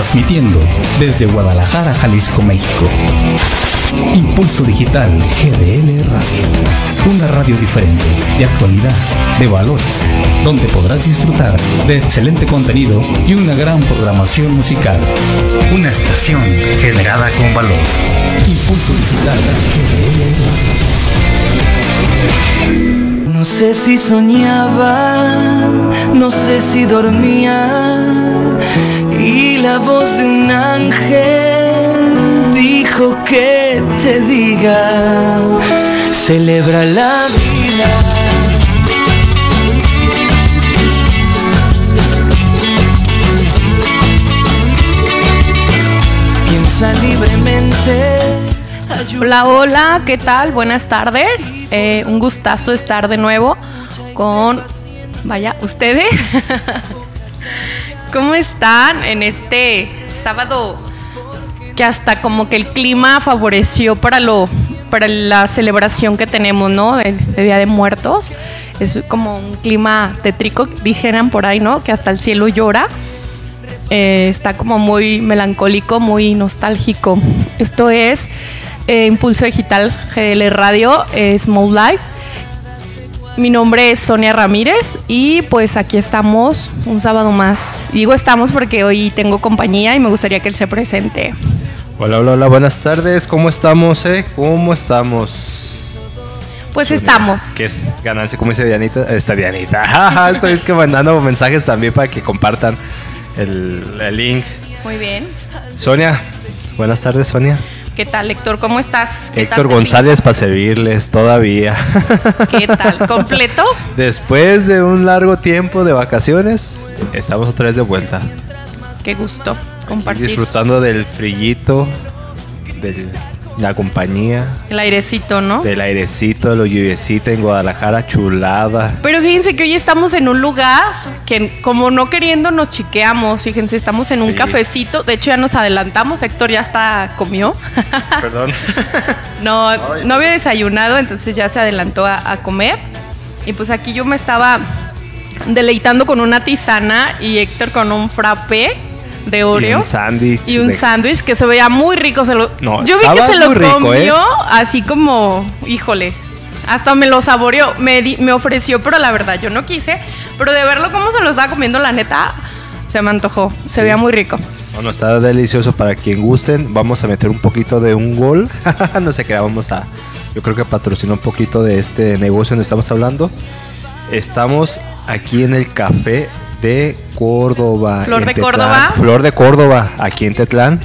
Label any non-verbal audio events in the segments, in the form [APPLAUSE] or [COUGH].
transmitiendo desde Guadalajara, Jalisco, México. Impulso Digital GDL Radio. Una radio diferente, de actualidad, de valores, donde podrás disfrutar de excelente contenido y una gran programación musical. Una estación generada con valor. Impulso Digital GDL Radio. No sé si soñaba, no sé si dormía y la voz de un ángel dijo que te diga, celebra la vida. Piensa libremente. Hola, hola, ¿qué tal? Buenas tardes. Eh, un gustazo estar de nuevo con, vaya, ustedes. [LAUGHS] ¿Cómo están en este sábado que hasta como que el clima favoreció para lo para la celebración que tenemos, ¿no? De, Día de Muertos. Es como un clima tétrico, dijeran por ahí, ¿no? Que hasta el cielo llora. Eh, está como muy melancólico, muy nostálgico. Esto es eh, Impulso Digital GDL Radio, eh, Small Life. Mi nombre es Sonia Ramírez y pues aquí estamos un sábado más. Digo estamos porque hoy tengo compañía y me gustaría que él se presente. Hola, hola, hola, buenas tardes. ¿Cómo estamos, eh? ¿Cómo estamos? Pues estamos. ¿Qué es ganancia? ¿Cómo dice Dianita? Esta Dianita. [LAUGHS] Estoy es que mandando mensajes también para que compartan el, el link. Muy bien. Sonia, buenas tardes, Sonia. ¿Qué tal, Héctor? ¿Cómo estás? Héctor González para servirles todavía. ¿Qué tal? ¿Completo? [LAUGHS] Después de un largo tiempo de vacaciones, estamos otra vez de vuelta. Qué gusto compartir. disfrutando del frillito, de la compañía. El airecito, ¿no? Del airecito, de lo lluviecita en Guadalajara, chulada. Pero fíjense que hoy estamos en un lugar que como no queriendo nos chiqueamos. Fíjense, estamos en un cafecito. De hecho, ya nos adelantamos. Héctor ya está comió. [LAUGHS] Perdón. no, no había desayunado, entonces ya se adelantó a, a comer. Y pues aquí yo me estaba deleitando con una tisana y Héctor con un frappé de Oreo. Y un sándwich. Y un de- sándwich que se veía muy rico. Se lo, No, yo vi que se lo rico, comió ¿eh? así como, híjole, hasta me lo saboreó. Me, di- me ofreció, pero la verdad yo no quise. Pero de verlo cómo se lo estaba comiendo, la neta, se me antojó. Se Sí. veía muy rico. Bueno, está delicioso para quien gusten. Vamos a meter un poquito de un gol. [LAUGHS] no sé qué, vamos a. Yo creo que patrocina un poquito de este negocio donde estamos hablando. Estamos aquí en el café de Córdoba. Flor de Tetlán. Córdoba. Flor de Córdoba, aquí en Tetlán.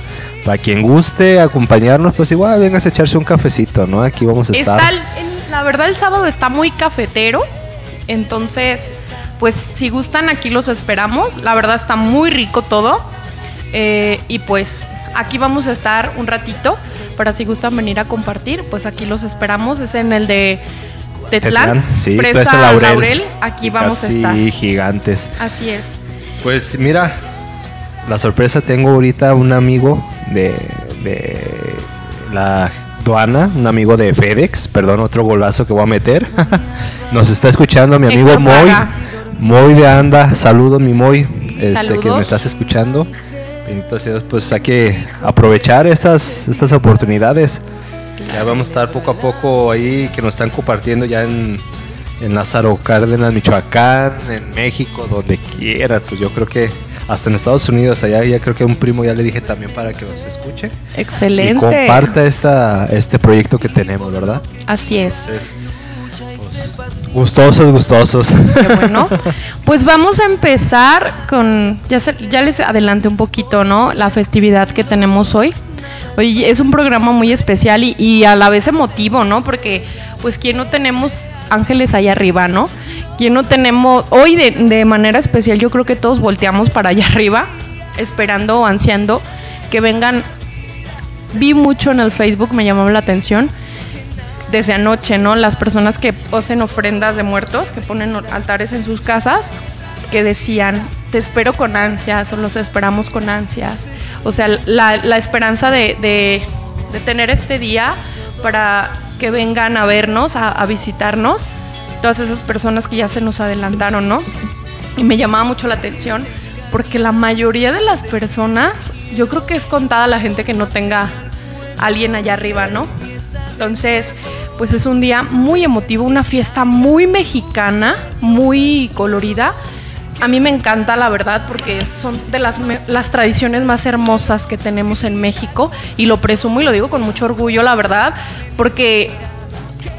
Para quien guste acompañarnos, pues igual vengas a echarse un cafecito, ¿no? Aquí vamos a estar. Está el- el- la verdad el sábado está muy cafetero, entonces pues si gustan aquí los esperamos. La verdad está muy rico todo Eh, y pues aquí vamos a estar un ratito para si gustan venir a compartir, pues aquí los esperamos. Es en el de Tetlán, sí, Presa Presa Laurel. Laurel. Aquí vamos a estar. gigantes. Así es. Pues mira, la sorpresa tengo ahorita un amigo de, de la aduana, un amigo de FedEx, perdón, otro golazo que voy a meter. [LAUGHS] Nos está escuchando mi amigo Moy. Moy de Anda, saludo mi Moy, este, que me estás escuchando. Dios, pues hay que aprovechar estas, estas oportunidades. Ya vamos a estar poco a poco ahí, que nos están compartiendo ya en, en Lázaro Cárdenas, Michoacán, en México, donde quiera. Pues yo creo que hasta en Estados Unidos, allá ya creo que a un primo ya le dije también para que nos escuche. Y Excelente. comparta esta, este proyecto que tenemos, ¿verdad? Así es. Entonces, pues, gustosos, gustosos. Qué bueno. [LAUGHS] Pues vamos a empezar con, ya, se- ya les adelanté un poquito, ¿no? La festividad que tenemos hoy. Hoy es un programa muy especial y, y a la vez emotivo, ¿no? Porque, pues, ¿quién no tenemos ángeles allá arriba, ¿no? ¿Quién no tenemos, hoy de, manera especial, yo creo que todos volteamos para allá [LAUGHS] arriba, esperando o ansiando que vengan. Vi mucho en el Facebook, me llamó la atención, desde anoche, ¿no? Las personas que hacen ofrendas de muertos, que ponen altares en sus casas, que decían, te espero con ansias o los esperamos con ansias. O sea, la, la esperanza de, de- de tener este día para que vengan a vernos, a, a visitarnos, todas esas personas que ya se nos adelantaron, ¿no? Y me llamaba mucho la atención porque la mayoría de las personas yo creo que es contada la gente que no tenga alguien allá arriba, ¿no? Entonces, pues es un día muy emotivo, una fiesta muy mexicana, muy colorida. A mí me encanta, la verdad, porque son de las, tradiciones más hermosas que tenemos en México y lo presumo y lo digo con mucho orgullo, la verdad, porque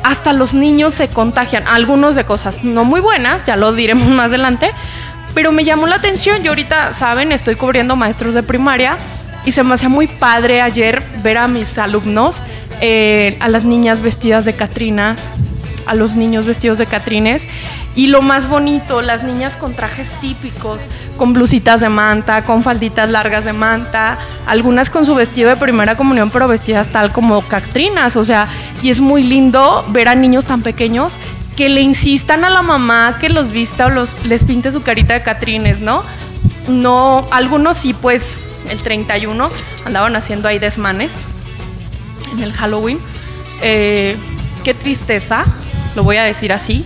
hasta los niños se contagian, algunos de cosas no muy buenas, ya lo diremos [LAUGHS] más adelante, pero me llamó la atención. Yo ahorita, saben, estoy cubriendo maestros de primaria y se me hacía muy padre ayer ver a mis alumnos, eh, a las niñas vestidas de Catrinas, a los niños vestidos de Catrines. Y lo más bonito, las niñas con trajes típicos, con blusitas de manta, con falditas largas de manta, algunas con su vestido de primera comunión, pero vestidas tal como Catrinas. O sea, y es muy lindo ver a niños tan pequeños que le insistan a la mamá que los vista o los, les pinte su carita de Catrines, ¿no? No, algunos sí, pues el 31 andaban haciendo ahí desmanes en el Halloween. Eh, qué tristeza, lo voy a decir así,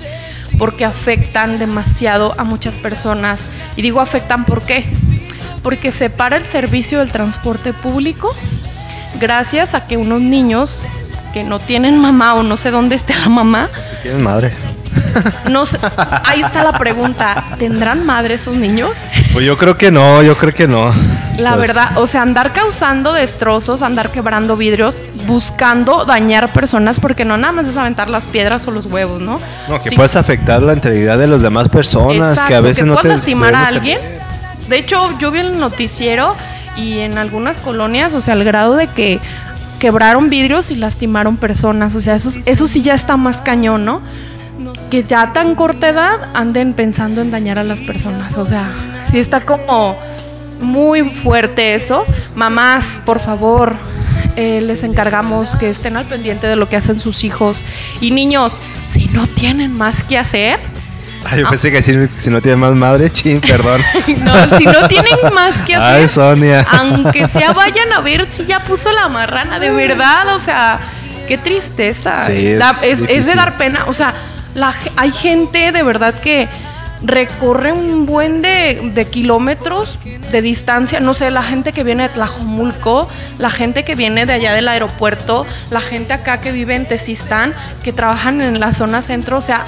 porque afectan demasiado a muchas personas. Y digo afectan ¿por qué? Porque separa el servicio del transporte público gracias a que unos niños que no tienen mamá o no sé dónde esté la mamá. Si tienen madre. [LAUGHS] No ahí está la pregunta, ¿tendrán madre esos niños? Pues yo creo que no, yo creo que no. La Pues, verdad, o sea, andar causando destrozos, andar quebrando vidrios, buscando dañar personas, porque no nada más es aventar las piedras o los huevos, ¿no? No, que Sí. puedes afectar la integridad de las demás personas, Exacto, que a veces no te puedas lastimar a alguien. De hecho, yo vi el noticiero y en algunas colonias, o sea, al grado de que quebraron vidrios y lastimaron personas. O sea, eso, eso sí ya está más cañón, ¿no? Que ya a tan corta edad anden pensando en dañar a las personas. O sea, sí está como muy fuerte eso. Mamás, por favor, eh, les encargamos que estén al pendiente de lo que hacen sus hijos. Y niños, si no tienen más que hacer, Ay, yo pensé que si, si no tiene más madre, chin, perdón. [LAUGHS] no, si no tienen más que hacer, Ay, Sonia. aunque sea [LAUGHS] vayan a ver si ya puso la marrana, de verdad, o sea, qué tristeza. Sí, es Da- es, es de dar pena, o sea, la hay gente de verdad que recorre un buen de, de kilómetros de distancia, no sé, la gente que viene de Tlajomulco, la gente que viene de allá del aeropuerto, la gente acá que vive en Tezistán, que trabajan en la zona centro, o sea,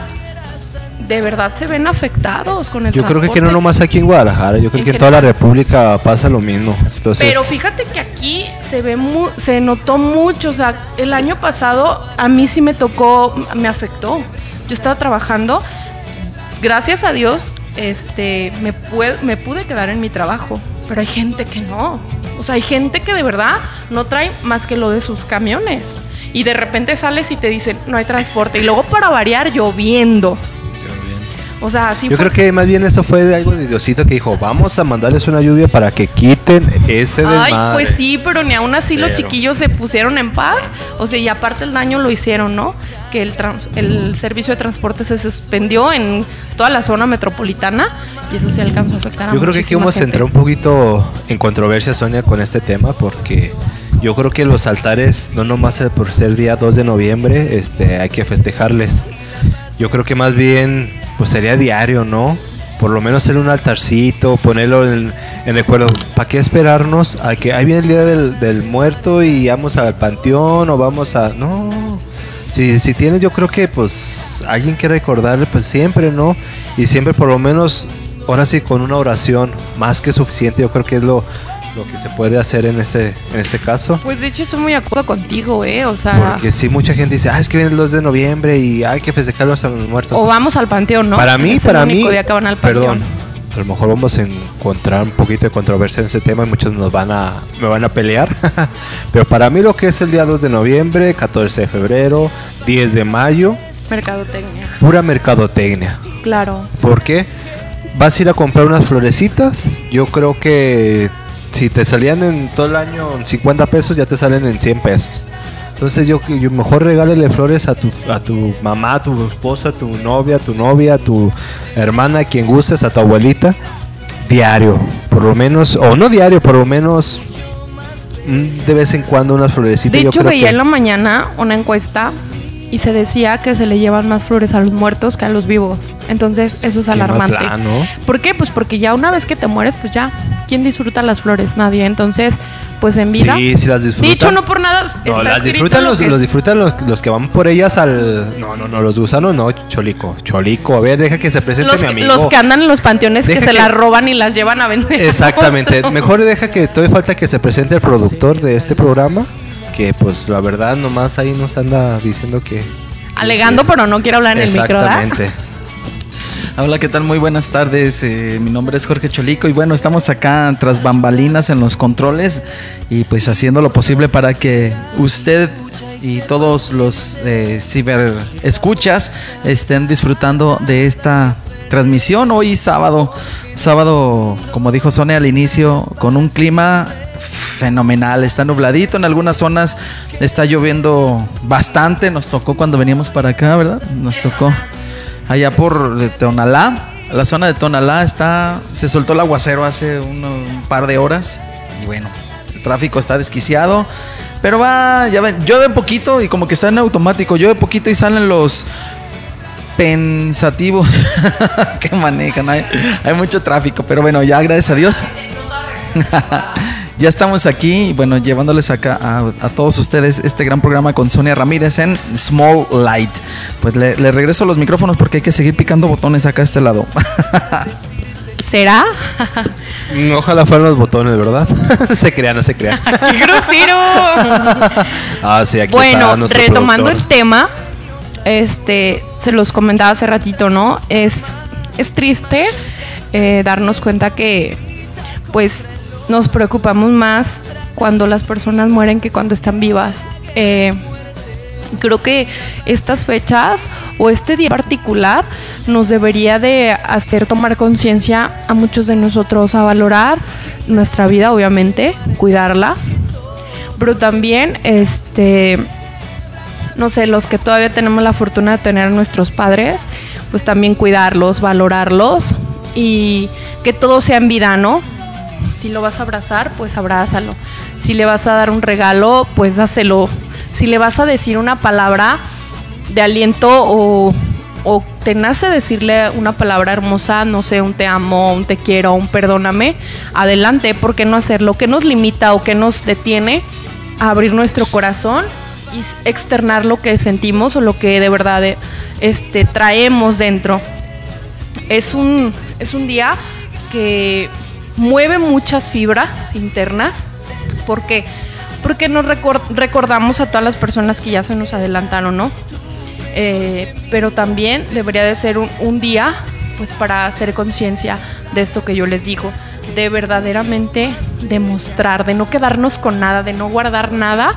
de verdad se ven afectados con el Yo creo que, no nomás aquí en Guadalajara, yo creo En que en toda la. República pasa lo mismo. Entonces, Pero fíjate que aquí se ve mu- se notó mucho, o sea, el año pasado a mí sí me tocó, me afectó. Yo estaba trabajando, gracias a Dios, este, me, pue- me pude quedar en mi trabajo, pero hay gente que no. O sea, hay gente que de verdad no trae más que lo de sus camiones. Y de repente sales y te dicen, no hay transporte. Y luego para variar, lloviendo. O sea, así yo fue creo que más bien eso fue de algo de Diosito que dijo, vamos a mandarles una lluvia para que quiten ese Ay, desmadre. pues sí, pero ni aún así los chiquillos se pusieron en paz. O sea, y aparte el daño lo hicieron, ¿no? Que el, trans- el servicio de transporte se suspendió en toda la zona metropolitana y eso sí alcanzó a afectar a Yo creo que aquí vamos a entrar un poquito en controversia, Sonia, con este tema, porque yo creo que los altares, no nomás por ser día 2 de noviembre, este, hay que festejarles. Yo creo que más bien, pues sería diario, ¿no? Por lo menos hacer un altarcito, ponerlo en, en recuerdo. ¿Para qué esperarnos a que ahí viene el día del, del muerto y vamos al panteón o vamos a... No. Si, si tienes, yo creo que pues alguien que recordarle, pues siempre, ¿no? Y siempre por lo menos, ahora sí, con una oración, más que suficiente, yo creo que es lo, lo que se puede hacer en este, en este caso. Pues de hecho estoy muy de acuerdo contigo, ¿eh? O sea, Porque sí, mucha gente dice, ah, es que viene el 2 de noviembre y hay que festejarlos a los muertos. o vamos al panteón, ¿no? Para mí, Es para el único mí, día que van al panteón. perdón, a lo mejor vamos a encontrar un poquito de controversia en ese tema y muchos nos van a, me van a pelear. [LAUGHS] Pero para mí lo que es el día 2 de noviembre, 14 de febrero, 10 de mayo, Mercadotecnia. pura mercadotecnia. Claro. ¿Por qué? Vas a ir a comprar unas florecitas. Yo creo que si te salían en todo el año en 50 pesos, ya te salen en 100 pesos. Entonces yo, yo mejor regálele flores a tu, a tu mamá, a tu esposa, a tu novia, a tu novia, a tu hermana, a quien gustes, a tu abuelita, diario, por lo menos, o no diario, por lo menos mm, de vez en cuando unas florecitas. De yo hecho, creo veía que- en la mañana una encuesta y se decía que se le llevan más flores a los muertos que a los vivos. Entonces, eso es alarmante. mal plan, ¿no? ¿Por qué? Pues porque ya una vez que te mueres, pues ya, ¿quién disfruta las flores? Nadie. Entonces, pues en vida. Sí, sí las disfrutan. Dicho no por nada. No, las disfrutan lo los, que- los disfrutan los, los que van por ellas al. No, no, no, los gusanos no, Cholico. Cholico, a ver, deja que se presente los, mi amigo. los que andan en los panteones que se que- las roban y las llevan a vender. [LAUGHS] Exactamente. Mejor deja que todavía falta que se presente el productor de este programa. Que pues la verdad nomás ahí nos anda diciendo que. Alegando, pero no quiero hablar en el micro. Exactamente. Hola, ¿qué tal? Muy buenas tardes. Eh, mi nombre es Jorge Cholico y bueno, estamos acá tras bambalinas en los controles y pues haciendo lo posible para que usted y todos los eh, ciber escuchas estén disfrutando de esta transmisión hoy sábado. Sábado, como dijo Sonia al inicio, con un clima fenomenal. Está nubladito en algunas zonas, está lloviendo bastante. Nos tocó cuando veníamos para acá, ¿verdad? Nos tocó allá por Tonalá. La zona de Tonalá está. Se soltó el aguacero hace un par de horas. Y bueno, el tráfico está desquiciado. Pero va, ya ven, llueve poquito y como que está en automático. Llueve poquito y salen los pensativos [LAUGHS] que manejan. Hay, hay mucho tráfico, pero bueno, ya gracias a Dios. [LAUGHS] ya estamos aquí, bueno, llevándoles acá a, a todos ustedes este gran programa con Sonia Ramírez en Small Light. Pues le, le regreso los micrófonos porque hay que seguir picando botones acá a este lado. [LAUGHS] ¿Será? Mm, Ojalá fueran los botones, ¿verdad? [LAUGHS] se crean, no se crean. [LAUGHS] ¡Qué grosero! Ah, sí, aquí bueno, está retomando el tema, este, se los comentaba hace ratito, ¿no? Es, es triste eh, darnos cuenta que, pues, nos preocupamos más cuando las personas mueren que cuando están vivas. Eh, creo que estas fechas o este día en particular nos debería de hacer tomar conciencia a muchos de nosotros a valorar nuestra vida, obviamente, cuidarla, pero también este no sé, los que todavía tenemos la fortuna de tener a nuestros padres, pues también cuidarlos, valorarlos y que todo sea en vida, ¿no? Si lo vas a abrazar, pues abrázalo. Si le vas a dar un regalo, pues dáselo. Si le vas a decir una palabra de aliento o, o te nace decirle una palabra hermosa, no sé, un te amo, un te quiero, un perdóname, adelante, ¿por qué no hacerlo? ¿Qué nos limita o qué nos detiene a abrir nuestro corazón y externar lo que sentimos o lo que de verdad este, traemos dentro? Es un, es un día que mueve muchas fibras internas porque porque nos recor- recordamos a todas las personas que ya se nos adelantaron, ¿no? Eh, pero también debería de ser un, un día pues para hacer conciencia de esto que yo les digo, de verdaderamente demostrar, de no quedarnos con nada, de no guardar nada,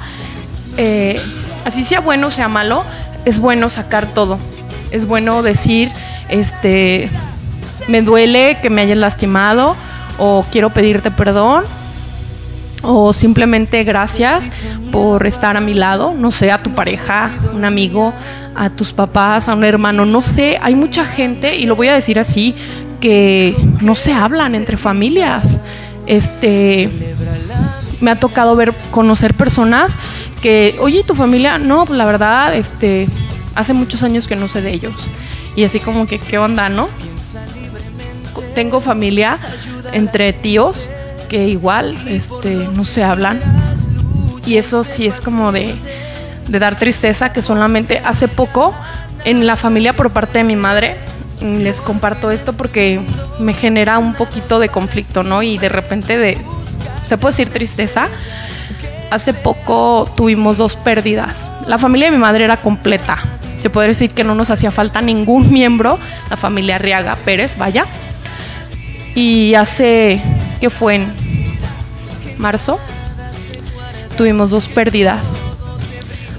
eh, así sea bueno o sea malo, es bueno sacar todo, es bueno decir, este, me duele que me hayas lastimado o quiero pedirte perdón o simplemente gracias por estar a mi lado, no sé, a tu pareja, un amigo, a tus papás, a un hermano, no sé, hay mucha gente, y lo voy a decir así, que no se hablan entre familias. Este, me ha tocado ver, conocer personas que, oye, ¿y tu familia? No, pues la verdad, este, hace muchos años que no sé de ellos. Y así como que, ¿qué onda, no? Tengo familia entre tíos que igual este, no se hablan. Y eso sí es como de, de dar tristeza que solamente hace poco en la familia por parte de mi madre les comparto esto porque me genera un poquito de conflicto, ¿no? Y de repente se puede decir tristeza. Hace poco tuvimos dos pérdidas. La familia de mi madre era completa. Se puede decir que no nos hacía falta ningún miembro. La familia Arriaga Pérez, vaya. Y hace, ¿qué fue? En marzo, tuvimos dos pérdidas.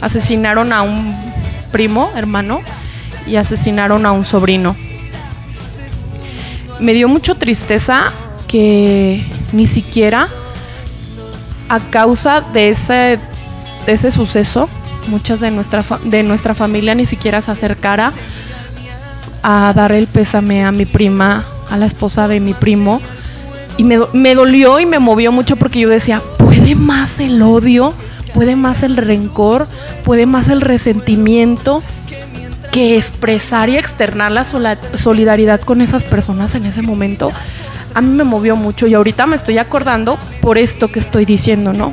Asesinaron a un primo, hermano, y asesinaron a un sobrino. Me dio mucho tristeza que ni siquiera a causa de ese, de ese suceso, muchas de nuestra, de nuestra familia ni siquiera se acercara a dar el pésame a mi prima, a la esposa de mi primo. Y me, me dolió y me movió mucho porque yo decía, ¿puede más el odio? ¿Puede más el rencor? ¿Puede más el resentimiento? que expresar y externar la solidaridad con esas personas en ese momento. a mí me movió mucho y ahorita me estoy acordando por esto que estoy diciendo, ¿no?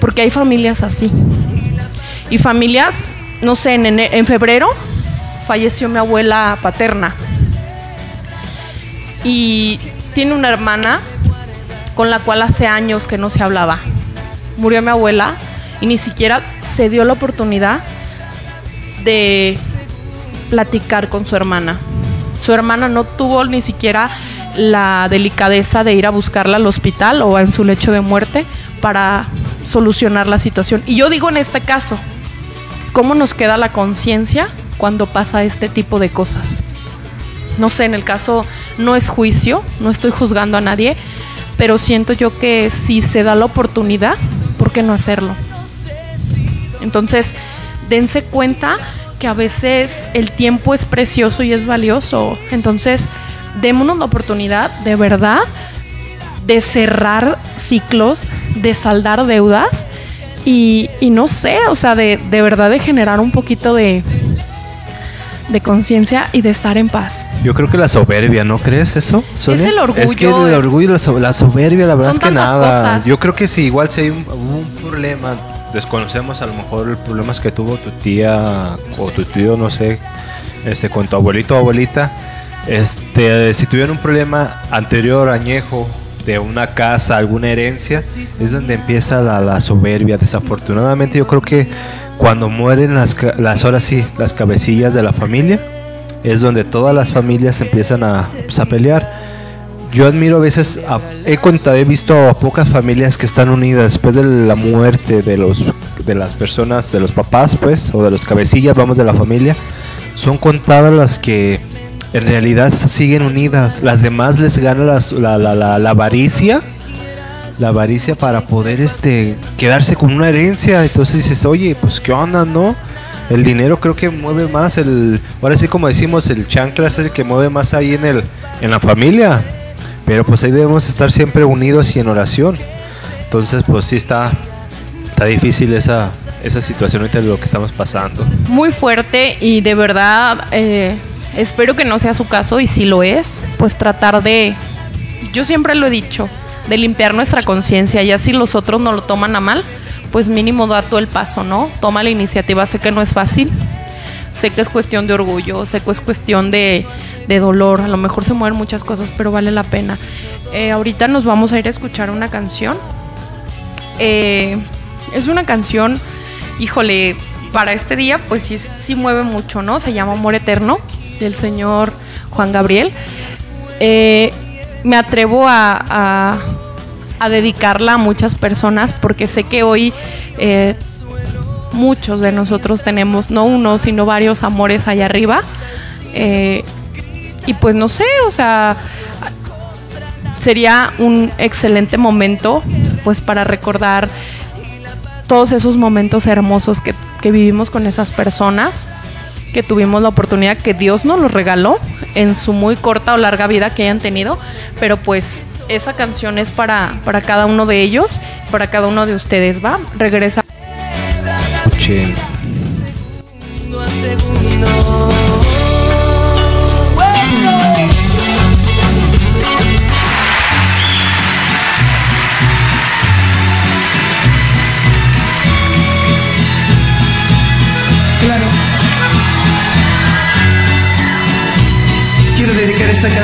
Porque hay familias así. Y familias, no sé, en, en febrero falleció mi abuela paterna. Y tiene una hermana con la cual hace años que no se hablaba. Murió mi abuela y ni siquiera se dio la oportunidad de platicar con su hermana. Su hermana no tuvo ni siquiera la delicadeza de ir a buscarla al hospital o en su lecho de muerte para solucionar la situación. Y yo digo en este caso, ¿cómo nos queda la conciencia cuando pasa este tipo de cosas? No sé, en el caso no es juicio, no estoy juzgando a nadie, pero siento yo que si se da la oportunidad, ¿por qué no hacerlo? Entonces, dense cuenta que a veces el tiempo es precioso y es valioso. Entonces, démonos la oportunidad de verdad de cerrar ciclos, de saldar deudas y, y no sé, o sea, de, de verdad de generar un poquito de, de conciencia y de estar en paz. Yo creo que la soberbia, ¿no crees eso? Sonia? el orgullo, Es que el es- orgullo y la, so- la soberbia, la verdad Son es que nada. cosas. Yo creo que si igual si hay un, un problema, desconocemos a lo mejor el problemas que tuvo tu tía o tu tío, no sé, este, con tu abuelito o abuelita. Este, si tuvieron un problema anterior, añejo, de una casa, alguna herencia, es donde empieza la, la soberbia. Desafortunadamente, yo creo que cuando mueren las, las ahora sí, las cabecillas de la familia, es donde todas las familias empiezan a, pues, a pelear. Yo admiro a veces, a- he contado, he visto a pocas familias que están unidas después de la muerte de los de las personas, de los papás, pues, o de los cabecillas, vamos, de la familia. Son contadas las que en realidad siguen unidas. Las demás les gana las- la, la, la, la avaricia, la avaricia para poder este quedarse con una herencia. Entonces dices, oye, pues qué onda, ¿no? El dinero creo que mueve más el, ahora sí como decimos, el chancla es el que mueve más ahí en el, en la familia. Pero pues ahí debemos estar siempre unidos y en oración. Entonces pues sí está, está difícil esa, esa situación ahorita de lo que estamos pasando. Muy fuerte y de verdad eh, espero que no sea su caso y si lo es, pues tratar de, yo siempre lo he dicho, de limpiar nuestra conciencia, ya si los otros no lo toman a mal, pues mínimo da tú el paso, ¿no? Toma la iniciativa, sé que no es fácil, sé que es cuestión de orgullo, sé que es cuestión de, de dolor, a lo mejor se mueven muchas cosas, pero vale la pena. Eh, ahorita nos vamos a ir a escuchar una canción. Eh, es una canción, híjole, para este día, pues sí, sí mueve mucho, ¿no? Se llama Amor Eterno, del señor Juan Gabriel. Eh, me atrevo a, a- dedicarla a muchas personas porque sé que hoy eh, muchos de nosotros tenemos, no uno, sino varios amores allá arriba. Eh, y pues no sé, o sea, sería un excelente momento pues para recordar todos esos momentos hermosos que, que vivimos con esas personas, que tuvimos la oportunidad que Dios nos los regaló en su muy corta o larga vida que hayan tenido, pero pues esa canción es para, para cada uno de ellos, para cada uno de ustedes, ¿va? Regresa. Escuchen.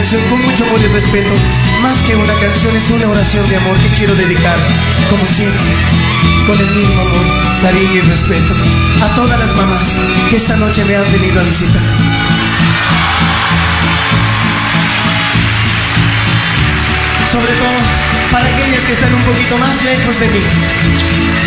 Con mucho amor y respeto. Más que una canción, es una oración de amor que quiero dedicar, como siempre, con el mismo amor, cariño y respeto, a todas las mamás que esta noche me han venido a visitar. Sobre todo para aquellas que están un poquito más lejos de mí.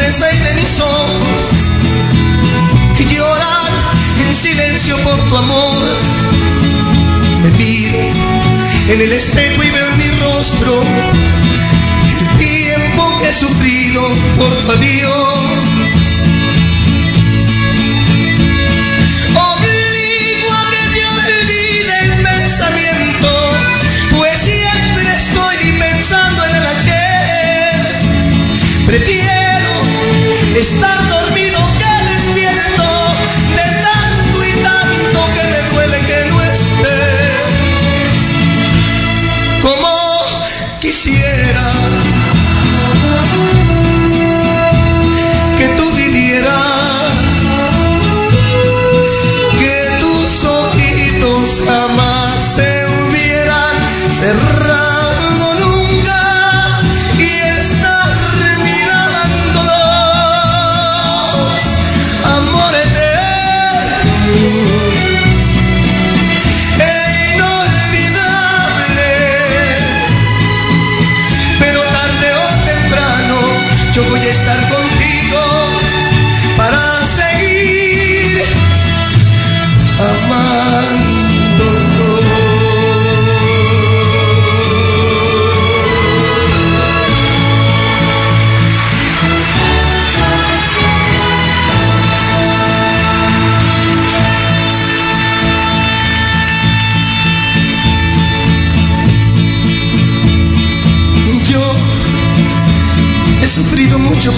tristeza y de mis ojos que lloran en silencio por tu amor. Me miro en el espejo y veo en mi rostro el tiempo que he sufrido por tu adiós. Obligo a que te olvide el pensamiento, pues siempre estoy pensando en el ayer. Prefiero estando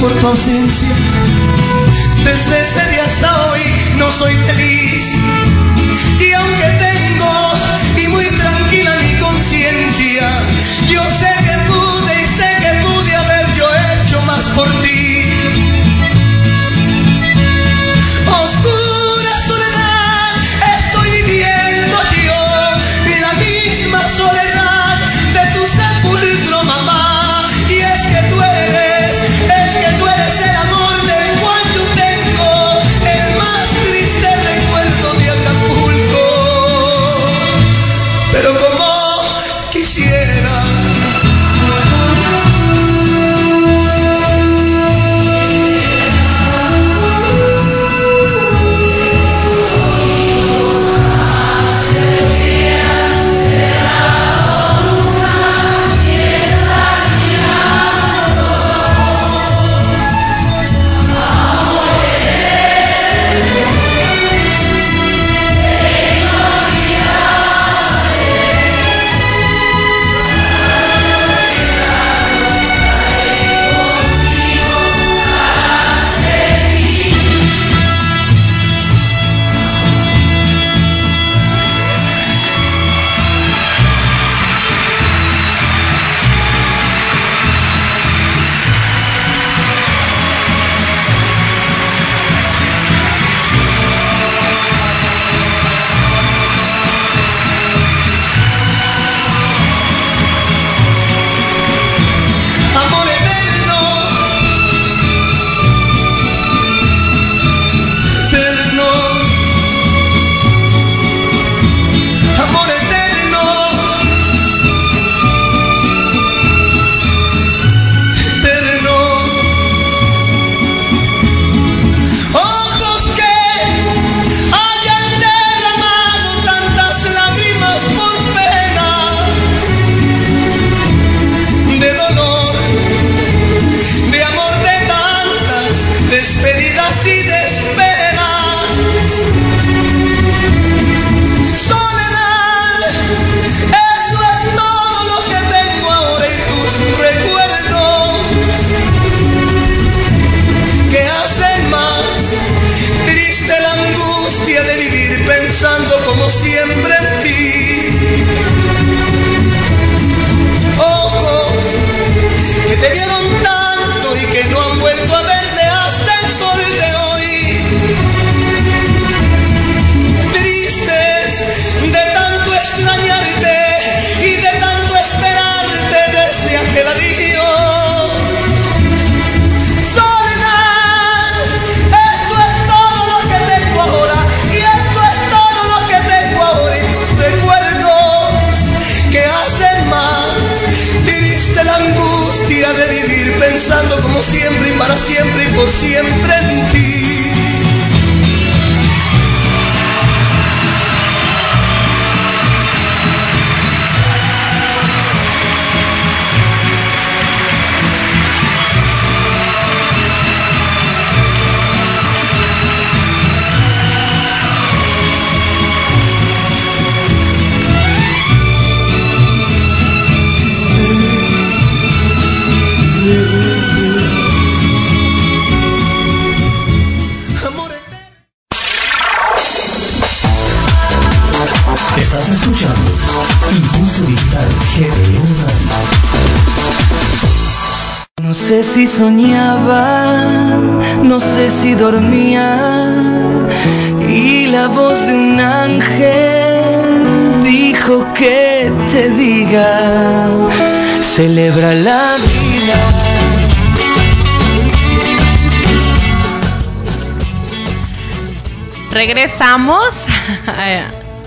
por tu ausencia. Desde ese día hasta hoy no soy feliz. Y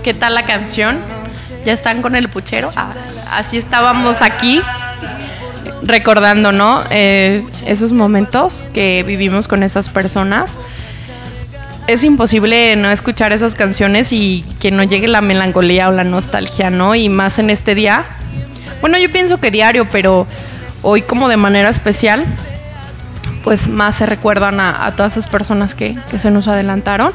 ¿Qué tal la canción? ¿Ya están con el puchero? Ah, así estábamos aquí recordando, ¿no? Eh, esos momentos que vivimos con esas personas. Es imposible no escuchar esas canciones y que no llegue la melancolía o la nostalgia, ¿no? Y más en este día. Bueno, yo pienso que diario, pero hoy como de manera especial, pues más se recuerdan a, a todas esas personas que, que se nos adelantaron.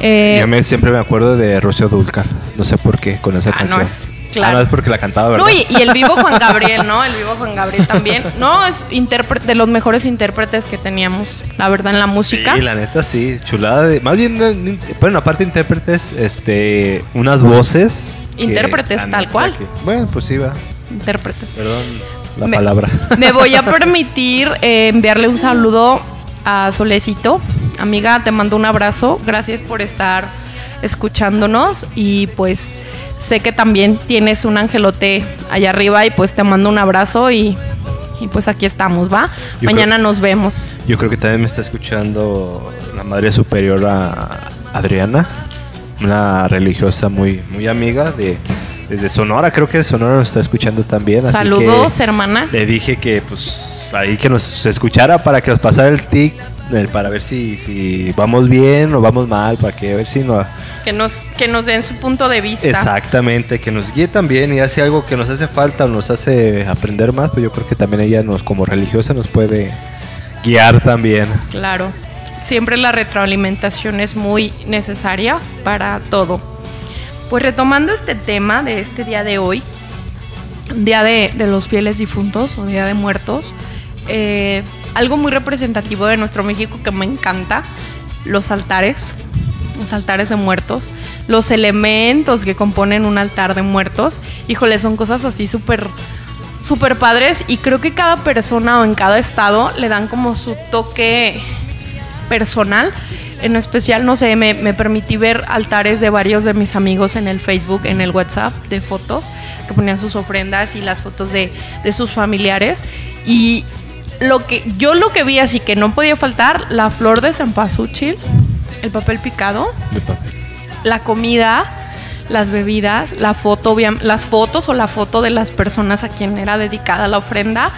Eh, yo me, siempre me acuerdo de Rocío Dulcar, no sé por qué, con esa ah, canción. Claro. Ah, no, es porque la cantaba, ¿verdad? No, y, el vivo Juan [LAUGHS] Gabriel, ¿no? El vivo Juan Gabriel también. No, es intérprete, de los mejores intérpretes que teníamos, la verdad, en la música. Sí, la neta, sí. Chulada de. Más bien, bueno, aparte intérpretes, este. Unas voces. Intérpretes, tal cual. bueno, pues sí, va. Intérpretes. Perdón la palabra. Me voy a [LAUGHS] permitir eh, enviarle un saludo a Solecito. Amiga, te mando un abrazo. Gracias por estar escuchándonos y pues sé que también tienes un angelote allá arriba y pues te mando un abrazo y, pues aquí estamos, ¿va? Mañana nos vemos. Yo creo que también me está escuchando la Madre Superior Adriana, una religiosa muy, muy amiga de desde Sonora, creo que Sonora nos está escuchando también. Saludos, hermana. Le dije que pues ahí que nos escuchara para que nos pasara el tic, para ver si, si vamos bien o vamos mal, para que a ver si no que nos, que nos den su punto de vista. Exactamente, que nos guíe también y hace algo que nos hace falta o nos hace aprender más, pues yo creo que también ella nos, como religiosa, nos puede guiar también. Claro, siempre la retroalimentación es muy necesaria para todo. Pues retomando este tema de este día de hoy, Día de, los Fieles Difuntos o Día de Muertos, eh, algo muy representativo de nuestro México que me encanta, los altares los altares de muertos, los elementos que componen un altar de muertos. Híjole, son cosas así súper súper padres y creo que cada persona o en cada estado le dan como su toque personal. En especial, no sé, me, permití ver altares de varios de mis amigos en el Facebook, en el WhatsApp, de fotos, que ponían sus ofrendas y las fotos de, de sus familiares. Y lo que yo lo que vi así que no podía faltar, la flor de cempasúchil, el papel picado, la comida, las bebidas, la foto, las fotos o la foto de las personas a quien era dedicada la ofrenda.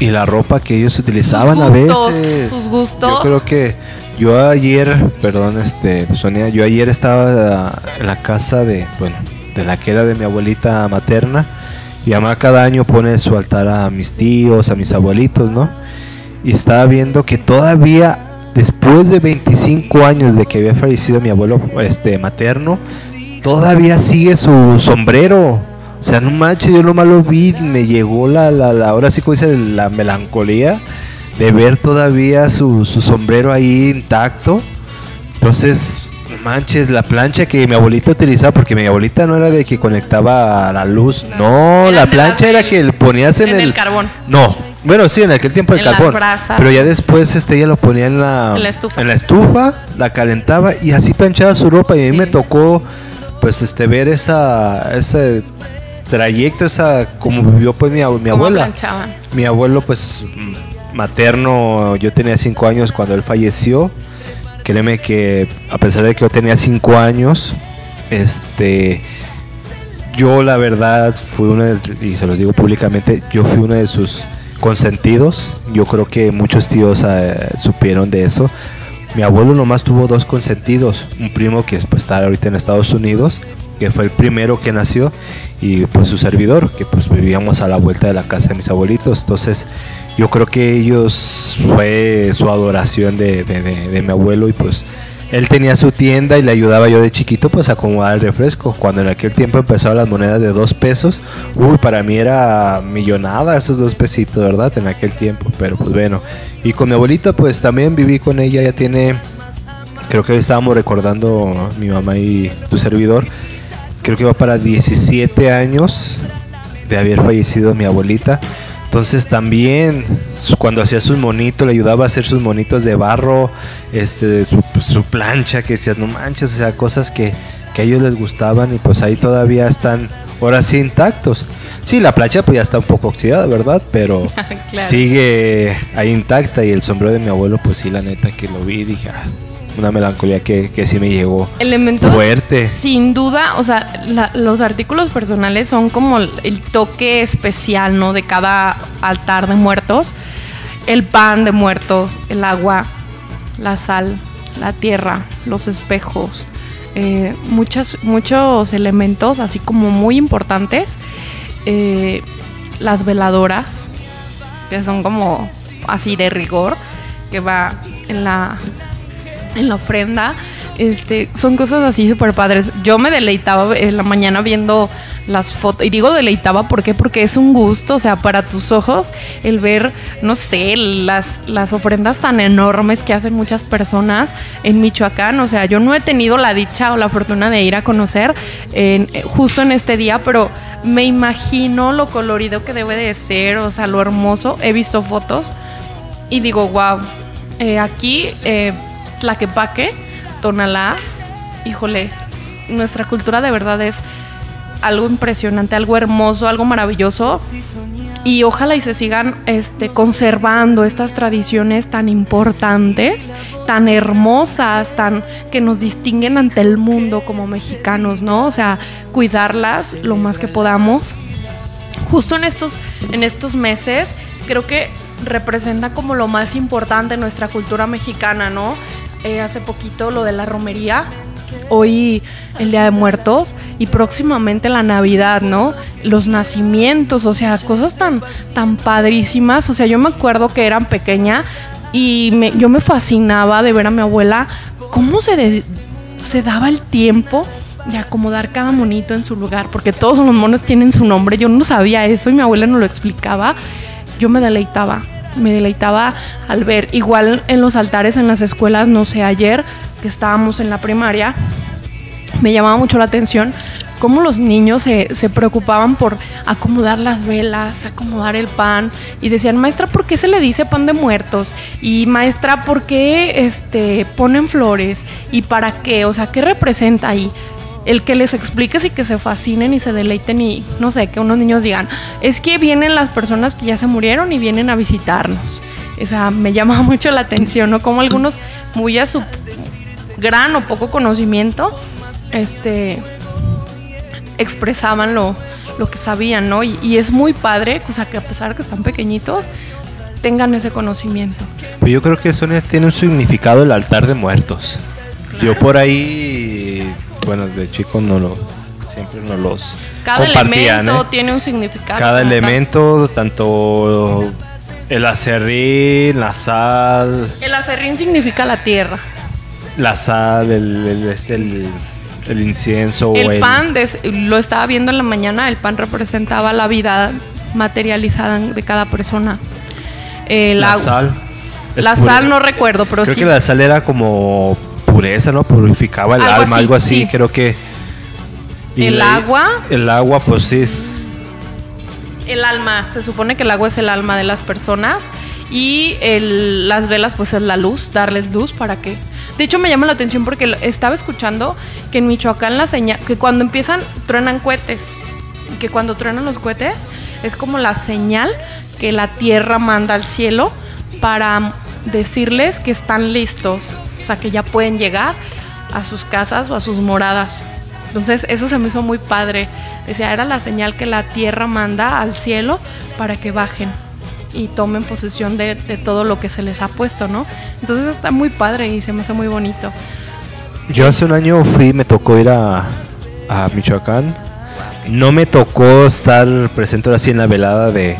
Y la ropa que ellos utilizaban a veces. Sus gustos. Yo creo que yo ayer, perdón, este, Sonia, yo ayer estaba en la casa de, bueno, de la queda de mi abuelita materna. Y mamá cada año pone su altar a mis tíos, a mis abuelitos, ¿no? Y estaba viendo que todavía después de 25 años de que había fallecido mi abuelo este materno, todavía sigue su sombrero. O sea, no manches, yo lo malo vi, me llegó la, la, la ahora sí como dice, la melancolía de ver todavía su, su sombrero ahí intacto. Entonces, manches, la plancha que mi abuelita utilizaba, porque mi abuelita no era de que conectaba la luz, no, la plancha era que ponías en, en el, carbón. No, bueno, sí, en aquel tiempo el carbón. Pero ya después este ella lo ponía en la, en la, estufa. la calentaba y así planchaba su ropa. Y a mí me tocó pues este ver esa ese trayecto, esa como vivió pues mi, mi abuela. Mi abuelo pues materno, yo tenía cinco años cuando él falleció. Créeme que a pesar de que yo tenía cinco años, este yo la verdad fui una de, y se los digo públicamente, yo fui una de sus consentidos. Yo creo que muchos tíos eh, supieron de eso. Mi abuelo nomás tuvo dos consentidos. Un primo que pues, está ahorita en Estados Unidos, que fue el primero que nació, y pues su servidor, que pues vivíamos a la vuelta de la casa de mis abuelitos. Entonces yo creo que ellos fue su adoración de, de mi abuelo y pues él tenía su tienda y le ayudaba yo de chiquito pues a acomodar el refresco. Cuando en aquel tiempo empezaron las monedas de dos pesos, uy, para mí era millonada esos dos pesitos, ¿verdad? En aquel tiempo, pero pues bueno. Y con mi abuelita pues también viví con ella, ya tiene, creo que hoy estábamos recordando mi mamá y tu servidor, creo que va para 17 años de haber fallecido mi abuelita. Entonces también cuando hacía sus monitos, le ayudaba a hacer sus monitos de barro, este, su, plancha, que decías, no manches, o sea, cosas que, a ellos les gustaban y pues ahí todavía están, ahora sí, intactos. Sí, la plancha pues ya está un poco oxidada, ¿verdad? Pero [LAUGHS] sigue ahí intacta y el sombrero de mi abuelo, pues sí, la neta que lo vi dije, ah, una melancolía que, que sí me llegó Elementos fuerte. Sin duda, o sea, la- los artículos personales son como el, toque especial, ¿no? De cada altar de muertos. El pan de muertos, el agua, la sal, la tierra, los espejos, eh, muchas, muchos elementos así como muy importantes. Eh, las veladoras, que son como así de rigor, que va en la, en la ofrenda. Este, son cosas así súper padres. Yo me deleitaba en la mañana viendo las fotos. Y digo deleitaba porque es un gusto, o sea, para tus ojos, el ver, no sé, las, las ofrendas tan enormes que hacen muchas personas en Michoacán. O sea, yo no he tenido la dicha o la fortuna de ir a conocer eh, justo en este día, pero me imagino lo colorido que debe de ser, o sea, lo hermoso. He visto fotos y digo, wow, aquí eh, Tlaquepaque, Tonalá, híjole, nuestra cultura de verdad es algo impresionante, algo hermoso, algo maravilloso. Y ojalá y se sigan este, conservando estas tradiciones tan importantes, tan hermosas, tan que nos distinguen ante el mundo como mexicanos, ¿no? O sea, cuidarlas lo más que podamos justo en estos, en estos meses, creo que representa como lo más importante nuestra cultura mexicana, ¿no? Eh, hace poquito lo de la romería, hoy el Día de Muertos y próximamente la Navidad, ¿no? Los nacimientos, o sea, cosas tan, tan padrísimas. O sea, yo me acuerdo que era pequeña y me- yo me fascinaba de ver a mi abuela cómo se, se daba el tiempo de acomodar cada monito en su lugar, porque todos los monos tienen su nombre. Yo no sabía eso y mi abuela nos lo explicaba. Yo me deleitaba, me deleitaba al ver. Igual en los altares en las escuelas, no sé, ayer que estábamos en la primaria, me llamaba mucho la atención cómo los niños se, se preocupaban por acomodar las velas, acomodar el pan y decían, maestra, ¿por qué se le dice pan de muertos? Y maestra, ¿por qué este, ponen flores? ¿Y para qué? O sea, ¿qué representa ahí? El que les expliques y que se fascinen y se deleiten y no sé, que unos niños digan, es que vienen las personas que ya se murieron y vienen a visitarnos. O sea, me llama [LAUGHS] mucho la atención, ¿no? Como algunos muy a su gran o poco conocimiento, este, expresaban lo, lo que sabían, ¿no? Y, y es muy padre, o sea, que a pesar de que están pequeñitos, tengan ese conocimiento. Pues yo creo que eso tiene un significado el altar de muertos. Yo por ahí, bueno, de chico no lo, siempre no los Cada compartían, elemento ¿eh? tiene un significado. Cada tal. elemento, tanto el acerrín, la sal, El acerrín significa la tierra. la sal, el, el- este, el, el incienso, El pan, des- lo estaba viendo en la mañana, el pan representaba la vida materializada de cada persona. El la agua- sal. La sal no recuerdo, pero creo sí. que la sal era como pureza, ¿no? Purificaba el Algo alma, así, algo así, sí. creo que. El la- agua. El agua, pues sí. es- El alma, se supone que el agua es el alma de las personas y el- las velas pues es la luz, darles luz para que... De hecho me llama la atención porque estaba escuchando que en Michoacán la señal, que cuando empiezan truenan cohetes, y que cuando truenan los cohetes es como la señal que la tierra manda al cielo para decirles que están listos, o sea que ya pueden llegar a sus casas o a sus moradas. Entonces eso se me hizo muy padre. Decía, era la señal que la tierra manda al cielo para que bajen y tomen posesión de, de todo lo que se les ha puesto, ¿no? Entonces está muy padre y se me hace muy bonito. Yo hace un año fui, me tocó ir a, a Michoacán. No me tocó estar presente ahora sí en la velada de,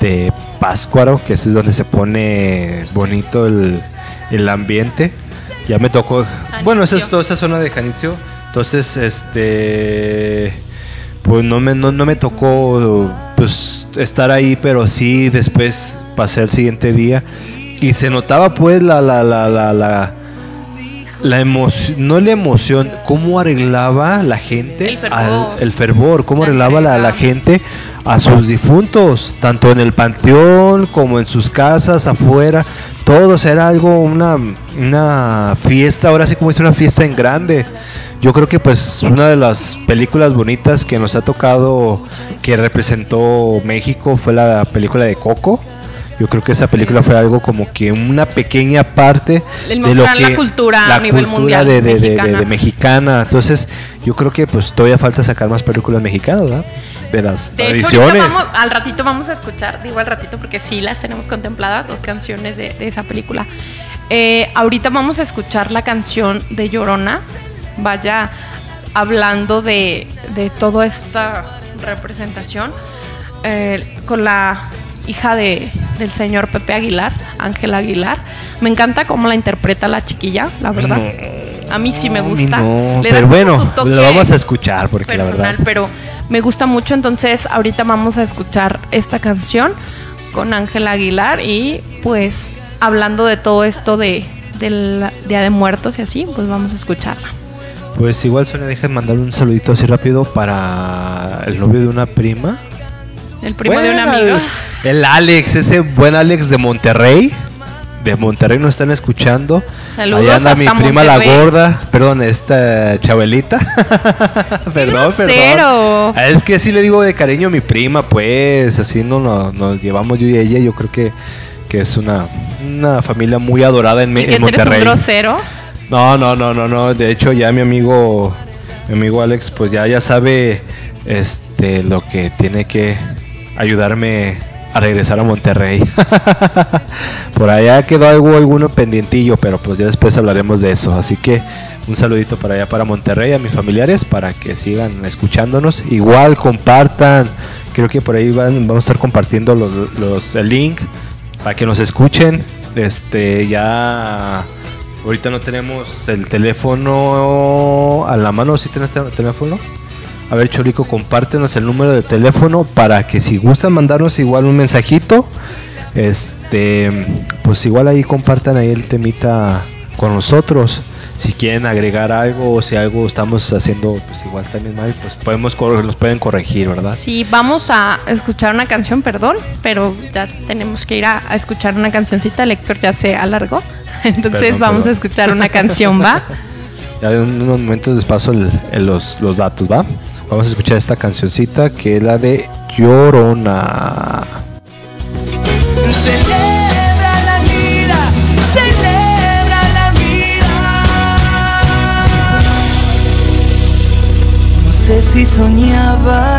de Páscuaro, que es donde se pone bonito el, el ambiente. Ya me tocó. Bueno, esa es toda esa zona de Janitzio. Entonces, este. Pues no me, no, no me tocó pues estar ahí, pero sí después pasé el siguiente día. Y se notaba pues la, la, la, la, la, la emoción, no la emoción, cómo arreglaba la gente, El fervor. al- el fervor, cómo La arreglaba la, la gente a sus difuntos, tanto en el panteón como en sus casas, afuera, todo, o sea, era algo, una, una fiesta, ahora sí como es una fiesta en grande. Yo creo que pues una de las películas bonitas que nos ha tocado, que representó México, fue la película de Coco. Yo creo que esa película fue algo como que una pequeña parte El de lo que la cultura a nivel cultura mundial de, de- mexicana. de mexicana. Entonces, yo creo que pues todavía falta sacar más películas mexicanas, ¿verdad? De las hecho, tradiciones. vamos, al ratito vamos a escuchar, digo al ratito porque sí las tenemos contempladas, dos canciones de, de esa película. Eh, ahorita vamos a escuchar la canción de Llorona, vaya hablando de, de toda esta representación eh, con la hija de, del señor Pepe Aguilar, Ángela Aguilar. Me encanta cómo la interpreta la chiquilla, la verdad. A mí sí me gusta. no, Le da pero bueno, su toque lo vamos a escuchar porque la personal, verdad. pero me gusta mucho. Entonces, ahorita vamos a escuchar esta canción con Ángela Aguilar y pues hablando de todo esto de del Día de Muertos y así, pues vamos a escucharla. Pues igual deja de mandarle un saludito así rápido para el novio de una prima. El primo de un amigo. El, el Alex, ese buen Alex de Monterrey. De Monterrey nos están escuchando. Saludos Allá anda mi prima la Monterrey. gorda. Perdón, esta Chabelita. [LAUGHS] perdón, perdón. grosero. Ah, Es que así le digo de cariño a mi prima, pues. Así no nos, nos llevamos yo y ella. Yo creo que, que es una, una familia muy adorada en, ¿Y en tú eres un Monterrey. grosero? No, no, no, no, no. De hecho, ya mi amigo, mi amigo Alex, pues ya, ya sabe este lo que tiene que ayudarme a regresar a Monterrey. [LAUGHS] Por allá quedó algo, alguno pendientillo, pero pues ya después hablaremos de eso. Así que un saludito para allá, para Monterrey, a mis familiares, para que sigan escuchándonos. Igual compartan. Creo que por ahí van, vamos a estar compartiendo los, los- el link para que nos escuchen. Este, ya ahorita no tenemos el teléfono a la mano. ¿Sí tienes el teléfono? A ver, Chorico, compártenos el número de teléfono para que si gustan mandarnos igual un mensajito, este, pues igual ahí compartan ahí el temita con nosotros. Si quieren agregar algo o si algo estamos haciendo pues igual también mal, pues podemos nos pueden corregir, ¿verdad? Sí, vamos a escuchar una canción, perdón, pero ya tenemos que ir a, a escuchar una cancioncita. El Héctor ya se alargó. [LAUGHS] Entonces Perdón, vamos perdón. a escuchar una canción, ¿va? [LAUGHS] Ya en unos momentos les paso el- el- los, los datos, ¿va? Vamos a escuchar esta cancioncita que es la de Llorona. No sé si soñaba,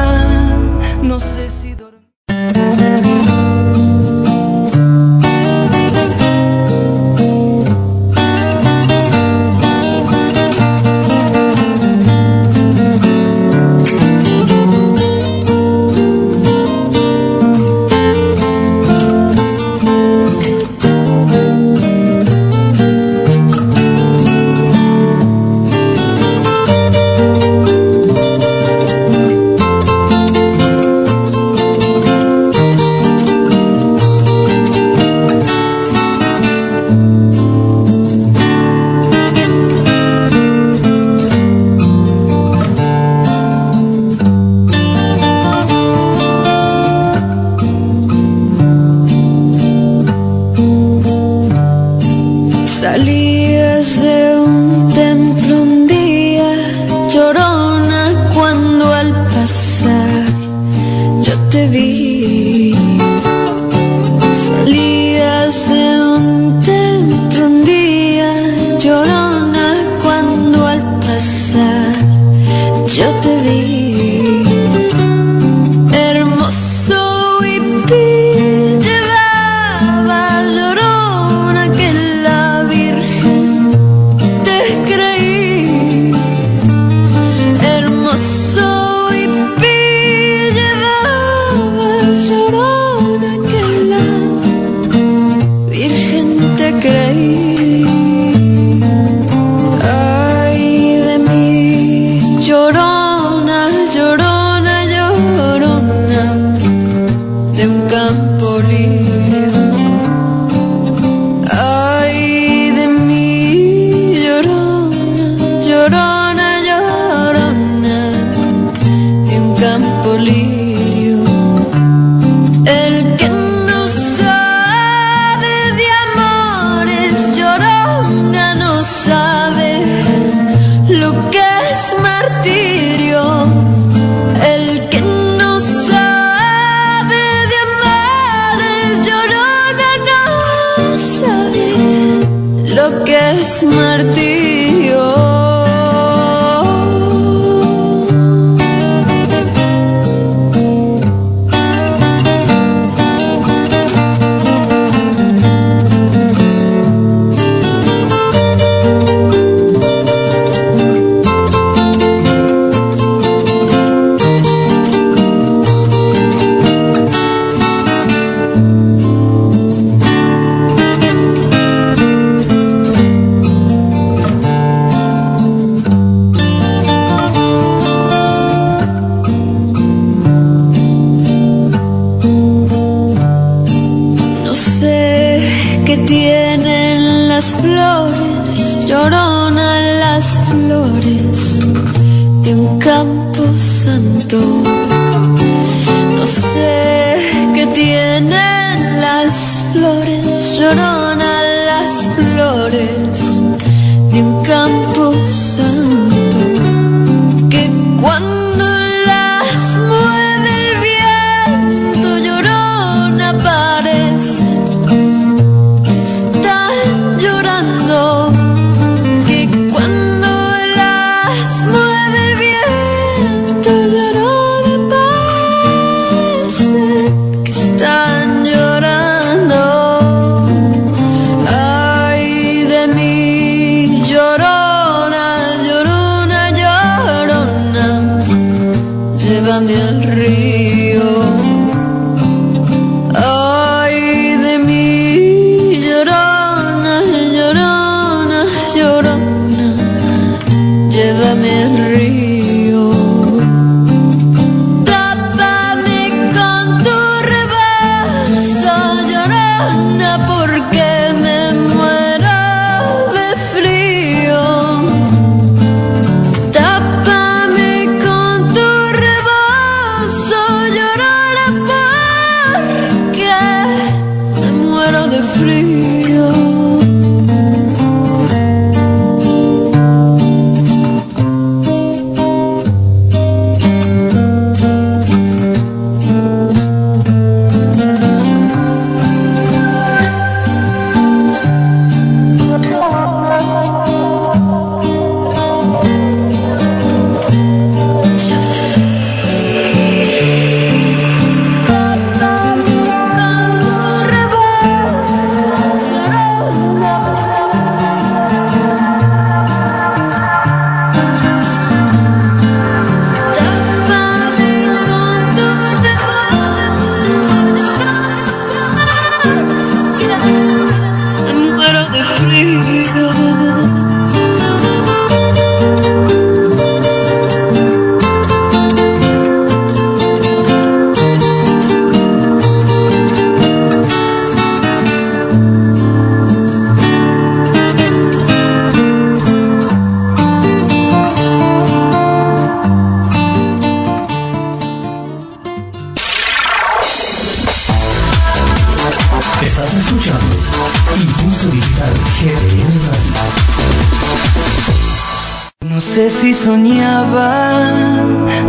soñaba,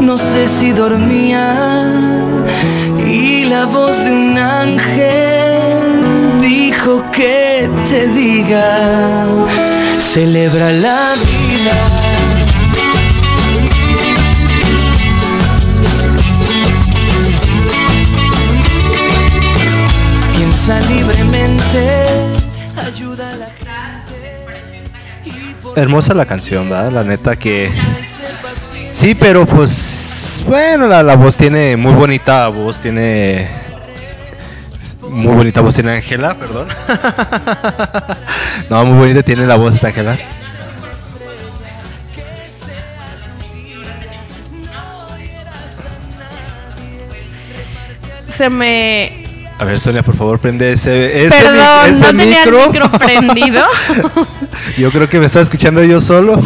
no sé si dormía y la voz de un ángel dijo que te diga, celebra la Hermosa la canción, ¿verdad? La neta que... Sí, pero pues... Bueno, la, la voz tiene muy bonita voz, tiene... Muy bonita voz tiene Ángela, perdón. [LAUGHS] no, muy bonita tiene la voz esta Ángela. Se me. A ver, Sonia, por favor, prende ese, ese, Perdón, ese no tenía micro. el micro prendido. [LAUGHS] Yo creo que me estaba escuchando yo solo.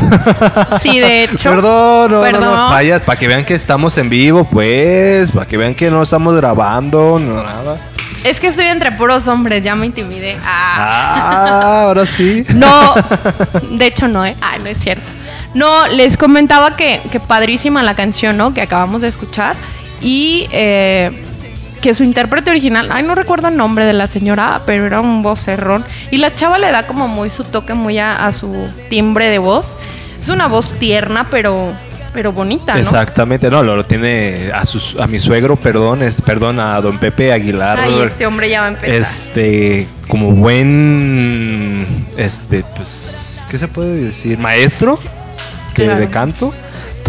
Sí, de [LAUGHS] hecho. Perdón, no, no, Perdón. no, vaya, para que vean que estamos en vivo, pues, para que vean que no estamos grabando, no nada. Es que estoy entre puros hombres, ya me intimidé. Ah. Ah, ahora sí. No, [LAUGHS] de hecho no, ¿eh? Ay, no es cierto. No, les comentaba que, que padrísima la canción, ¿no? Que acabamos de escuchar. Y eh, que su intérprete original, ay, no recuerdo el nombre de la señora, pero era un vocerrón. Y la chava le da como muy su toque, muy a, a su timbre de voz. Es una voz tierna, pero, pero bonita, ¿no? Exactamente, no, lo, lo tiene a, sus, a mi suegro, perdón, es, perdón, a don Pepe Aguilar. Ay, este hombre ya va a empezar. este como buen este pues qué se puede decir maestro que Claro. de canto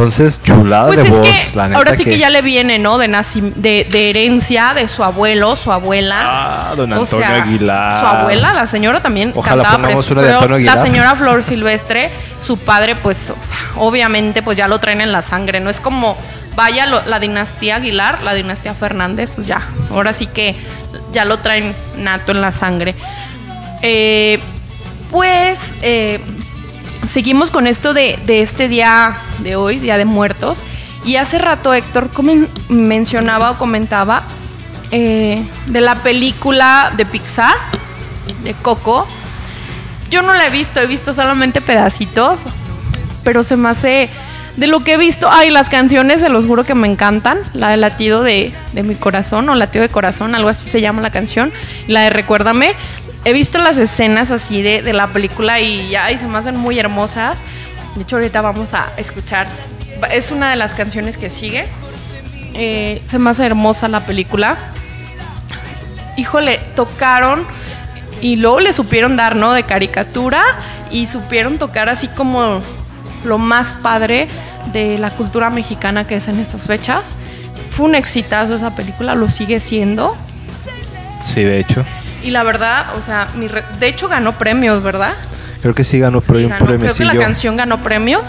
entonces chulada Pues de es voz que la neta ahora sí que, ya le viene, ¿no? De, de, de herencia de su abuelo, su abuela. ah don O Antonio sea, Aguilar Su abuela, la señora también Ojalá cantaba pongamos una de Antonio Aguilar. La señora Flor Silvestre, su padre, pues, o sea, obviamente, pues ya lo traen en la sangre. No es como vaya lo- la dinastía Aguilar, la dinastía Fernández, pues ya. Ahora sí que ya lo traen nato en la sangre. Eh, pues eh, seguimos con esto de, de este día de hoy, Día de Muertos. Y hace rato Héctor mencionaba o comentaba eh, de la película de Pixar, de Coco. Yo no la he visto, he visto solamente pedacitos, pero se me hace... De lo que he visto, ay, las canciones, se los juro que me encantan. La de latido de, de mi corazón o latido de corazón, algo así se llama la canción. La de Recuérdame. He visto las escenas así de, de la película y ay, se me hacen muy hermosas. De hecho, ahorita vamos a escuchar. Es una de las canciones que sigue. Eh, se me hace hermosa la película. Híjole, tocaron y luego le supieron dar, ¿no? De caricatura y supieron tocar así como lo más padre de la cultura mexicana que es en estas fechas. Fue un exitazo esa película, lo sigue siendo. sí de hecho Y la verdad, o sea, mi re- de hecho ganó premios, ¿verdad? creo que sí ganó Sí, ganó. Creo que la canción ganó premios.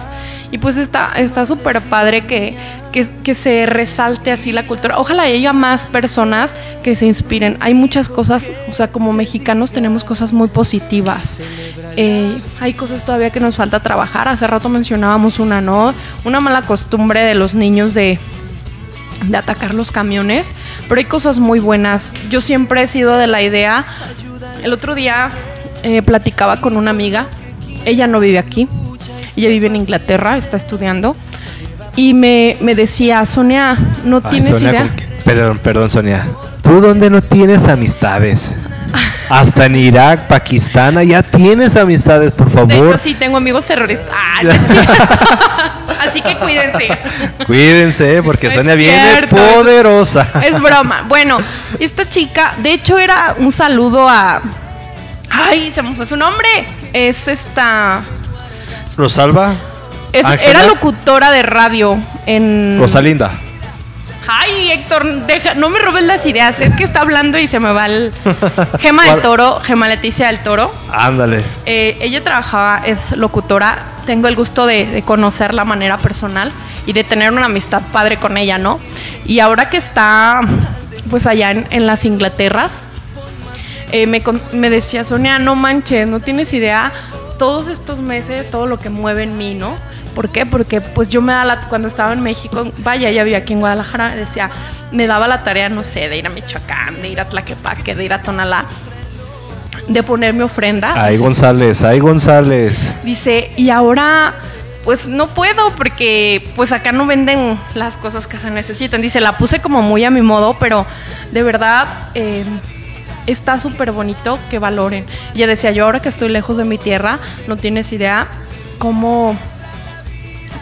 Y pues está está súper padre que, que, que se resalte así la cultura. Ojalá haya más personas que se inspiren. Hay muchas cosas, o sea, como mexicanos tenemos cosas muy positivas. Eh, hay cosas todavía que nos falta trabajar. Hace rato mencionábamos una, ¿no? Una mala costumbre de los niños de, de atacar los camiones, pero hay cosas muy buenas. Yo siempre he sido de la idea, el otro día eh, platicaba con una amiga, ella no vive aquí, ella vive en Inglaterra, está estudiando, y me, me decía, Sonia, no Ay, tienes Sonia, idea. perdón perdón Sonia tú dónde no tienes amistades [LAUGHS] hasta en Irak Pakistán ya tienes amistades por De favor hecho, sí, tengo amigos terroristas. Ah. [LAUGHS] Así que cuídense. [LAUGHS] cuídense porque Es Sonia viene poderosa Es broma. [LAUGHS] Bueno, esta chica, de hecho, era un saludo a. Ay, se me fue su nombre. Es esta. Rosalba es- era locutora de radio en. Rosalinda Ay, Héctor, deja- no me robes las ideas. Es que está hablando y se me va el. Gema del [LAUGHS] Toro, Gema Leticia del Toro. ándale Eh, ella trabajaba, es locutora. Tengo el gusto de, de conocer la manera personal y de tener una amistad padre con ella, ¿no? Y ahora que está, pues allá en, en las Inglaterras, eh, me, me decía, Sonia, no manches, no tienes idea todos estos meses, todo lo que mueve en mí, ¿no? ¿Por qué? Porque pues yo me da la, cuando estaba en México, vaya, ya vivía aquí en Guadalajara, decía, me daba la tarea, no sé, de ir a Michoacán, de ir a Tlaquepaque, de ir a Tonalá, de poner mi ofrenda. Ay, Dice, González, ay, González. Dice, y ahora pues no puedo porque pues acá no venden las cosas que se necesitan. Dice, la puse como muy a mi modo, pero de verdad eh, está súper bonito que valoren. Y ella decía, yo ahora que estoy lejos de mi tierra, no tienes idea cómo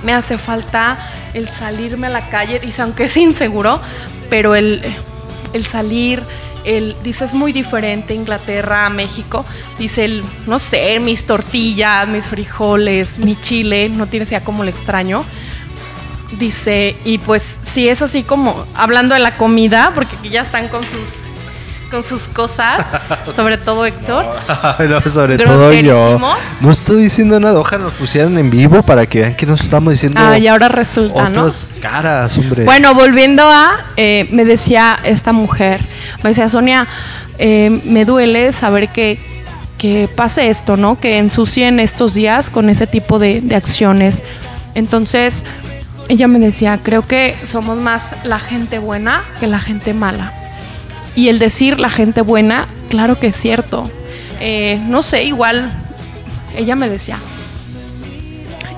me hace falta el salirme a la calle. Dice, aunque es inseguro, pero el, el salir, el, dice, es muy diferente Inglaterra a México. Dice, el, no sé, mis tortillas, mis frijoles, mi chile, no tienes idea cómo le extraño. Dice, y pues sí es así como hablando de la comida, porque aquí ya están con sus con sus cosas, [LAUGHS] sobre todo Héctor. No, [LAUGHS] sobre todo yo. No estoy diciendo nada. Ojalá nos pusieran en vivo para que vean que nos estamos diciendo Ah, y ahora resulta, ¿no? caras, hombre. Bueno, volviendo a, eh, me decía esta mujer, me decía Sonia, eh, me duele saber que, que pase esto, ¿no? Que ensucien estos días con ese tipo de, de acciones. Entonces, ella me decía, creo que somos más la gente buena que la gente mala. Y el decir la gente buena, claro que es cierto. Eh, no sé, igual, ella me decía,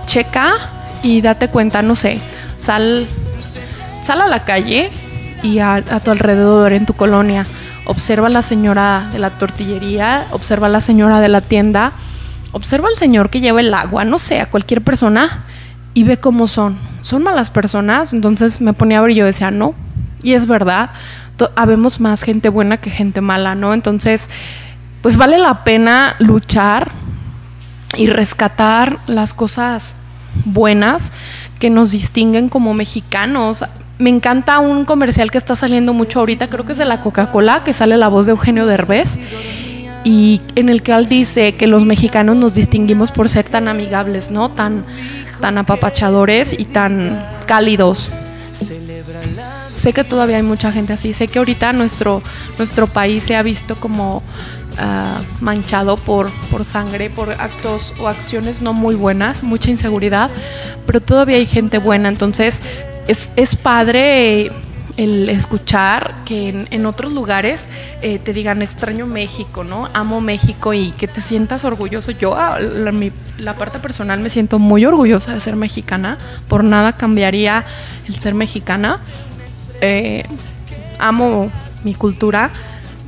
checa y date cuenta, no sé, sal, sal a la calle y a, a tu alrededor, en tu colonia. Observa a la señora de la tortillería, observa a la señora de la tienda, observa al señor que lleva el agua, no sé, a cualquier persona y ve cómo son. ¿Son malas personas? Entonces me ponía a ver y yo decía, no. Y es verdad, habemos más gente buena que gente mala, ¿no? Entonces, pues vale la pena luchar y rescatar las cosas buenas que nos distinguen como mexicanos. Me encanta un comercial que está saliendo mucho ahorita, creo que es de la Coca-Cola, que sale la voz de Eugenio Derbez y en el que él dice que los mexicanos nos distinguimos por ser tan amigables, ¿no? Tan, tan apapachadores y tan cálidos. Sé que todavía hay mucha gente así. Sé que ahorita nuestro, nuestro país se ha visto como ah, manchado por, por sangre, por actos o acciones no muy buenas, mucha inseguridad, pero todavía hay gente buena. Entonces es, es padre el escuchar que en, otros lugares eh, te digan extraño México, ¿no? Amo México y que te sientas orgulloso. Yo, la, la parte personal, me siento muy orgullosa de ser mexicana. Por nada cambiaría el ser mexicana. Eh, amo mi cultura,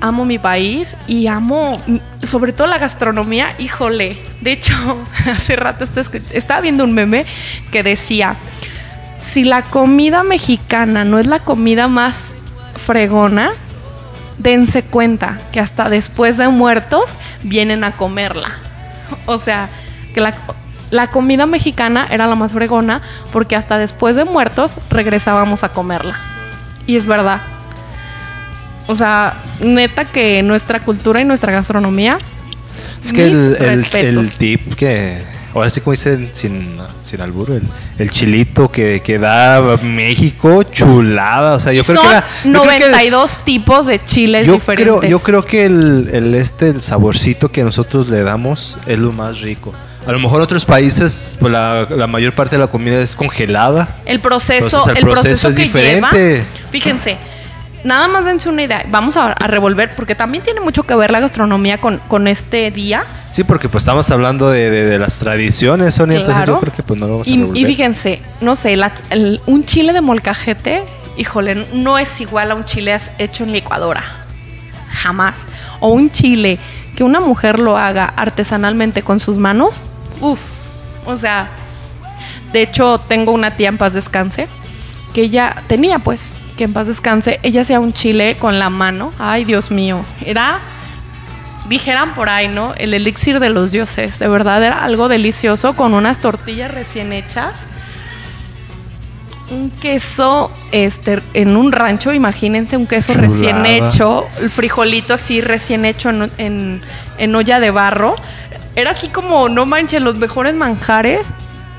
amo mi país y amo mm, sobre todo la gastronomía. Híjole, de hecho, [LAUGHS] hace rato estaba viendo un meme que decía, si la comida mexicana no es la comida más fregona, dense cuenta que hasta después de muertos vienen a comerla. [LAUGHS] O sea, que la, la comida mexicana era la más fregona porque hasta después de muertos regresábamos a comerla. Y es verdad. O sea, neta que nuestra cultura y nuestra gastronomía. Es que el tip que, ahora sí como dicen sin, sin albur, el, el chilito que, que da México, chulada. O sea, yo creo Son que era. yo creo que- 92 tipos de chiles yo diferentes. creo, yo creo que el, el este el saborcito que nosotros le damos es lo más rico. A lo mejor en otros países pues la, la mayor parte de la comida es congelada. El proceso, Entonces, el el proceso, proceso es que diferente. lleva. Fíjense, nada más dense una idea. Vamos a, a revolver, porque también tiene mucho que ver la gastronomía con, con este día. Sí, porque pues estamos hablando de, de- de las tradiciones, Sonia, entonces Claro. yo creo que pues no lo vamos a Y, revolver. y fíjense, no sé, la- el- un chile de molcajete, híjole, no es igual a un chile hecho en licuadora. Jamás. O un chile que una mujer lo haga artesanalmente con sus manos. Uf. O sea, de hecho, tengo una tía en paz descanse que ella tenía, pues, que en paz descanse, ella hacía un chile con la mano. Ay, Dios mío. Era, dijeran por ahí, ¿no? El elixir de los dioses. De verdad, era algo delicioso con unas tortillas recién hechas. Un queso este, en un rancho, imagínense un queso Chulada. recién hecho, el frijolito así recién hecho en, en- en olla de barro. Era así como, no manches, los mejores manjares,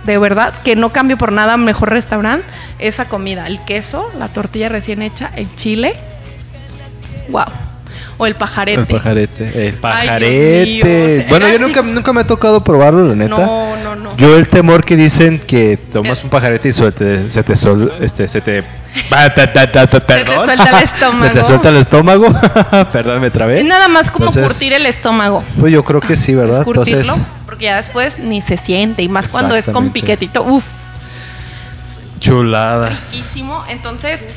de verdad, que no cambio por nada, mejor restaurante, esa comida, el queso, la tortilla recién hecha, el chile, wow. O el pajarete. El pajarete. El Ay, pajarete. Dios mío, o sea, bueno, yo nunca, nunca me ha tocado probarlo, la neta. No, no, no. Yo el temor que dicen que tomas un pajarete y suelte- se te sol- este se te Ah, ta, ta, ta, ta, perdón. suelta el [LAUGHS] estómago. se te suelta el estómago. [LAUGHS] Perdón, me trabé. Es nada más como Entonces, curtir el estómago. Pues yo creo que sí, ¿verdad? Es curtirlo, Entonces, porque ya después ni se siente. Y más cuando es con piquetito. Uf, chulada. riquísimo. Entonces,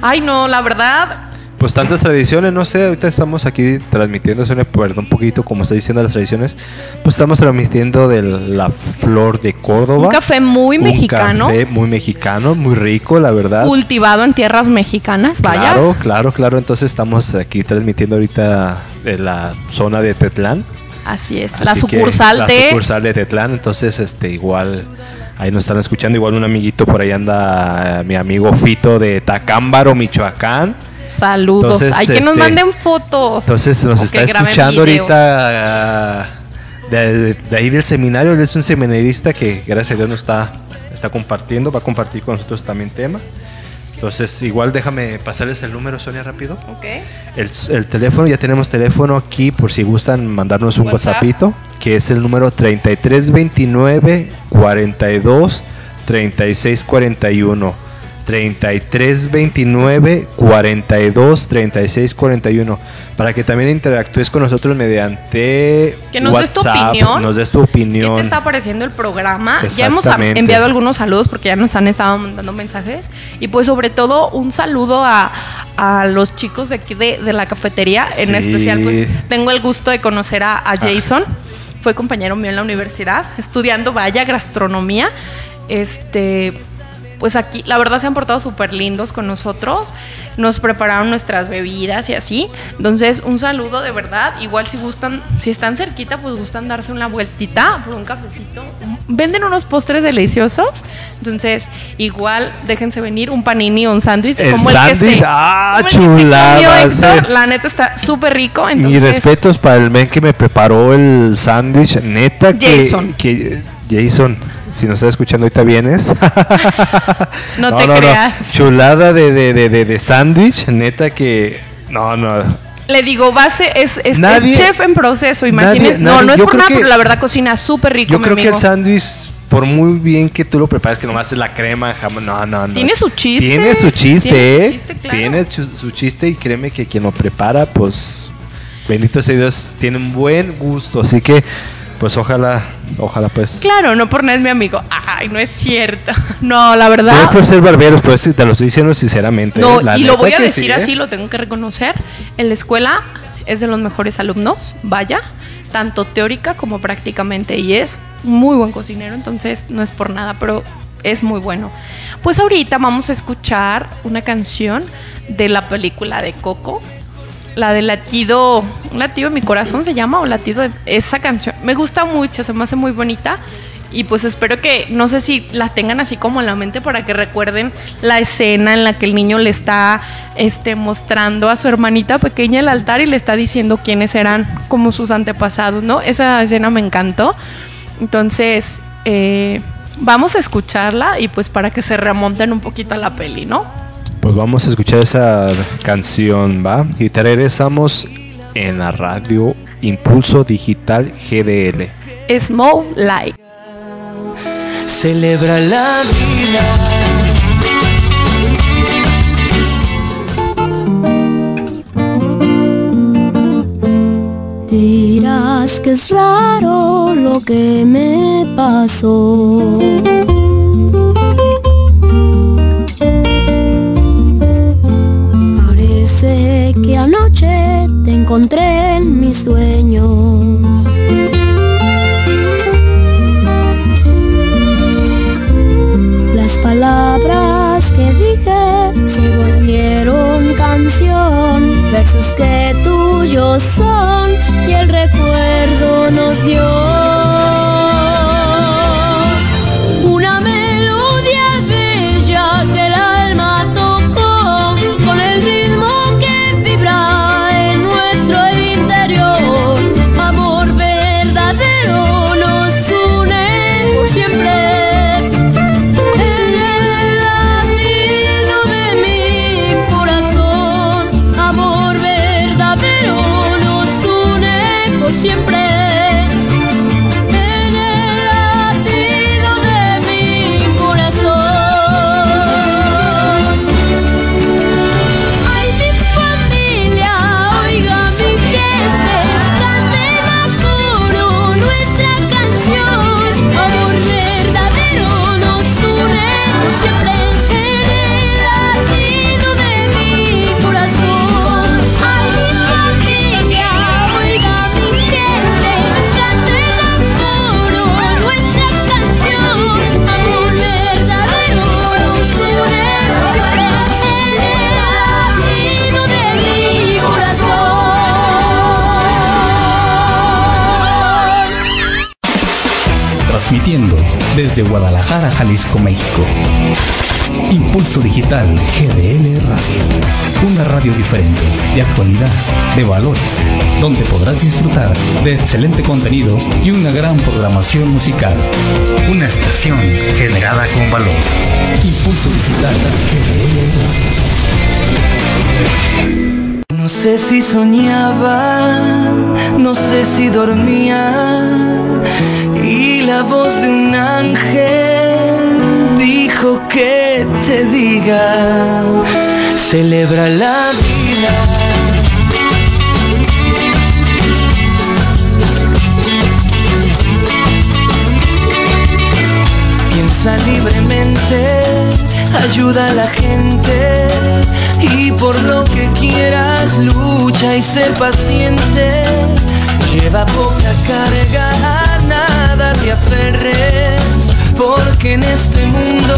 ay no, la verdad, Pues tantas tradiciones, no sé, ahorita estamos aquí transmitiendo, Sonia, perdón un poquito como está diciendo las tradiciones, pues estamos transmitiendo de la flor de Córdoba. un café muy Un mexicano, café muy mexicano, muy rico, la verdad. cultivado en tierras mexicanas, vaya. Claro, claro, claro. Entonces estamos aquí transmitiendo ahorita de la zona de Tetlán. Así es, la que sucursal la de sucursal de Tetlán. Entonces, este, igual ahí nos están escuchando. Igual un amiguito por ahí anda, eh, mi amigo Fito de Tacámbaro, Michoacán. saludos. Entonces, Hay que nos este, manden fotos. Entonces nos está escuchando video. ahorita ah, de, de ahí del seminario. Él es un seminarista que gracias a Dios nos está, está compartiendo. Va a compartir con nosotros también tema. Entonces, igual déjame pasarles el número, Sonia, rápido. Ok. El, el teléfono, ya tenemos teléfono aquí por si gustan mandarnos un WhatsApp. WhatsAppito, que es el número 3329 42 36 41. 33 29 42 36 41 para que también interactúes con nosotros mediante Que nos des tu WhatsApp, opinión. nos des tu ¿Qué te opinión. está pareciendo el programa? Ya hemos enviado algunos saludos porque ya nos han estado mandando mensajes. Y pues sobre todo un saludo a, a los chicos de aquí de, de la cafetería. En especial pues tengo el gusto de conocer a, a Jason. Fue compañero mío en la universidad, estudiando vaya gastronomía. Este, pues aquí la verdad se han portado súper lindos con nosotros. Nos prepararon nuestras bebidas y así. Entonces, un saludo de verdad. Igual si gustan, si están cerquita, pues gustan darse una vueltita por un cafecito. Venden unos postres deliciosos. Entonces, igual déjense venir un panini o un sándwich. El como el que sándwich, ah, el que se comió chulada. La neta está súper rico. Mis Entonces, respetos para el men que me preparó el sándwich. Neta que Jason. que Jason, si nos estás escuchando ahorita vienes. [LAUGHS] No te creas. Chulada de, de, de, de, de sándwich, neta que no, no. Le digo, base es, es, chef en proceso, imagínense. no, no es por nada, que- pero la verdad cocina súper rico, Yo mi creo que el sándwich, por muy bien que tú lo prepares, que nomás es la crema, jamás, no, no, no. Tiene su chiste. Tiene su chiste, Tiene su ¿eh? chiste, claro. Tiene su chiste y créeme que quien lo prepara, pues, bendito sea Dios, tiene un buen gusto. Así que, pues, ojalá, ojalá, pues. Claro, no por nada es mi amigo. Ay, no es cierto. [LAUGHS] No, la No verdad. por ser barberos, pues te lo estoy diciendo sinceramente. No, ¿eh? Y lo voy a decir sí, ¿eh? así, lo tengo que reconocer. En la escuela es de los mejores alumnos, vaya, tanto teórica como prácticamente. Y es muy buen cocinero, entonces no es por nada, pero es muy bueno. Pues ahorita vamos a escuchar una canción de la película de Coco. La de latido, latido de mi corazón se llama o latido de esa canción. Me gusta mucho, se me hace muy bonita. Y pues espero que, no sé si la tengan así como en la mente para que recuerden la escena en la que el niño le está este, mostrando a su hermanita pequeña el altar y le está diciendo quiénes eran como sus antepasados, ¿no? Esa escena me encantó. Entonces, eh, vamos a escucharla y pues para que se remonten un poquito a la peli, ¿no? Pues vamos a escuchar esa canción, ¿va? Y te regresamos en la radio Impulso Digital GDL. Small Like. celebra la vida. Dirás que es raro lo que me pasó. Que anoche te encontré en mis sueños. Las palabras que dije se volvieron canción, versos que tuyos son y el recuerdo nos dio desde Guadalajara, Jalisco, México. Impulso Digital GDL Radio. Una radio diferente, de actualidad, de valores, donde podrás disfrutar de excelente contenido y una gran programación musical. Una estación generada con valor. Impulso Digital GDL Radio. No sé si soñaba, no sé si dormía y la voz de un ángel dijo que te diga, celebra la vida. Piensa libremente, ayuda a la gente y por lo que quieras lucha y sé paciente. Lleva poca carga, a nada te aferres, porque en este mundo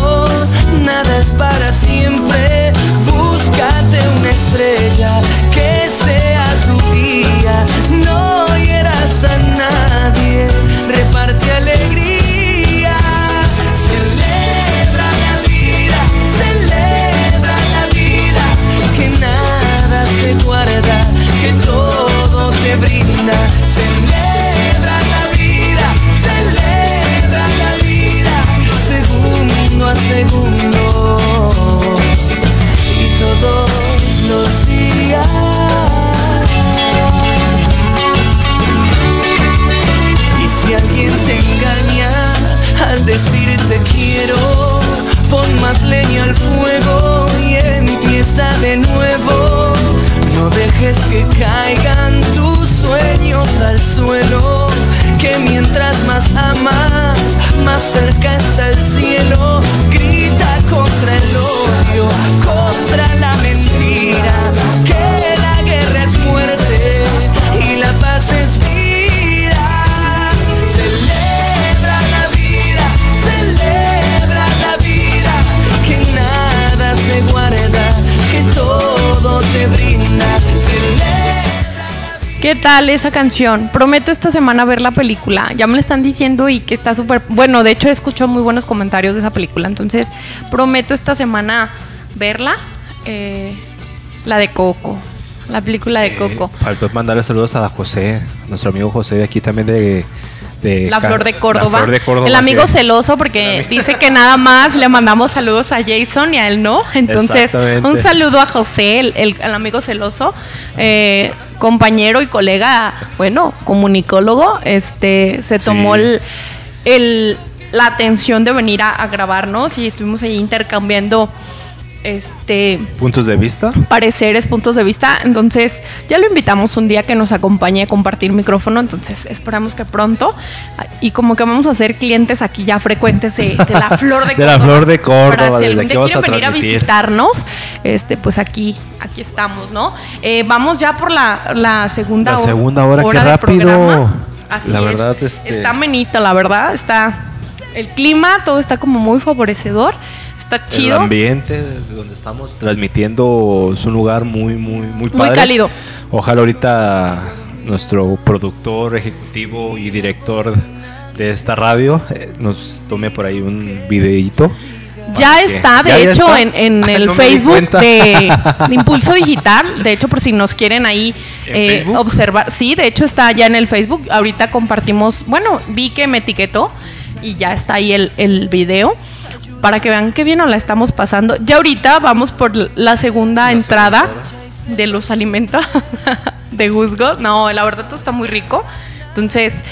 tal esa canción? Prometo esta semana ver la película. Ya me lo están diciendo y que está súper... Bueno, de hecho he escuchado muy buenos comentarios de esa película. Entonces, prometo esta semana verla. Eh, la de Coco. La película de Coco. Faltó mandarle saludos a José, nuestro amigo José de aquí también de... de La Flor de La Córdoba. Flor de Córdoba, el amigo que- celoso porque dice que nada más le mandamos saludos a Jason y a él no. Entonces, un saludo a José, el, el- el amigo celoso, eh, compañero y colega, bueno, comunicólogo. Este se Sí. tomó el, el- la atención de venir a, a grabarnos y estuvimos ahí intercambiando este puntos de vista. pareceres, puntos de vista. Entonces, ya lo invitamos un día que nos acompañe a compartir micrófono. Entonces, esperamos que pronto. Y como que vamos a ser clientes aquí ya frecuentes de, de la [LAUGHS] Flor de De la. Flor de Córdoba, Para si algún día a venir a visitarnos, este, pues aquí, aquí estamos, ¿no? Eh, vamos ya por la, la segunda La hora. segunda hora, qué del rápido. Así La es. verdad, este- Está amenito, la verdad. Está el clima, todo está como muy favorecedor. Está El chido. ambiente de donde estamos transmitiendo es un lugar muy, muy, muy Muy padre. cálido. Ojalá ahorita nuestro productor, ejecutivo y director de esta radio eh, nos tome por ahí un videíto. Ya está, de ¿Ya, ya hecho, está? en, en [LAUGHS] el no Facebook de, de [LAUGHS] Impulso Digital. De hecho, por si nos quieren ahí ¿En eh, observar. Sí, de hecho está ya en el Facebook. Ahorita compartimos, bueno, vi que me etiquetó y ya está ahí el, el video. Para que vean qué bien nos la estamos pasando. Ya ahorita vamos por la segunda entrada de los alimentos [LAUGHS] de Guzgos. No, la verdad todo está muy rico. Entonces,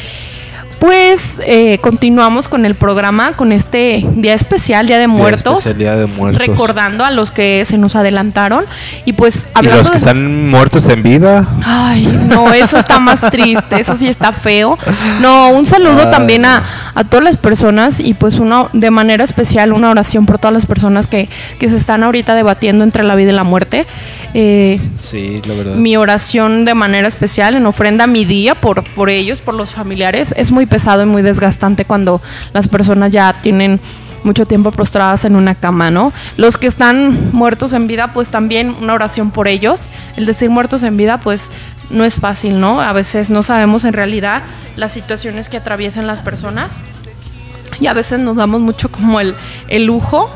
pues eh, continuamos con el programa, con este día especial, Día de Muertos. Día de Muertos. Recordando a los que se nos adelantaron. Y pues Y hablando los que de- están muertos en vida. Ay, no, eso está más triste, eso sí está feo. No, un saludo Ay, también a, a todas las personas y pues una de manera especial una oración por todas las personas que, que se están ahorita debatiendo entre la vida y la muerte. Eh, Sí, la verdad. mi oración de manera especial en ofrenda a mi día por, por ellos, por los familiares. Es muy pesado y muy desgastante cuando las personas ya tienen mucho tiempo prostradas en una cama, ¿no? Los que están muertos en vida, pues también una oración por ellos. El decir muertos en vida, pues no es fácil, ¿no? A veces no sabemos en realidad las situaciones que atraviesan las personas y a veces nos damos mucho como el, el lujo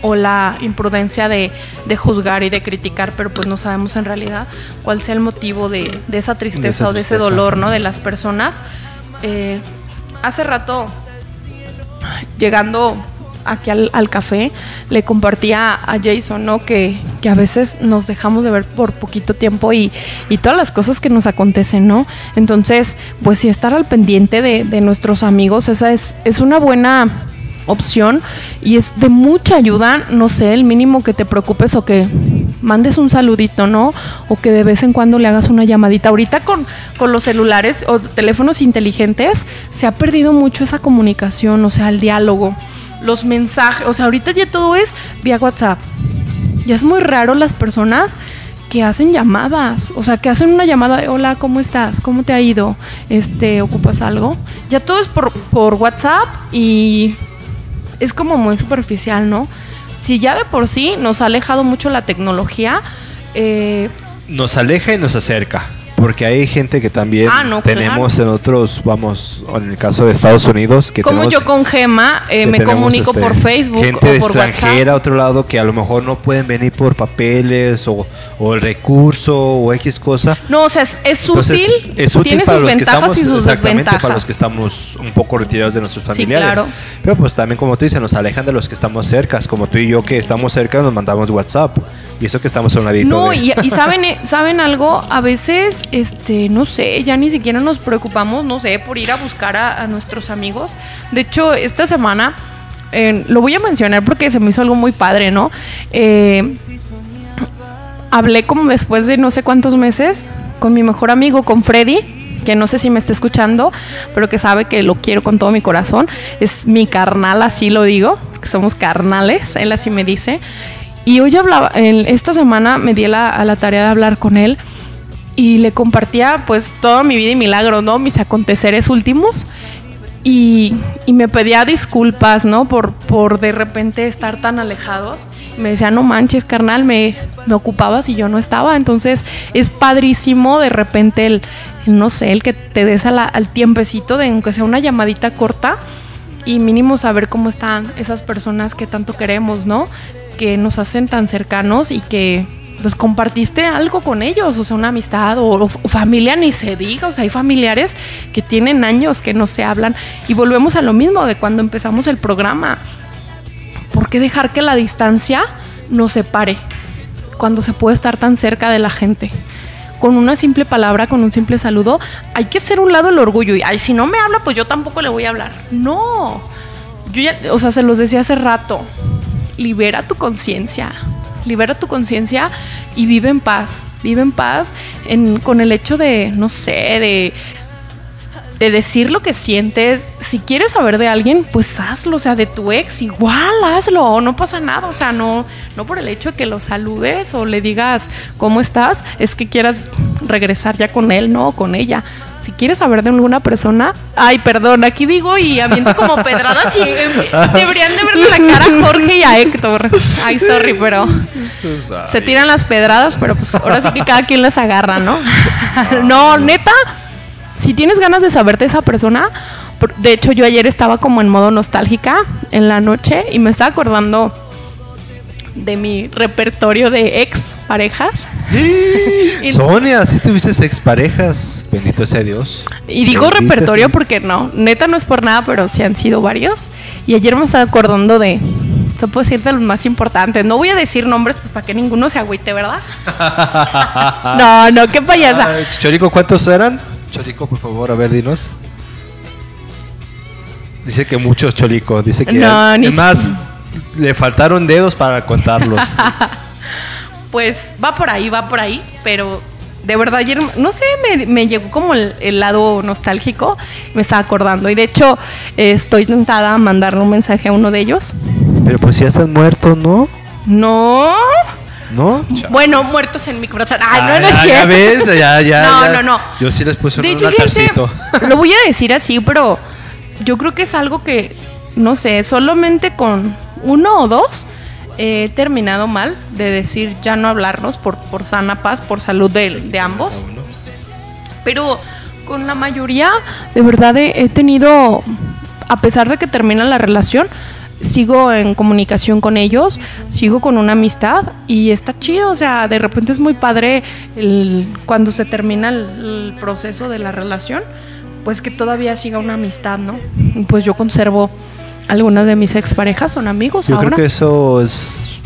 o la imprudencia de, de juzgar y de criticar, pero pues no sabemos en realidad cuál sea el motivo de, de esa tristeza esa o de ese tristeza. dolor, ¿no? De las personas. Eh, hace rato, llegando aquí al, café, le compartía a Jason, ¿no? Que, que a veces nos dejamos de ver por poquito tiempo y, y todas las cosas que nos acontecen, ¿no? Entonces, pues sí, estar al pendiente de, de nuestros amigos, esa es, es una buena opción y es de mucha ayuda, no sé, el mínimo que te preocupes o que mandes un saludito, ¿no? O que de vez en cuando le hagas una llamadita. Ahorita con, con los celulares o teléfonos inteligentes se ha perdido mucho esa comunicación, o sea, el diálogo, los mensajes, o sea, ahorita ya todo es vía WhatsApp. Ya es muy raro las personas que hacen llamadas, o sea, que hacen una llamada de hola, ¿cómo estás? ¿Cómo te ha ido? Este, ¿ocupas algo? Ya todo es por, por WhatsApp y es como muy superficial, ¿no? Si ya de por sí nos ha alejado mucho la tecnología, eh, Nos aleja y nos acerca. Porque hay gente que también Ah, no, tenemos en otros, vamos, en el caso de Estados Unidos, que como tenemos- yo con Gema eh, que me comunico este, por Facebook gente o por extranjera a otro lado que a lo mejor no pueden venir por papeles o, o el recurso o X cosa. No, o sea, es, es Entonces, útil, es útil tiene para sus los que ventajas estamos y sus exactamente desventajas. para los que estamos un poco retirados de nuestros Sí, familiares. claro. Pero pues también como tú dices, nos alejan de los que estamos cerca, como tú y yo que estamos cerca nos mandamos WhatsApp y eso que estamos a un ladito No, de- y, y [LAUGHS] saben, eh, saben algo, a veces, este, no sé, ya ni siquiera nos preocupamos, no sé, por ir a buscar a, a nuestros amigos. De hecho, esta semana eh, lo voy a mencionar porque se me hizo algo muy padre, ¿no? Eh, hablé como después de no sé cuántos meses con mi mejor amigo, con Freddy, que no sé si me está escuchando, pero que sabe que lo quiero con todo mi corazón. Es mi carnal, así lo digo, que somos carnales, él así me dice. Y hoy hablaba, esta semana me di a la tarea de hablar con él y le compartía pues toda mi vida y milagro, ¿no? Mis aconteceres últimos. Y, me pedía disculpas, ¿no? Por, por de repente estar tan alejados. Me decía, no manches, carnal, me, me ocupabas y yo no estaba. Entonces es padrísimo de repente el, no sé, el que te des al tiempecito de aunque sea una llamadita corta y mínimo saber cómo están esas personas que tanto queremos, ¿no? Que nos hacen tan cercanos y que pues compartiste algo con ellos, o sea, una amistad o, o familia ni se diga, o sea, hay familiares que tienen años que no se hablan y volvemos a lo mismo de cuando empezamos el programa. ¿Por qué dejar que la distancia nos separe cuando se puede estar tan cerca de la gente? Con una simple palabra, con un simple saludo, hay que hacer un lado el orgullo y, ay, si no me habla, pues yo tampoco le voy a hablar. No, yo ya, o sea, se los decía hace rato, libera tu conciencia, libera tu conciencia y vive en paz, vive en paz con el hecho de, no sé, de, de decir lo que sientes. Si quieres saber de alguien, pues hazlo, o sea, de tu ex, igual hazlo, no pasa nada, o sea, no, no por el hecho de que lo saludes o le digas cómo estás, es que quieras regresar ya con él, no, con ella. Si quieres saber de alguna persona, ay, perdón, aquí digo y aviento como pedradas y eh, deberían de verle la cara a Jorge y a Héctor. Ay, sorry, pero se tiran las pedradas, pero pues ahora sí que cada quien las agarra, ¿no? [LAUGHS] no, neta, si tienes ganas de saber de esa persona, de hecho yo ayer estaba como en modo nostálgica en la noche y me estaba acordando de mi repertorio de ex parejas. [LAUGHS] Y- Sonia, si tuviste exparejas, bendito sea Dios. Y digo Bendito repertorio sea. porque no, neta no es por nada, pero sí han sido varios. Y ayer me estaba acordando de, se puede decir de los más importantes. No voy a decir nombres, pues para que ninguno se agüite, ¿verdad? [LAUGHS] no, no, qué payasa. Ay, Chorico, ¿cuántos eran? Chorico, por favor, a ver, dinos. Dice que muchos, Chorico. Dice que. No, ni más, le faltaron dedos para contarlos. [LAUGHS] Pues va por ahí, va por ahí, pero de verdad ayer, no sé, me, me llegó como el, el lado nostálgico, me estaba acordando. Y de hecho, eh, estoy tentada a mandarle un mensaje a uno de ellos. Pero pues ya están muertos, ¿no? No, ¿No? bueno, muertos en mi corazón. Ay, no, no es cierto. ya ves, ya, ya. No, ya. no, no. Yo sí les puse un, De un hecho, lo voy a decir así, pero yo creo que es algo que, no sé, solamente con uno o dos he terminado mal de decir ya no hablarnos por, por sana paz, por salud de, de ambos. Pero con la mayoría, de verdad, he, he tenido, a pesar de que termina la relación, sigo en comunicación con ellos, sigo con una amistad y está chido, o sea, de repente es muy padre el- cuando se termina el, el proceso de la relación, pues que todavía siga una amistad, ¿no? Y pues yo conservo algunas de mis exparejas, son amigos Yo ahora. creo que eso es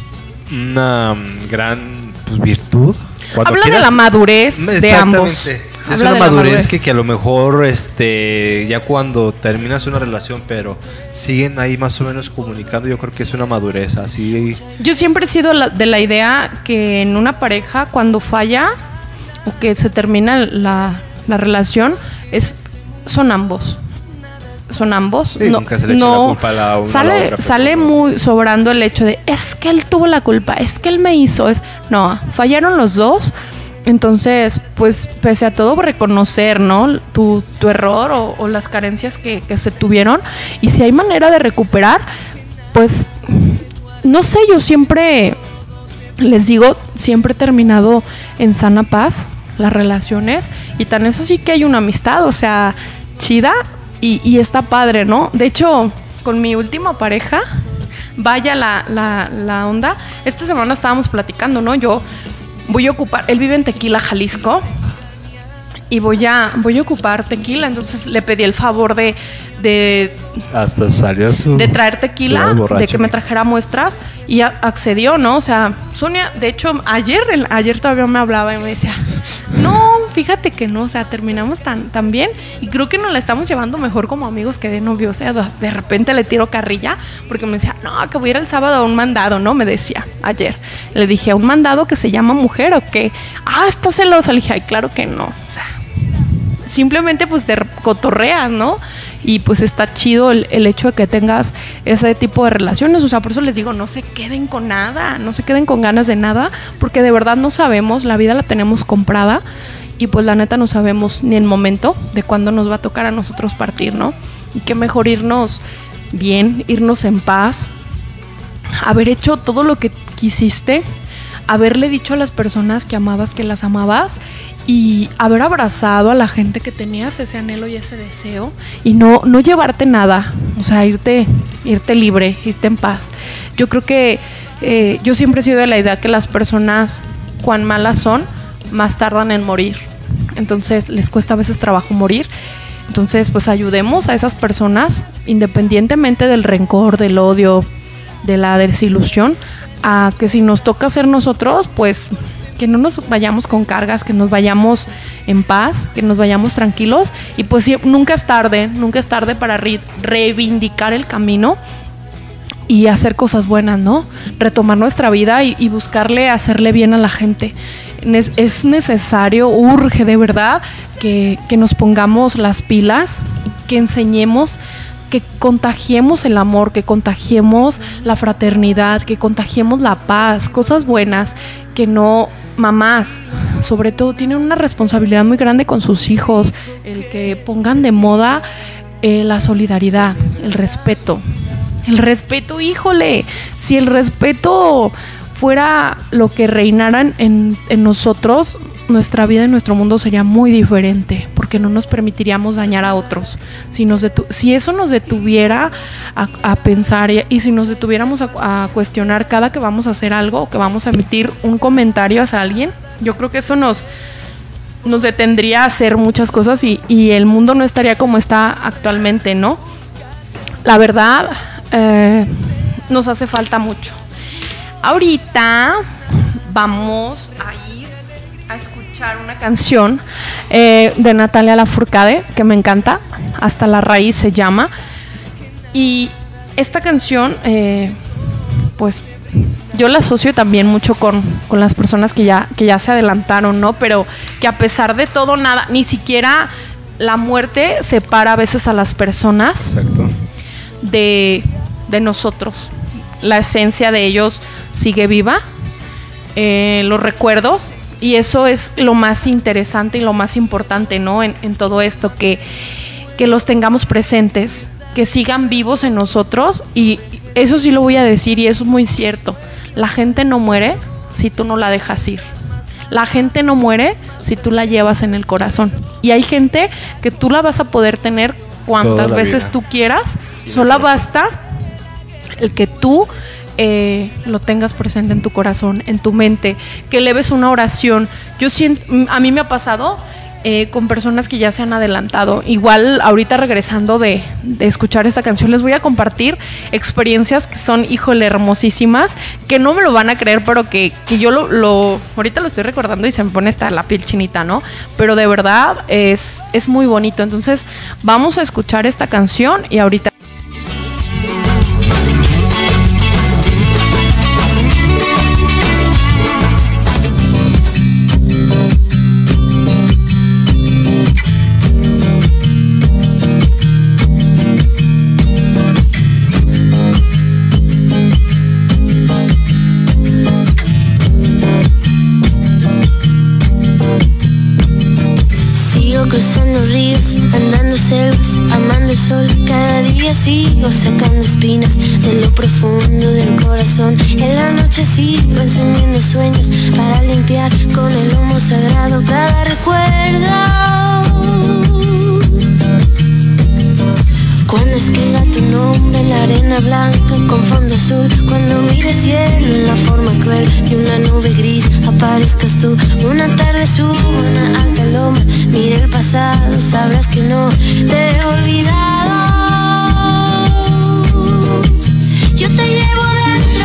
una mm, gran pues, virtud. Cuando Habla de la madurez de ambos. Exactamente. Es una madurez, Que, que a lo mejor este ya cuando terminas una relación, pero siguen ahí más o menos comunicando, yo creo que es una madurez así. Yo siempre he sido la- de la idea que en una pareja, cuando falla o que se termina la, la relación, es, son ambos. Son ambos. Sí, nunca se le echa la culpa a la una a la sale, otra sale muy sobrando el hecho de es que él tuvo la culpa, es que él me hizo. Es, no, fallaron los dos. Entonces, pues, pese a todo, reconocer, ¿no? Tu, tu error o, o las carencias que, que se tuvieron. Y si hay manera de recuperar, pues, no sé, yo siempre les digo, siempre he terminado en sana paz las relaciones y tan es así que hay una amistad, o sea, chida y, y está padre, ¿no? De hecho, con mi última pareja, vaya la, la, la onda, esta semana estábamos platicando, ¿no? Yo voy a ocupar, él vive en Tequila, Jalisco, y voy a, voy a ocupar tequila, entonces le pedí el favor de, de Hasta salió su. de traer tequila, de que me trajera muestras y accedió, ¿no? O sea, Sonia, de hecho, ayer, el- ayer todavía me hablaba y me decía, no, fíjate que no, o sea, terminamos tan, tan bien y creo que nos la estamos llevando mejor como amigos que de novio, o sea, de, de repente le tiro carrilla porque me decía, no, que voy a ir el sábado a un mandado, ¿no? Me decía ayer. Le dije, ¿a un mandado que se llama mujer o qué? Ah, está celosa. Le dije, ay, claro que no, o sea, simplemente pues te cotorreas, ¿no? Y pues está chido el, el hecho de que tengas ese tipo de relaciones. O sea, por eso les digo, no se queden con nada, no se queden con ganas de nada, porque de verdad no sabemos, la vida la tenemos comprada y pues la neta no sabemos ni el momento de cuándo nos va a tocar a nosotros partir, ¿no? Y qué mejor irnos bien, irnos en paz, haber hecho todo lo que quisiste, haberle dicho a las personas que amabas que las amabas y haber abrazado a la gente que tenías ese anhelo y ese deseo y no, no llevarte nada, o sea, irte, irte libre, irte en paz. Yo creo que eh, yo siempre he sido de la idea que las personas, cuan malas son, más tardan en morir. Entonces les cuesta a veces trabajo morir. Entonces, pues ayudemos a esas personas, independientemente del rencor, del odio, de la desilusión, a que si nos toca ser nosotros, pues que no nos vayamos con cargas, que nos vayamos en paz, que nos vayamos tranquilos y pues nunca es tarde, nunca es tarde para re- reivindicar el camino y hacer cosas buenas, ¿no? Retomar nuestra vida y, buscarle hacerle bien a la gente. Es necesario, urge de verdad que, que nos pongamos las pilas, que enseñemos, que contagiemos el amor, que contagiemos la fraternidad, que contagiemos la paz, cosas buenas, que no, mamás, sobre todo, tienen una responsabilidad muy grande con sus hijos, el que pongan de moda eh, la solidaridad, el respeto, el respeto, híjole, si el respeto fuera lo que reinaran en, en nosotros, nuestra vida y nuestro mundo sería muy diferente, porque no nos permitiríamos dañar a otros. Si, eso nos detuviera a, pensar y, si nos detuviéramos a, cuestionar cada que vamos a hacer algo o que vamos a emitir un comentario hacia alguien, yo creo que eso nos, nos detendría a hacer muchas cosas y, el mundo no estaría como está actualmente, ¿no? La verdad, eh, nos hace falta mucho. Ahorita vamos a a escuchar una canción eh, de Natalia Lafourcade que me encanta, Hasta la raíz se llama. Y esta canción, eh, pues yo la asocio también mucho con, con las personas que ya, que ya se adelantaron, ¿no? Pero que a pesar de todo, nada, ni siquiera la muerte separa a veces a las personas de, de nosotros. La esencia de ellos sigue viva, eh, los recuerdos, y eso es lo más interesante y lo más importante, ¿no? En, en todo esto, que, que los tengamos presentes, que sigan vivos en nosotros, y eso sí lo voy a decir, y eso es muy cierto. La gente no muere si tú no la dejas ir. La gente no muere si tú la llevas en el corazón. Y hay gente que tú la vas a poder tener cuantas veces vida. tú quieras. Solo basta el que tú eh, lo tengas presente en tu corazón, en tu mente, que leves una oración. Yo siento, a mí me ha pasado eh, con personas que ya se han adelantado. Igual ahorita regresando de, escuchar esta canción les voy a compartir experiencias que son, híjole, hermosísimas, que no me lo van a creer, pero que, que yo lo, lo, ahorita lo estoy recordando y se me pone hasta la piel chinita, ¿no? Pero de verdad es, es muy bonito. Entonces vamos a escuchar esta canción y ahorita... cruzando ríos, andando selvas, amando el sol. Cada día sigo sacando espinas de lo profundo del corazón. En la noche sigo encendiendo sueños para limpiar con el humo sagrado cada recuerdo. Cuando escriba tu nombre en la arena blanca con fondo azul. Cuando mire cielo en la forma cruel de una nube gris Aparezcas tú. Una tarde subo una alta loma Mire el pasado, sabrás que no te he olvidado. Yo te llevo dentro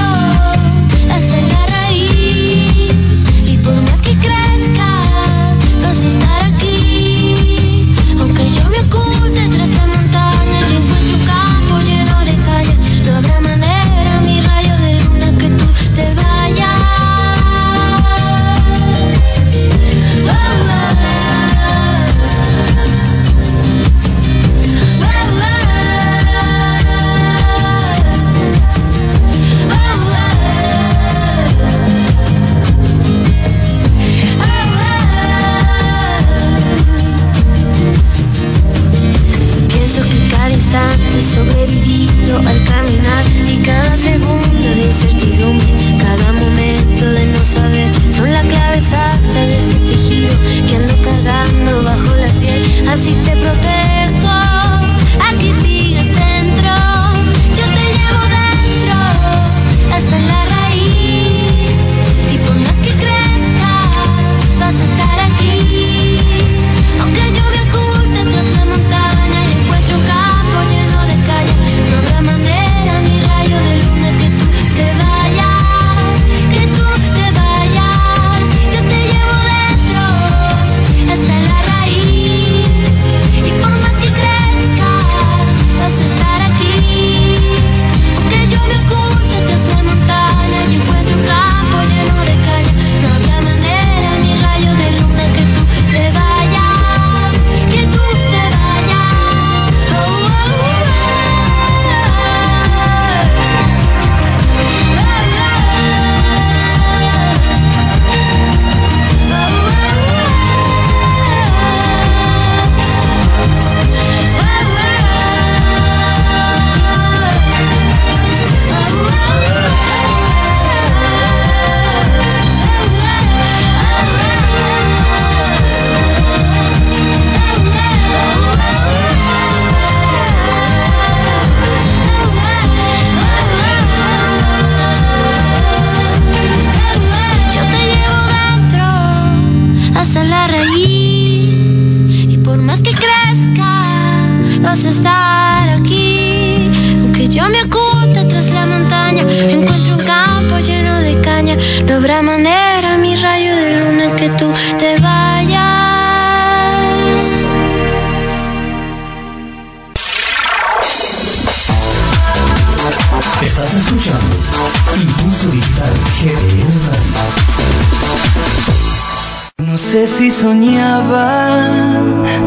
soñaba,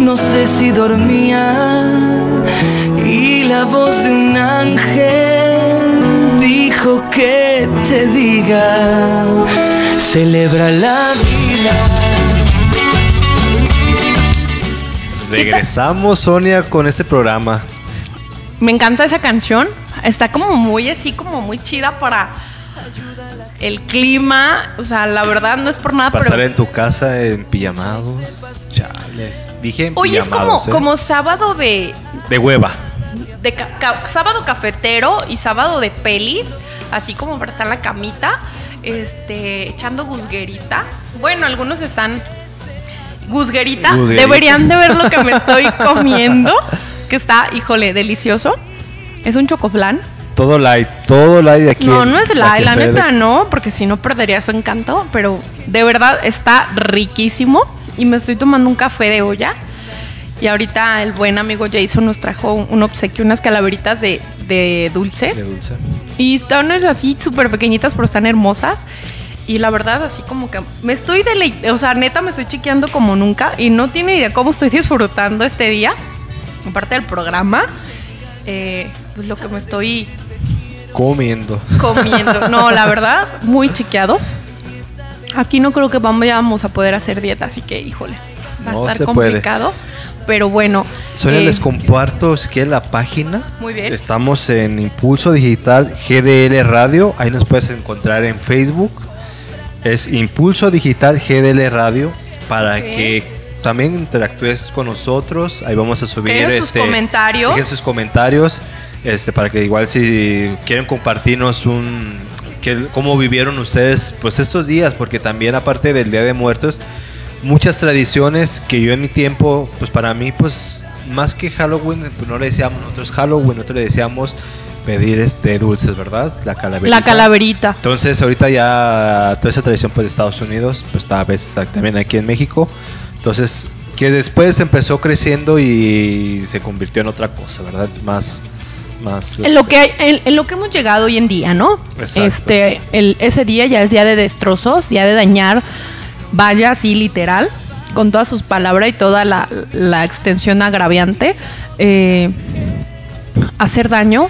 no sé si dormía y la voz de un ángel dijo que te diga, celebra la vida. Regresamos, Sonia, con este programa. Me encanta esa canción. Está como muy así, como muy chida para el clima. O sea, la verdad no es por nada, Pasar pero. en tu casa en pijamados. Chales. Dije en Oye, es como, ¿eh? como sábado de, De hueva. de ca- ca- sábado cafetero y sábado de pelis, así como para estar en la camita, este, echando gusguerita. Bueno, algunos están Gusguerita. Gusguerita. Deberían de ver lo que me estoy comiendo. Que está, híjole, delicioso. Es un chocoflán. Todo light, todo light de aquí. No, no es la, que la de- neta no, porque si no perdería su encanto. Pero de verdad está riquísimo. Y me estoy tomando un café de olla. Y ahorita el buen amigo Jason nos trajo un obsequio, unas calaveritas de, de dulce. de dulce. Y están así súper pequeñitas, pero están hermosas. Y la verdad, así como que me estoy deleitando, o sea, neta me estoy chequeando como nunca. Y no tiene idea cómo estoy [LAUGHS] disfrutando este día. Aparte del programa, eh, pues lo que me estoy Comiendo. comiendo. No, la verdad, muy chequeados. Aquí no creo que vamos a poder hacer dieta, así que, híjole, va No a estar puede. complicado. Pero bueno. Solo eh, les comparto quieren la página. Muy bien. Estamos en Impulso Digital GDL Radio. Ahí nos puedes encontrar en Facebook. Es Impulso Digital GDL Radio para que también interactúes con nosotros. Ahí vamos a subir Dejen sus este, comentarios. sus comentarios. Este, para que igual si quieren compartirnos un que, cómo vivieron ustedes pues estos días, porque también aparte del Día de Muertos, muchas tradiciones que yo en mi tiempo, pues para mí, pues más que Halloween, pues no le decíamos nosotros Halloween, nosotros le decíamos pedir este dulces, ¿verdad? La calaverita. La calaverita. Entonces ahorita ya toda esa tradición pues de Estados Unidos, pues está vez también aquí en México. Entonces que después empezó creciendo y se convirtió en otra cosa, ¿verdad? Más, más. En lo que hay- en, en lo que hemos llegado hoy en día, ¿no? Exacto. Este, el, ese día ya es día de destrozos, día de dañar, vaya así literal, con todas sus palabras y toda la, la extensión agraviante, eh, hacer daño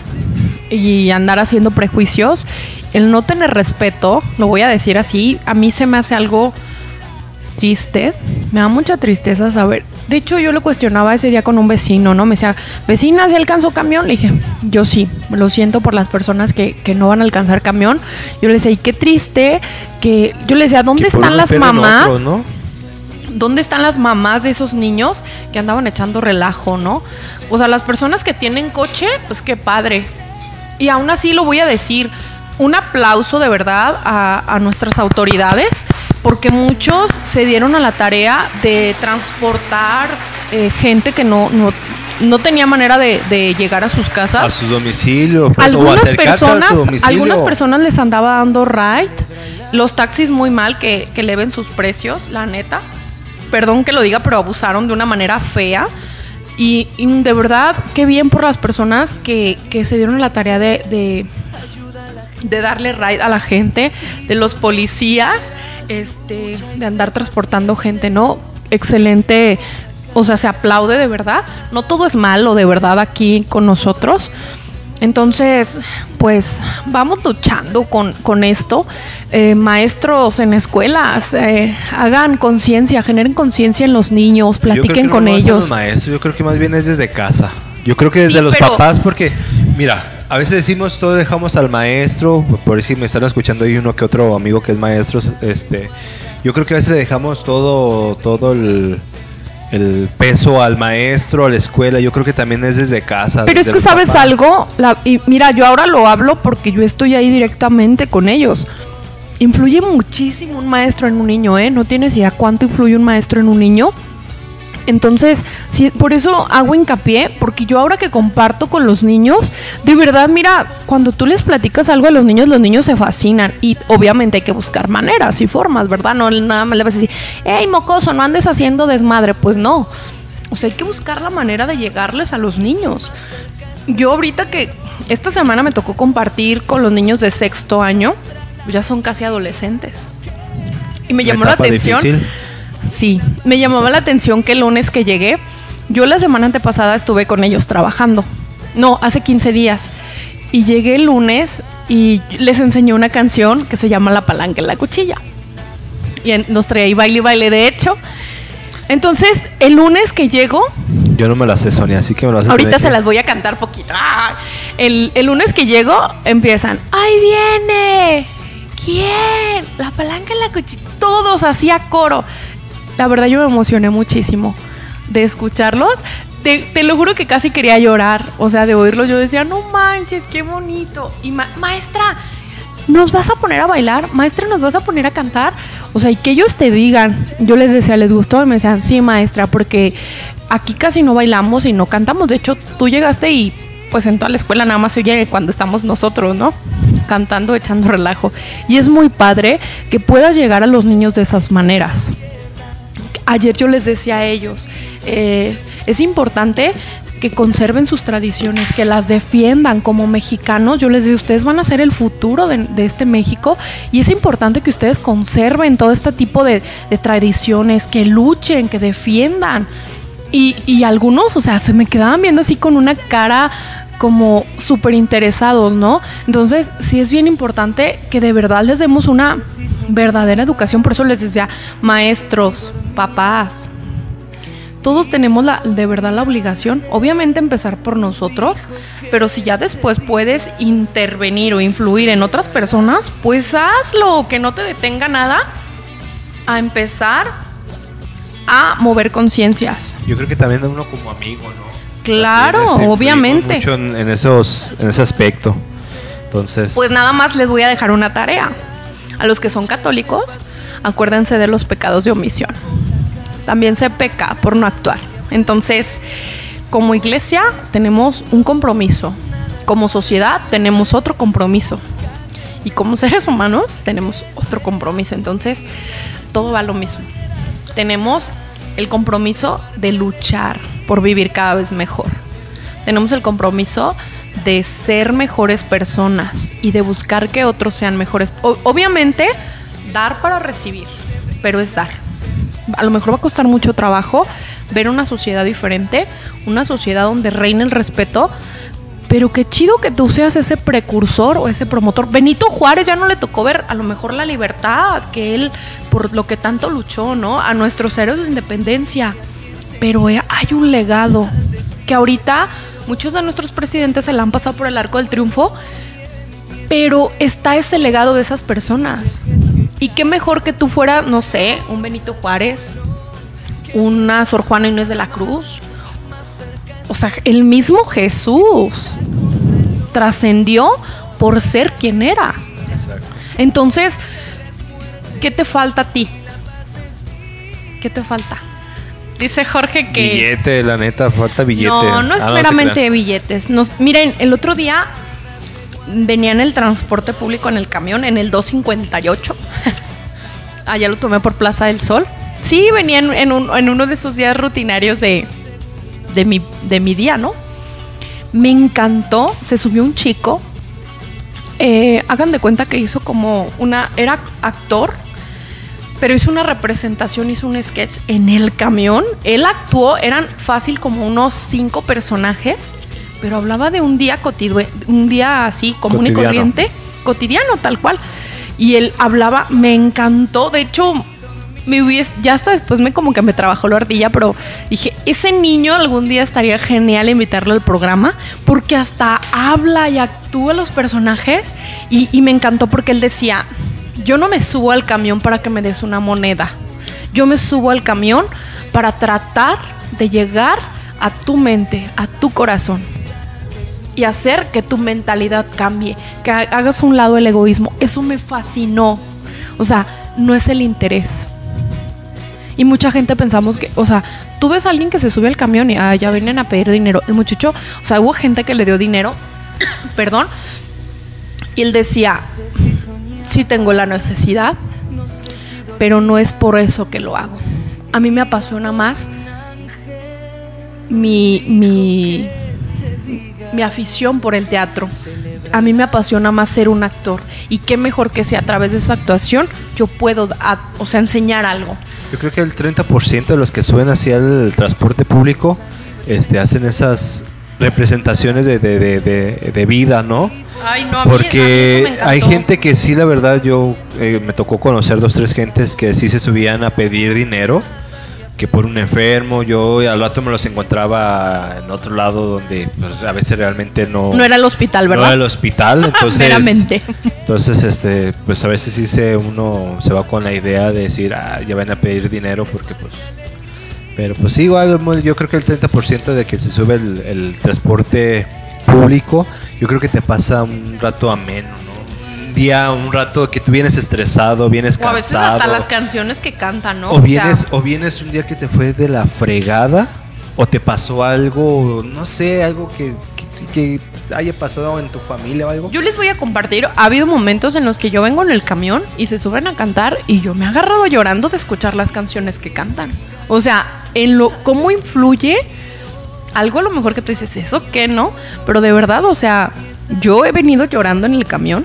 y andar haciendo prejuicios, el no tener respeto, lo voy a decir así, a mí se me hace algo triste. Me da mucha tristeza saber. De hecho, yo lo cuestionaba ese día con un vecino, ¿no? Me decía, vecina, ¿se alcanzó camión? Le dije, yo sí, lo siento por las personas que, que no van a alcanzar camión. Yo le decía, y qué triste que... Yo le decía, ¿dónde están las mamás? otro, ¿no? ¿Dónde están las mamás de esos niños que andaban echando relajo, no? O sea, las personas que tienen coche, pues qué padre. Y aún así lo voy a decir, un aplauso de verdad a, a nuestras autoridades, porque muchos se dieron a la tarea de transportar eh, gente que no, no, no tenía manera de, de llegar a sus casas A su domicilio, pues, algunas personas, a su domicilio. algunas personas les andaba dando ride. Los taxis muy mal que, que eleven sus precios, la neta. Perdón que lo diga, pero abusaron de una manera fea. Y, y de verdad, qué bien por las personas que, que se dieron la tarea de, de, de darle ride a la gente, de los policías, este, de andar transportando gente, ¿no? Excelente. O sea, se aplaude de verdad. No todo es malo de verdad aquí con nosotros. Entonces, pues vamos luchando con, con esto. Eh, maestros en escuelas, eh, hagan conciencia, generen conciencia en los niños, Yo creo que platiquen no con ellos. Los maestros, yo creo que más bien es desde casa. Yo creo que desde Sí, los papás, porque, mira, a veces decimos todo dejamos al maestro, por si me están escuchando hay uno que otro amigo que es maestro, este, yo creo que a veces le dejamos todo, todo el, el peso al maestro, a la escuela, yo creo que también es desde casa. Pero es que sabes papás. algo, La- y mira, yo ahora lo hablo porque yo estoy ahí directamente con ellos. Influye muchísimo un maestro en un niño, ¿eh? No tienes idea cuánto influye un maestro en un niño. Entonces, sí, por eso hago hincapié, porque yo ahora que comparto con los niños, de verdad, mira, cuando tú les platicas algo a los niños, los niños se fascinan y obviamente hay que buscar maneras y formas, ¿verdad? No nada más le vas a decir, hey, mocoso, no andes haciendo desmadre, pues no. O sea, hay que buscar la manera de llegarles a los niños. Yo ahorita que esta semana me tocó compartir con los niños de sexto año, ya son casi adolescentes. Y me llamó la etapa atención. difícil. Sí, me llamaba la atención que el lunes que llegué, yo la semana antepasada estuve con ellos trabajando. No, hace 15 días. Y llegué el lunes y les enseñé una canción que se llama La palanca en la cuchilla. Y en- nos traía ahí baile y baile, de hecho. Entonces, el lunes que llego, Yo no me las sé, Sonia, así que me las vas a Ahorita se que- las voy a cantar poquito. ¡Ah! El, el lunes que llego, empiezan. ¡Ahí viene! ¿Quién? La palanca en la cuchilla. Todos así a coro. La verdad, yo me emocioné muchísimo de escucharlos. Te, lo juro que casi quería llorar. O sea, de oírlos, yo decía, no manches, qué bonito. Y ma- maestra, ¿nos vas a poner a bailar? Maestra, ¿nos vas a poner a cantar? O sea, y que ellos te digan, yo les decía, ¿les gustó? Y me decían, sí, maestra, porque aquí casi no bailamos y no cantamos. De hecho, tú llegaste y pues en toda la escuela nada más se oye cuando estamos nosotros, ¿no? Cantando, echando relajo. Y es muy padre que puedas llegar a los niños de esas maneras. Ayer yo les decía a ellos, eh, es importante que conserven sus tradiciones, que las defiendan como mexicanos. Yo les digo, ustedes van a ser el futuro de, este México y es importante que ustedes conserven todo este tipo de, de tradiciones, que luchen, que defiendan. Y, y algunos, o sea, se me quedaban viendo así con una cara como súper interesados, ¿no? Entonces, sí es bien importante que de verdad les demos una verdadera educación. Por eso les decía, maestros, papás, todos tenemos la, de verdad la obligación, obviamente empezar por nosotros, pero si ya después puedes intervenir o influir en otras personas, pues hazlo, que no te detenga nada a empezar a mover conciencias. Yo creo que también uno como amigo, ¿no? Claro, este, obviamente. Mucho en, en esos, en ese aspecto. Entonces, Pues nada más les voy a dejar una tarea. A los que son católicos, acuérdense de los pecados de omisión. También se peca por no actuar. Entonces, como iglesia tenemos un compromiso. Como sociedad tenemos otro compromiso. Y como [LAUGHS] seres humanos tenemos otro compromiso. Entonces, todo va a lo mismo. Tenemos el compromiso de luchar por vivir cada vez mejor. Tenemos el compromiso de ser mejores personas y de buscar que otros sean mejores. Obviamente, dar para recibir, pero es dar. A lo mejor va a costar mucho trabajo ver una sociedad diferente, una sociedad donde reine el respeto, pero qué chido que tú seas ese precursor o ese promotor. Benito Juárez ya no le tocó ver a lo mejor la libertad que él, por lo que tanto luchó, ¿no? A nuestros héroes de independencia. Pero eh, hay un legado que ahorita muchos de nuestros presidentes se la han pasado por el arco del triunfo, pero está ese legado de esas personas. Y qué mejor que tú fueras, no sé, un Benito Juárez, una Sor Juana Inés de la Cruz. O sea, el mismo Jesús trascendió por ser quien era. Entonces, ¿qué te falta a ti? ¿Qué te falta? Dice Jorge que... billete, la neta, falta billete. No, no es Ah, meramente billetes. Nos, miren, el otro día venía en el transporte público en el camión, en el 258. [LAUGHS] Allá lo tomé por Plaza del Sol. Sí, venía en, en un- en uno de esos días rutinarios de, de, mi, de mi día, ¿no? Me encantó. Se subió un chico. Eh, hagan de cuenta que hizo como una. Era actor pero hizo una representación, hizo un sketch en el camión. Él actuó, eran fácil como unos cinco personajes, pero hablaba de un día cotidiano, un día así común y corriente, cotidiano tal cual. Y él hablaba, me encantó, de hecho, me hubies, ya hasta después me como que me trabajó la ardilla, pero dije, ese niño algún día estaría genial invitarlo al programa, porque hasta habla y actúa los personajes, y, y me encantó porque él decía, yo no me subo al camión para que me des una moneda, yo me subo al camión para tratar de llegar a tu mente, a tu corazón y hacer que tu mentalidad cambie, que ha- hagas a un lado el egoísmo. Eso me fascinó. O sea, no es el interés. Y mucha gente pensamos que, o sea, tú ves a alguien que se sube al camión y ah, ya vienen a pedir dinero. El muchacho, o sea, hubo gente que le dio dinero, [COUGHS] perdón, y él decía, sí tengo la necesidad, pero no es por eso que lo hago. A mí me apasiona más mi, mi, mi afición por el teatro. A mí me apasiona más ser un actor. Y qué mejor que sea a través de esa actuación yo puedo, o sea, enseñar algo. Yo creo que el 30% de los que suben hacia el transporte público este, hacen esas representaciones de, de, de, de- de vida, ¿no? Ay, no, a mí- a mí Porque eso me encantó. hay gente que sí, la verdad, yo eh, me tocó conocer dos, tres gentes que sí se subían a pedir dinero, que por un enfermo, yo al rato me los encontraba en otro lado donde pues, a veces realmente no... No era el hospital, no ¿verdad? era el hospital, [LAUGHS] entonces... Entonces, este, pues a veces sí se uno se va con la idea de decir, ah, ya van a pedir dinero porque pues... Pero pues sí, igual yo creo que el 30% de que se sube el, el transporte público, yo creo que te pasa un rato ameno, ¿no? Día, un rato que tú vienes estresado, vienes O a veces cansado. hasta las canciones que cantan, ¿no? o sea, vienes, o vienes un día que te fue de la fregada, o te pasó algo, no sé, algo que, que- que haya pasado en tu familia o algo. Yo les voy a compartir, ha habido momentos en los que yo vengo en el camión y se suben a cantar y yo me he agarrado llorando de escuchar las canciones que cantan. O sea, en lo cómo influye algo a lo mejor que tú dices, ¿eso qué no? Pero de verdad, o sea, yo he venido llorando en el camión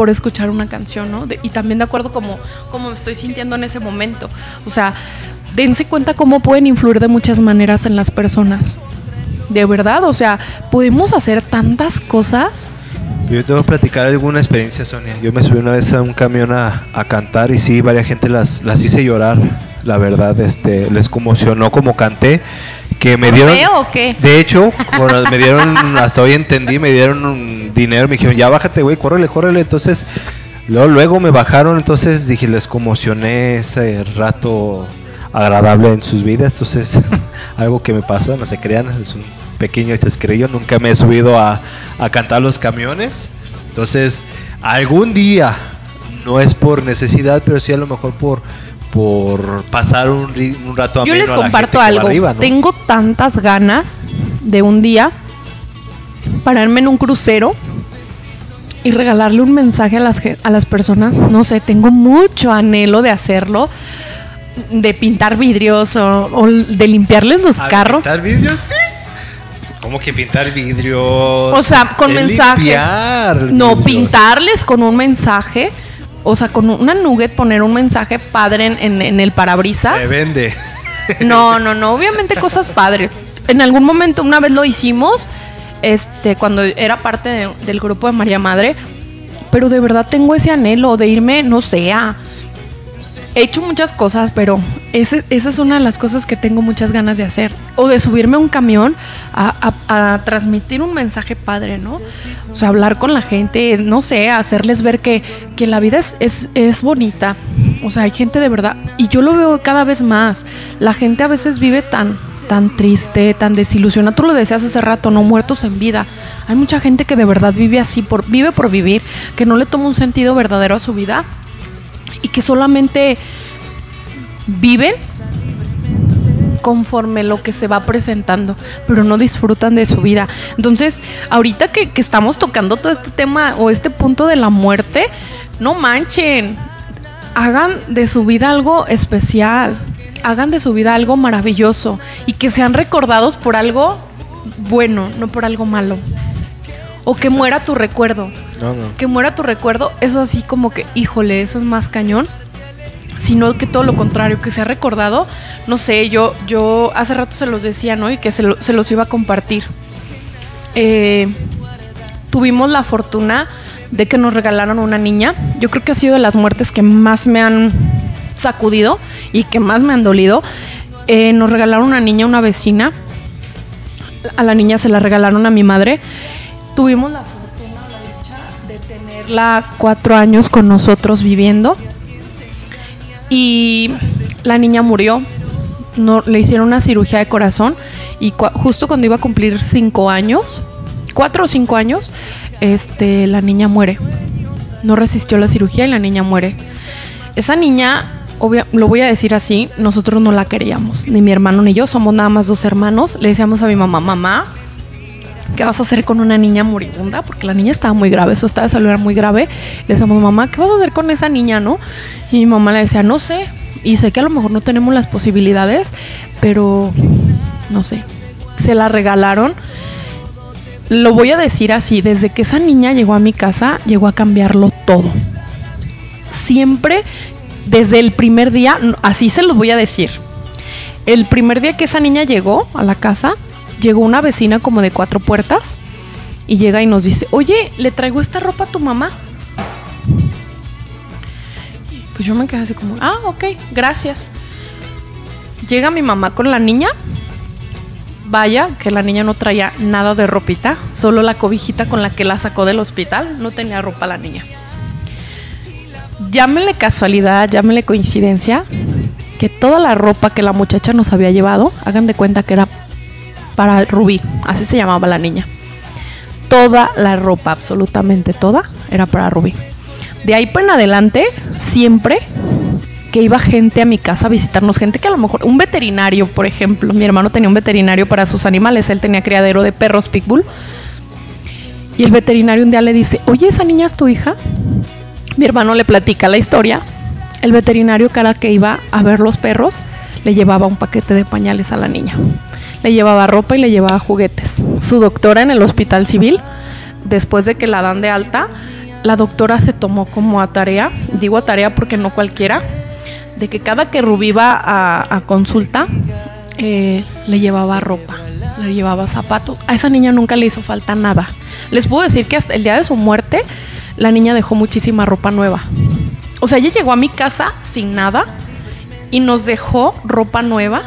por escuchar una canción, ¿no? De- y también de acuerdo como, como me estoy sintiendo en ese momento. O sea, dense cuenta cómo pueden influir de muchas maneras en las personas. De verdad, o sea, podemos hacer tantas cosas. Yo tengo que platicar alguna experiencia, Sonia. Yo me subí una vez a un camión a, a cantar y sí, varias gente las, las hice llorar. La verdad, este, les conmocionó como canté. Que me dieron. ¿Feo o qué? De hecho, bueno, me dieron, hasta hoy entendí, me dieron un dinero. Me dijeron, ya bájate, güey, córrele, córrele. Entonces, luego, luego me bajaron. Entonces dije, les conmocioné ese rato agradable en sus vidas. Entonces, [LAUGHS] algo que me pasó, no se crean, es un pequeño descreyo. Nunca me he subido a, a cantar los camiones. Entonces, algún día, no es por necesidad, pero sí a lo mejor por por pasar un, un rato Yo ameno les a la comparto gente algo. arriba, ¿no? Tengo tantas ganas de un día pararme en un crucero y regalarle un mensaje a las, a las personas. No sé, tengo mucho anhelo de hacerlo, de pintar vidrios o, o de limpiarles los ¿A carros. ¿Pintar vidrios? ¿Cómo que pintar vidrios? O sea, con mensaje. limpiar No, vidrios. pintarles con un mensaje. O sea, con una nugget poner un mensaje padre en, en- en el parabrisas. Se vende. No, no, no, obviamente cosas padres. En algún momento, una vez lo hicimos, este, cuando era parte de- del grupo de María Madre, pero de verdad tengo ese anhelo de irme, no sé, a... He hecho muchas cosas, pero ese- esa es una de las cosas que tengo muchas ganas de hacer. O de subirme a un camión a, a- a transmitir un mensaje padre, ¿no? O sea, hablar con la gente, no sé, hacerles ver que, que la vida es, es, es bonita. O sea, hay gente de verdad. Y yo lo veo cada vez más. La gente a veces vive tan, tan triste, tan desilusionada. Tú lo decías hace rato, no muertos en vida. Hay mucha gente que de verdad vive así, por, vive por vivir, que no le toma un sentido verdadero a su vida y que solamente viven conforme lo que se va presentando, pero no disfrutan de su vida. Entonces, ahorita que, estamos tocando todo este tema o este punto de la muerte, no manchen, hagan de su vida algo especial, hagan de su vida algo maravilloso y que sean recordados por algo bueno, no por algo malo. O que muera tu recuerdo No, no. que muera tu recuerdo, eso así como que, híjole, eso es más cañón. Sino que todo lo contrario, que se ha recordado, no sé, yo, yo hace rato se los decía, ¿no? Y que se, lo- se los iba a compartir. Eh, tuvimos la fortuna de que nos regalaron una niña. Yo creo que ha sido de las muertes que más me han sacudido y que más me han dolido. Eh, nos regalaron una niña, una vecina. A la niña se la regalaron a mi madre. Tuvimos la fortuna, la dicha de tenerla cuatro años con nosotros viviendo. Y la niña murió. No, le hicieron una cirugía de corazón y justo cuando iba a cumplir cinco años, cuatro o cinco años, este, la niña muere. No resistió la cirugía y la niña muere. Esa niña, obvia- lo voy a decir así, nosotros no la queríamos, ni mi hermano ni yo, somos nada más dos hermanos. Le decíamos a mi mamá, mamá, ¿qué vas a hacer con una niña moribunda? Porque la niña estaba muy grave, su estado de salud era muy grave. Le decíamos, mamá, ¿qué vas a hacer con esa niña, no? Y mi mamá le decía, no sé. Y sé que a lo mejor no tenemos las posibilidades, pero no sé. Se la regalaron. Lo voy a decir así, desde que esa niña llegó a mi casa, llegó a cambiarlo todo. Siempre, desde el primer día, así se los voy a decir. El primer día que esa niña llegó a la casa, llegó una vecina como de cuatro puertas y llega y nos dice, oye, le traigo esta ropa a tu mamá. Pues yo me quedé así como, ah, ok, gracias. Llega mi mamá con la niña. Vaya, que la niña no traía nada de ropita, solo la cobijita con la que la sacó del hospital. No tenía ropa la niña. Llámele casualidad, llámele coincidencia, que toda la ropa que la muchacha nos había llevado, hagan de cuenta que era para Rubí, así se llamaba la niña. Toda la ropa, absolutamente toda, era para Rubí. De ahí para en adelante, siempre que iba gente a mi casa a visitarnos, gente que a lo mejor, un veterinario, por ejemplo, mi hermano tenía un veterinario para sus animales, él tenía criadero de perros pitbull. Y el veterinario un día le dice, oye, ¿esa niña es tu hija? Mi hermano le platica la historia. El veterinario cada que iba a ver los perros, le llevaba un paquete de pañales a la niña. Le llevaba ropa y le llevaba juguetes. Su doctora en el hospital civil, después de que la dan de alta, la doctora se tomó como a tarea, digo a tarea porque no cualquiera, de que cada que Rubí iba a, consulta, eh, le llevaba ropa, le llevaba zapatos. A esa niña nunca le hizo falta nada. Les puedo decir que hasta el día de su muerte, la niña dejó muchísima ropa nueva. O sea, ella llegó a mi casa sin nada y nos dejó ropa nueva.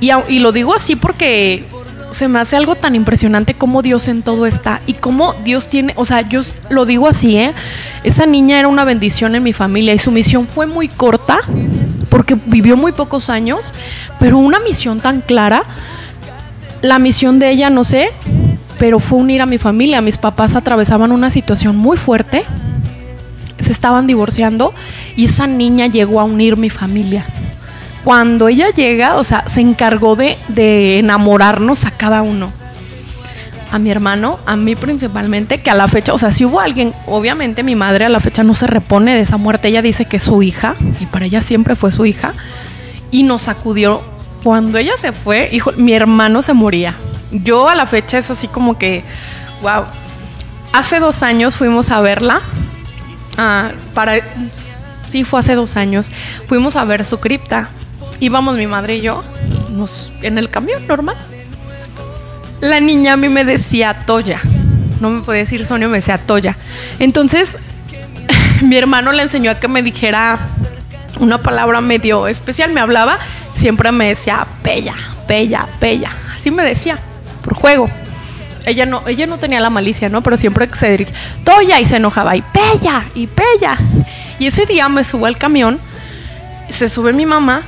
Y, y lo digo así porque se me hace algo tan impresionante como Dios en todo está y cómo Dios tiene, o sea, yo lo digo así, ¿eh? Esa niña era una bendición en mi familia y su misión fue muy corta porque vivió muy pocos años, pero una misión tan clara. La misión de ella, no sé, pero fue unir a mi familia. Mis papás atravesaban una situación muy fuerte, se estaban divorciando y esa niña llegó a unir mi familia cuando ella llega, o sea, se encargó de, de, enamorarnos a cada uno. A mi hermano, a mí principalmente, que a la fecha, o sea, si hubo alguien, obviamente mi madre a la fecha no se repone de esa muerte, ella dice que es su hija, y para ella siempre fue su hija, y nos sacudió. Cuando ella se fue, hijo, mi hermano se moría. Yo a la fecha es así como que, wow. Hace dos años fuimos a verla, uh, para, sí, fue hace dos años, fuimos a ver su cripta íbamos mi madre y yo en el camión normal. La niña a mí me decía Toya. No me podía decir Sonia, me decía Toya. Entonces, [LAUGHS] mi hermano le enseñó a que me dijera una palabra medio especial. Me hablaba, siempre me decía Pella, Pella, Pella. Así me decía, por juego. Ella no, ella no tenía la malicia, ¿no? Pero siempre que se dirigía, Toya, y se enojaba, y Pella, y Pella. Y ese día me subo al camión, se sube mi mamá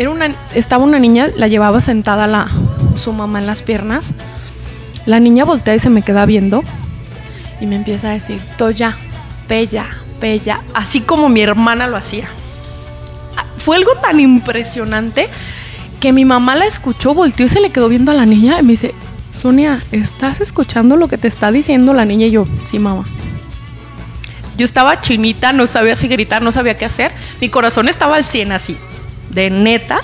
era una, estaba una niña, la llevaba sentada la, su mamá en las piernas. La niña voltea y se me queda viendo y me empieza a decir, Toya, Pella, Pella, así como mi hermana lo hacía. Fue algo tan impresionante que mi mamá la escuchó, volteó y se le quedó viendo a la niña y me dice, Sonia, ¿estás escuchando lo que te está diciendo la niña? Y yo, sí, mamá. Yo estaba chinita, no sabía si gritar, no sabía qué hacer. Mi corazón estaba al 100 así de neta.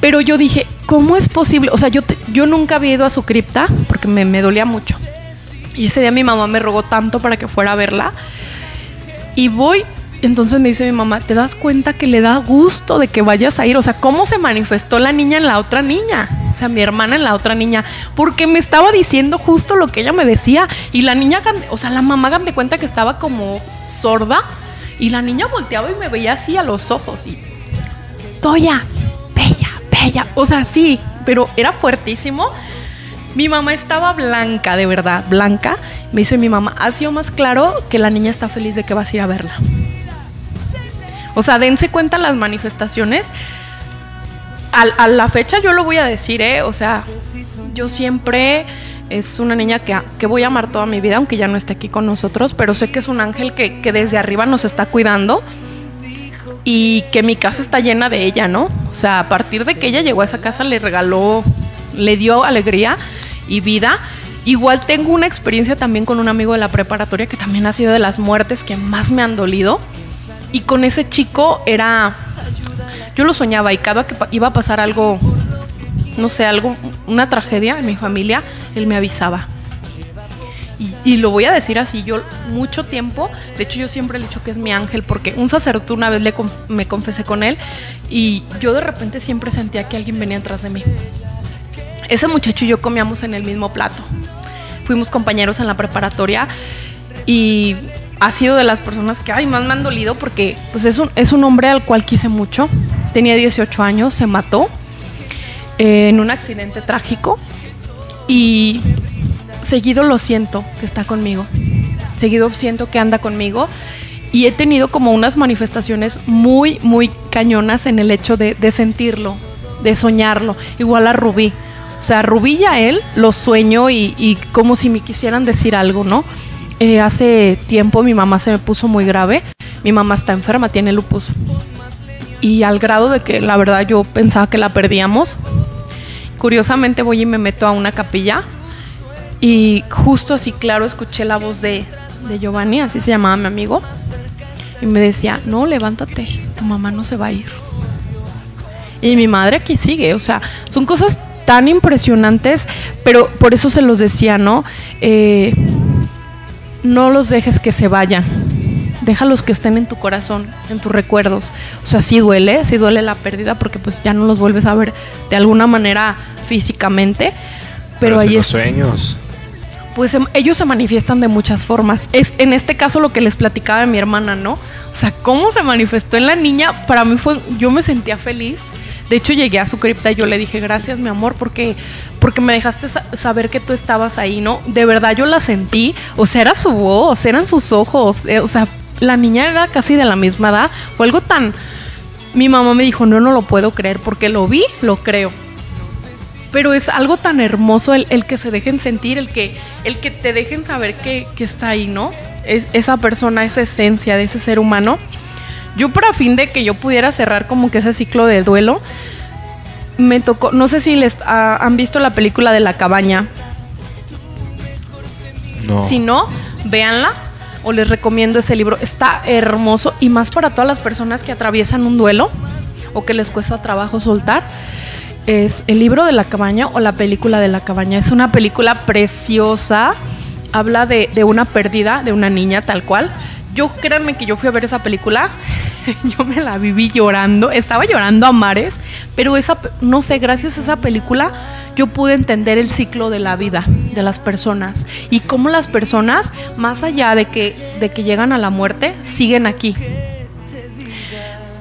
Pero yo dije, ¿cómo es posible? O sea, yo, yo nunca había ido a su cripta porque me, dolía mucho. Y ese día mi mamá me rogó tanto para que fuera a verla. Y voy, entonces me dice mi mamá, ¿te das cuenta que le da gusto de que vayas a ir? O sea, ¿cómo se manifestó la niña en la otra niña? O sea, mi hermana en la otra niña. Porque me estaba diciendo justo lo que ella me decía. Y la niña, o sea, la mamá me cuenta que estaba como sorda. Y la niña volteaba y me veía así a los ojos. Y Toya, bella, bella. O sea, sí, pero era fuertísimo. Mi mamá estaba blanca, de verdad, blanca. Me dice mi mamá, ha sido más claro que la niña está feliz de que vas a ir a verla. O sea, dense cuenta las manifestaciones. A, la fecha yo lo voy a decir, ¿eh? O sea, yo siempre es una niña que, que, voy a amar toda mi vida, aunque ya no esté aquí con nosotros, pero sé que es un ángel que, que desde arriba nos está cuidando y que mi casa está llena de ella, ¿no? O sea, a partir de que ella llegó a esa casa le regaló, le dio alegría y vida. Igual tengo una experiencia también con un amigo de la preparatoria que también ha sido de las muertes que más me han dolido. Y con ese chico era, yo lo soñaba y cada que iba a pasar algo, no sé, algo, una tragedia en mi familia, él me avisaba y, lo voy a decir así, yo mucho tiempo, de hecho yo siempre le he dicho que es mi ángel, porque un sacerdote una vez le me confesé con él y yo de repente siempre sentía que alguien venía atrás de mí. Ese muchacho y yo comíamos en el mismo plato. Fuimos compañeros en la preparatoria y ha sido de las personas que ay, más me han dolido porque pues es un, es un hombre al cual quise mucho. Tenía 18 años, se mató eh, en un accidente trágico y seguido lo siento que está conmigo. Seguido siento que anda conmigo. Y he tenido como unas manifestaciones muy, muy cañonas en el hecho de, sentirlo, de soñarlo. Igual a Rubí. O sea, Rubí y a él lo sueño y, como si me quisieran decir algo, ¿no? eh, hace tiempo mi mamá se me puso muy grave. Mi mamá está enferma, tiene lupus. Y al grado de que la verdad yo pensaba que la perdíamos. Curiosamente voy y me meto a una capilla y justo así claro escuché la voz de, de Giovanni, así se llamaba mi amigo. Y me decía, no, levántate, tu mamá no se va a ir. Y mi madre aquí sigue, o sea, son cosas tan impresionantes, pero por eso se los decía, ¿no? Eh, no los dejes que se vayan. Déjalos que estén en tu corazón, en tus recuerdos. O sea, sí duele, sí duele la pérdida porque pues ya no los vuelves a ver de alguna manera físicamente. Pero, ahí en los es, sueños. Pues em- ellos se manifiestan de muchas formas. Es en este caso lo que les platicaba de mi hermana, ¿no? O sea, cómo se manifestó en la niña, para mí fue, yo me sentía feliz. De hecho, llegué a su cripta y yo le dije, gracias, mi amor, porque, porque me dejaste sa- saber que tú estabas ahí, ¿no? De verdad yo la sentí. O sea, era su voz, eran sus ojos. eh, o sea, la niña era casi de la misma edad. Fue algo tan... Mi mamá me dijo, no, no lo puedo creer, porque lo vi, lo creo pero es algo tan hermoso el, el que se dejen sentir, el que, el que te dejen saber que, que está ahí, ¿no? Es, esa persona, esa esencia de ese ser humano. Yo para fin de que yo pudiera cerrar como que ese ciclo de duelo, me tocó, no sé si les ah, han visto la película de la cabaña. No. Si no, véanla o les recomiendo ese libro. Está hermoso y más para todas las personas que atraviesan un duelo o que les cuesta trabajo soltar. Es el libro de la cabaña o la película de la cabaña. Es una película preciosa. Habla de, de una pérdida de una niña tal cual. Yo créanme que yo fui a ver esa película. [LAUGHS] yo me la viví llorando. Estaba llorando a mares. Pero esa, no sé, gracias a esa película yo pude entender el ciclo de la vida de las personas y cómo las personas, más allá de que, de que llegan a la muerte, siguen aquí.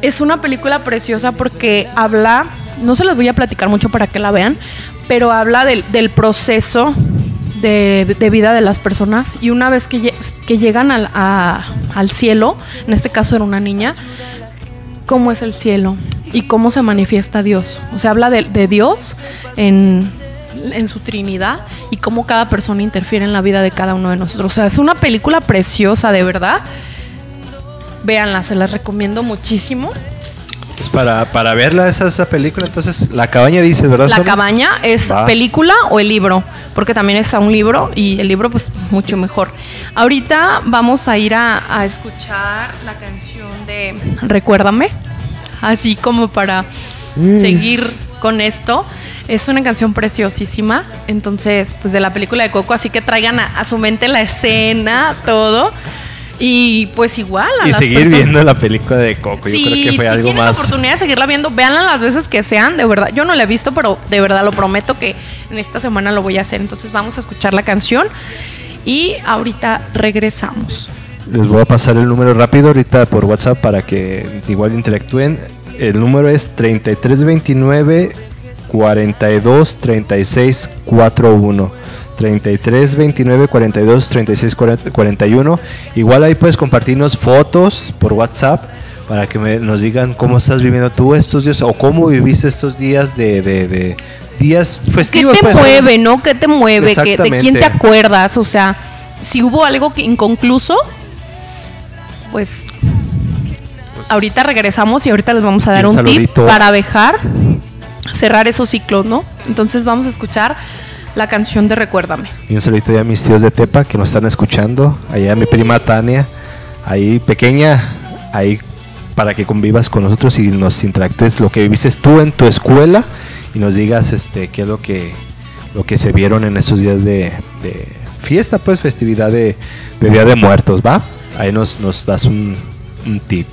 Es una película preciosa porque habla, no se las voy a platicar mucho para que la vean, pero habla del, del proceso de, de vida de las personas y una vez que, que llegan al, al cielo, en este caso era una niña, cómo es el cielo y cómo se manifiesta Dios. O sea, habla de, de Dios en, en su Trinidad y cómo cada persona interfiere en la vida de cada uno de nosotros. O sea, es una película preciosa, de verdad. Véanla, se las recomiendo muchísimo. Pues para, para verla esa, esa película, entonces la cabaña dices, ¿verdad? La cabaña es Va. película o el libro, porque también está un libro y el libro pues mucho mejor. Ahorita vamos a ir a, a escuchar la canción de Recuérdame, así como para seguir con esto. Es una canción preciosísima, entonces pues de la película de Coco, así que traigan a, a su mente la escena, todo. Y pues igual a Y las seguir personas- viendo la película de Coco. Yo creo que fue si algo tienen más. la oportunidad de seguirla viendo, véanla las veces que sean, de verdad. Yo no la he visto, pero de verdad lo prometo que en esta semana lo voy a hacer. Entonces vamos a escuchar la canción y ahorita regresamos. Les voy a pasar el número rápido ahorita por WhatsApp para que igual interactúen. El número es 3329 42 36 41. 33 29 42 36 40 41. Igual ahí puedes compartirnos fotos por WhatsApp para que me- nos digan cómo estás viviendo tú estos días o cómo viviste estos días de, de- de días ¿Qué festivos. te pues. mueve, no? ¿Qué te mueve? ¿Qué- ¿De quién te acuerdas? O sea, si hubo algo que inconcluso, pues ahorita regresamos y ahorita les vamos a dar un un, tip para dejar, cerrar esos ciclos, ¿no? Entonces vamos a escuchar la canción de Recuérdame. Y un saludito ya a mis tíos de Tepa que nos están escuchando. Allá a mi prima Tania, ahí pequeña, ahí para que convivas con nosotros y nos interactúes lo que viviste tú en tu escuela y nos digas este qué es lo que lo que se vieron en esos días de, de fiesta, pues festividad de, de Día de Muertos, ¿va? Ahí nos, nos das un, un tip.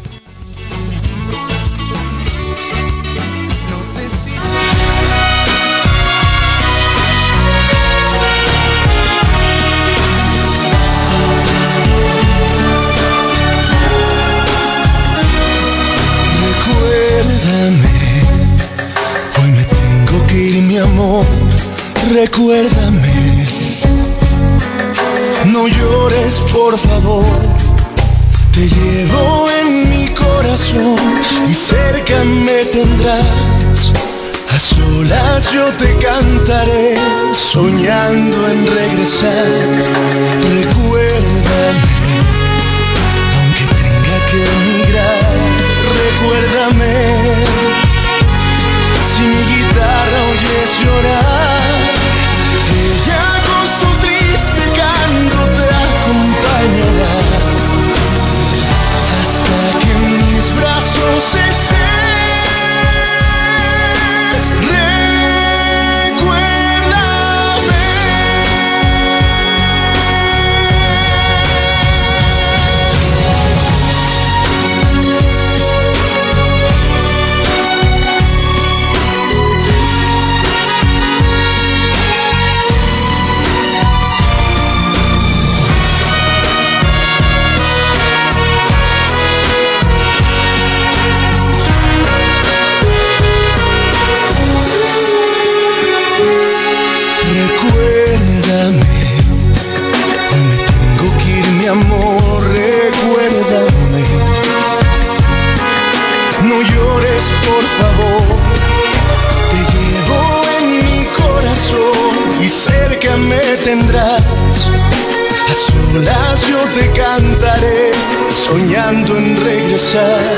por favor. Te llevo en mi corazón y cerca me tendrás. A solas yo te cantaré, soñando en regresar. Recuérdame, aunque tenga que emigrar, recuérdame. Si mi guitarra oyes llorar brazos estés. Regresar.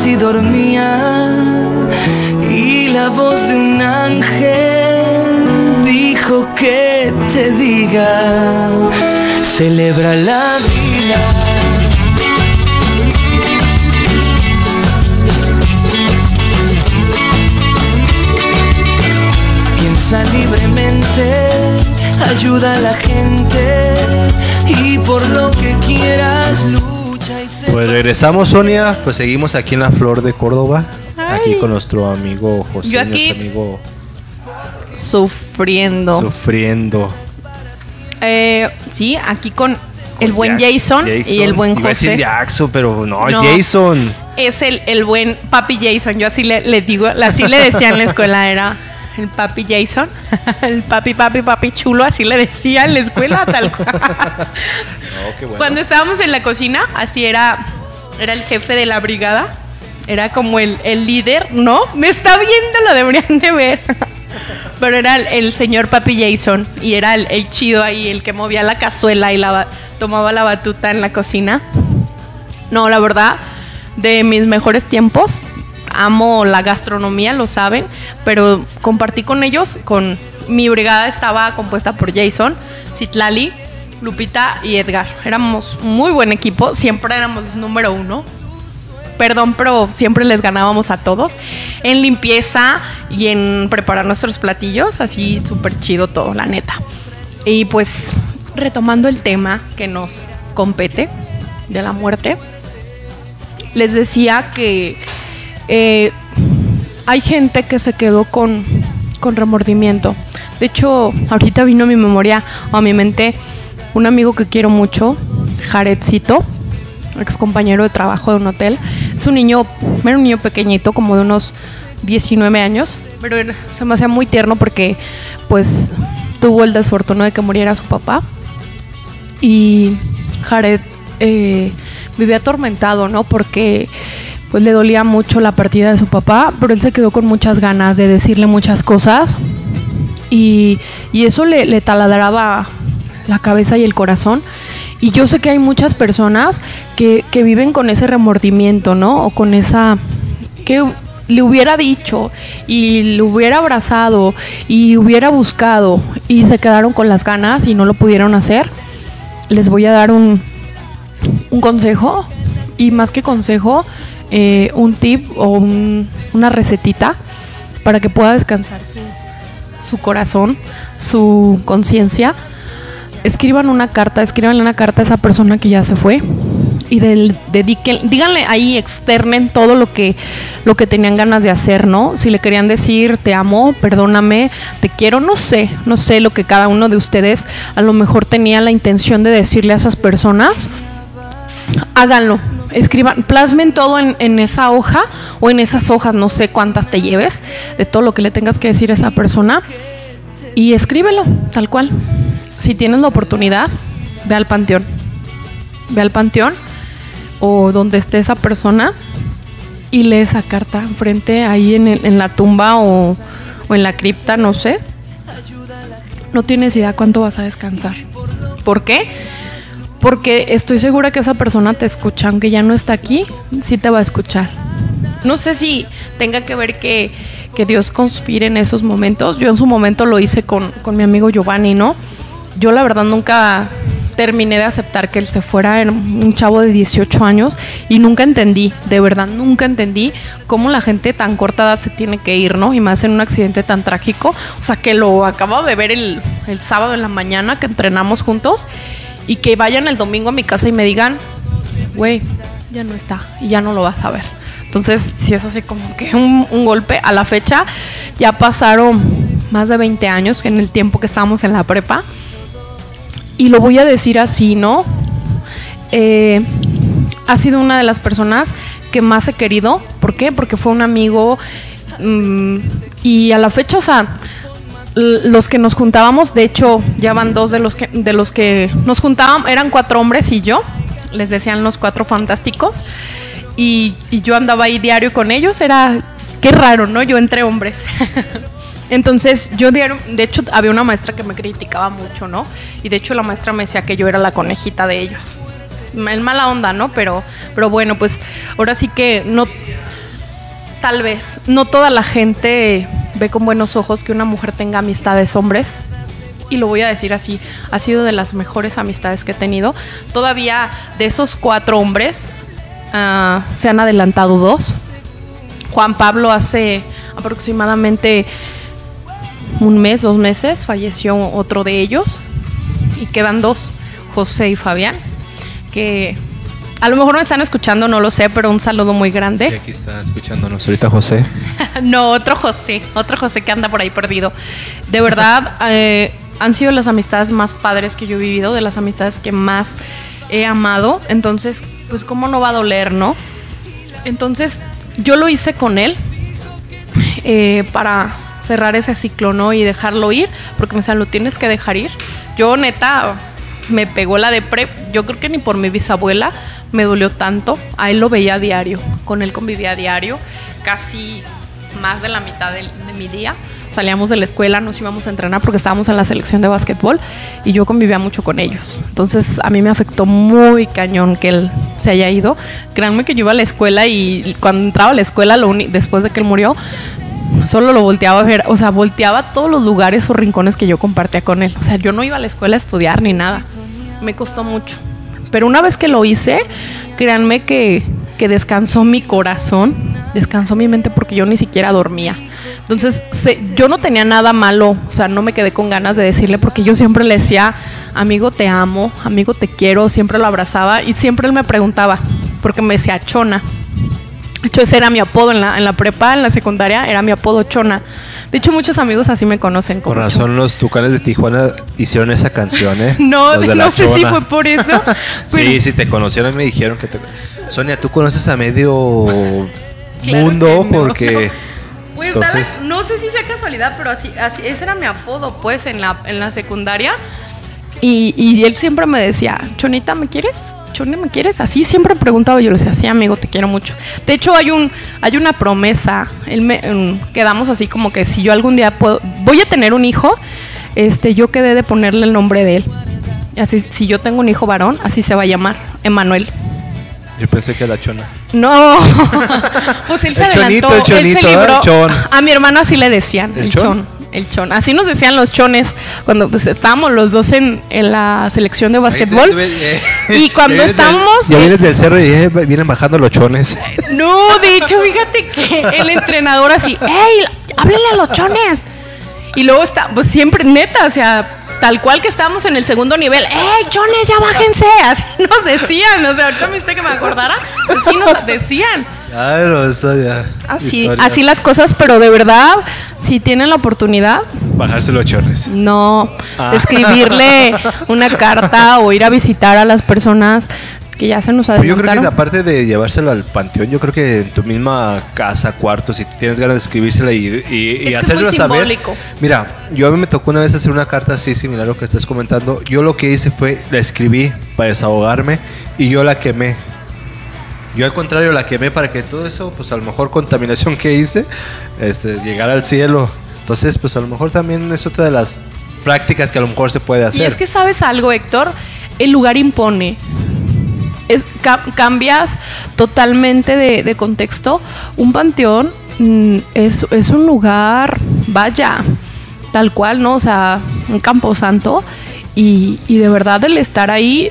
No sé si dormía y la voz de un ángel dijo que te diga, celebra la vida. Piensa libremente, ayuda a la gente y por lo que quieras sé Pues regresamos, Sonia. Pues seguimos aquí en la Flor de Córdoba. Aquí con nuestro amigo José, Yo aquí- nuestro amigo Sufriendo. sufriendo. Eh, sí, aquí con el buen Jack- Jason, y el buen Iba a decir José. Jackson, pero no, No. Jason. Es el, el buen papi Jason. Yo así le, le digo, así le decía en la escuela, era el papi Jason. [LAUGHS] El papi, papi, papi chulo, así le decía en la escuela, tal cual. Cuando estábamos en la cocina, así era, era el jefe de la brigada. Era como el, el líder, ¿no? Me está viendo, lo deberían de ver. [LAUGHS] Pero era el, el señor Papi Jason y era el, el chido ahí, el que movía la cazuela y tomaba la batuta en la cocina. No, la verdad, de mis mejores tiempos. Amo la gastronomía, lo saben, pero compartí con ellos, con mi brigada estaba compuesta por Jason, Citlali, Lupita y Edgar. Éramos muy buen equipo, siempre éramos número uno. Perdón, pero siempre les ganábamos a todos. En limpieza y en preparar nuestros platillos, así súper chido todo, la neta. Y pues, retomando el tema que nos compete de la muerte, les decía que eh, hay gente que se quedó con, con remordimiento. De hecho, ahorita vino a mi memoria o a mi mente un amigo que quiero mucho, Jaredcito, ex compañero de trabajo de un hotel. Es un niño, era un niño pequeñito, como de unos 19 años, pero se me hacía muy tierno porque, pues, tuvo el desfortuno de que muriera su papá. Y Jared eh, vivía atormentado, ¿no? Porque pues le dolía mucho la partida de su papá, pero él se quedó con muchas ganas de decirle muchas cosas y, y eso le taladraba la cabeza y el corazón. Y yo sé que hay muchas personas que, que viven con ese remordimiento, ¿no? O con esa... que le hubiera dicho y le hubiera abrazado y hubiera buscado y se quedaron con las ganas y no lo pudieron hacer. Les voy a dar un, un consejo y más que consejo, eh, un tip o un- una recetita para que pueda descansar su, su corazón, su conciencia, escriban una carta, escriban una carta a esa persona que ya se fue y del, dediquen, díganle ahí, externen todo lo que, lo que tenían ganas de hacer, ¿no? Si le querían decir te amo, perdóname, te quiero, no sé, no sé lo que cada uno de ustedes a lo mejor tenía la intención de decirle a esas personas, háganlo, escriban, plasmen todo en, en, esa hoja o en esas hojas, no sé cuántas te lleves, de todo lo que le tengas que decir a esa persona y escríbelo, tal cual. Si tienes la oportunidad, ve al panteón. Ve al panteón o donde esté esa persona y lee esa carta enfrente ahí en, en la tumba o, o en la cripta, no sé. No tienes idea cuánto vas a descansar. ¿Por qué? Porque estoy segura que esa persona te escucha, aunque ya no está aquí, sí te va a escuchar. No sé si tenga que ver que, que Dios conspire en esos momentos. Yo en su momento lo hice con, con mi amigo Giovanni, ¿no? Yo la verdad nunca terminé de aceptar que él se fuera, era un chavo de 18 años y nunca entendí, de verdad nunca entendí cómo la gente tan corta edad se tiene que ir, ¿no? Y más en un accidente tan trágico, o sea que lo acabo de ver el, el sábado en la mañana que entrenamos juntos y que vayan el domingo a mi casa y me digan, güey, ya no está y ya no lo vas a ver. Entonces, si es así como que un, golpe a la fecha, ya pasaron más de 20 años en el tiempo que estábamos en la prepa y lo voy a decir así, ¿no? Eh, ha sido una de las personas que más he querido. ¿Por qué? Porque fue un amigo mmm, y a la fecha, o sea, los que nos juntábamos, de hecho, ya van dos de los que, de los que nos juntábamos, eran cuatro hombres y yo, les decían los cuatro fantásticos, y, yo andaba ahí diario con ellos, era, qué raro, ¿no? Yo entre hombres. [LAUGHS] Entonces, yo de, de hecho había una maestra que me criticaba mucho, ¿no? Y de hecho la maestra me decía que yo era la conejita de ellos. En mala onda, ¿no? Pero, pero bueno, pues ahora sí que no, tal vez, no toda la gente ve con buenos ojos que una mujer tenga amistades hombres. Y lo voy a decir así, ha sido de las mejores amistades que he tenido. Todavía de esos cuatro hombres uh, se han adelantado dos. Juan Pablo hace aproximadamente un mes, dos meses, falleció otro de ellos y quedan dos, José y Fabián, que a lo mejor me están escuchando, no lo sé, pero un saludo muy grande. Sí, aquí está escuchándonos ahorita José. [LAUGHS] no, otro José, otro José que anda por ahí perdido. De verdad, [LAUGHS] eh, han sido las amistades más padres que yo he vivido, de las amistades que más he amado. Entonces, pues cómo no va a doler, ¿no? Entonces, yo lo hice con él eh, para cerrar ese ciclo, ¿no? Y dejarlo ir, porque me decían, lo tienes que dejar ir. Yo, neta, me pegó la de pre. Yo creo que ni por mi bisabuela me dolió tanto. A él lo veía a diario, con él convivía a diario, casi más de la mitad de mi día. Salíamos de la escuela, nos íbamos a entrenar porque estábamos en la selección de básquetbol y yo convivía mucho con ellos. Entonces a mí me afectó muy cañón que él se haya ido. Créanme que yo iba a la escuela y cuando entraba a la escuela, después de que él murió, solo lo volteaba a ver, o sea, volteaba todos los lugares o rincones que yo compartía con él. O sea, yo no iba a la escuela a estudiar ni nada. Me costó mucho. Pero una vez que lo hice, créanme que, que descansó mi corazón, descansó mi mente porque yo ni siquiera dormía. Entonces, se, yo no tenía nada malo, o sea, no me quedé con ganas de decirle porque yo siempre le decía, amigo, te amo, amigo, te quiero, siempre lo abrazaba y siempre él me preguntaba, porque me decía chona. De hecho, ese era mi apodo en la, en la prepa, en la secundaria, era mi apodo Chona. De hecho, muchos amigos así me conocen. Con razón, Chona. los Tucanes de Tijuana hicieron esa canción, ¿eh? [LAUGHS] no, no sé si fue por eso. [LAUGHS] pero... Sí, sí, te conocieron y me dijeron que te... Sonia, tú conoces a medio claro mundo no. porque... [LAUGHS] Pues Entonces... No sé si sea casualidad, pero así, así, ese era mi apodo, pues, en la, en la secundaria. Y, y él siempre me decía, Chonita, ¿me quieres? Chone, ¿me quieres? Así siempre preguntaba, yo le decía, sí, amigo, te quiero mucho. De hecho, hay un hay una promesa, él me, um, quedamos así como que si yo algún día puedo, voy a tener un hijo, este, yo quedé de ponerle el nombre de él. Así, si yo tengo un hijo varón, así se va a llamar, Emanuel. Yo pensé que la chona. No, [LAUGHS] pues él se el adelantó, chonito, el chonito, él se libró. ¿eh? Chon. A mi hermano así le decían, ¿El el, chon? chon? el chon. Así nos decían los chones cuando pues, estábamos los dos en, en la selección de básquetbol. Y cuando [LAUGHS] estábamos... del- Ya vienes del cerro y eh, vienen bajando los chones. No, de hecho, fíjate que el entrenador así, ¡Ey! ¡Háblenle a los chones! Y luego está, pues siempre, neta, o sea, tal cual que estábamos en el segundo nivel. ¡Ey, chones, ya bájense! Así [LAUGHS] nos decían. O sea, ahorita me viste que me acordara. Pues sí nos decían. Claro, eso ya. Así, así las cosas, pero de verdad, si tienen la oportunidad, Bajárselo a chorres. no Ah. escribirle [LAUGHS] una carta o ir a visitar a las personas que ya se nos Pues yo creo que aparte de llevárselo al panteón, yo creo que en tu misma casa, cuarto, si tienes ganas de escribírsela y, y, y hacerlo saber. Mira, yo a mí me tocó una vez hacer una carta así similar a lo que estás comentando. Yo lo que hice fue la escribí para desahogarme y yo la quemé. Yo al contrario la quemé para que todo eso, pues a lo mejor contaminación que hice, este, llegara al cielo. Entonces, pues a lo mejor también es otra de las prácticas que a lo mejor se puede Y hacer. es que sabes algo, Héctor, el lugar impone. Es, ca- cambias totalmente de, de contexto. Un panteón mm, es, es un lugar, vaya, tal cual, ¿no? O sea, un camposanto. Y, y de verdad el estar ahí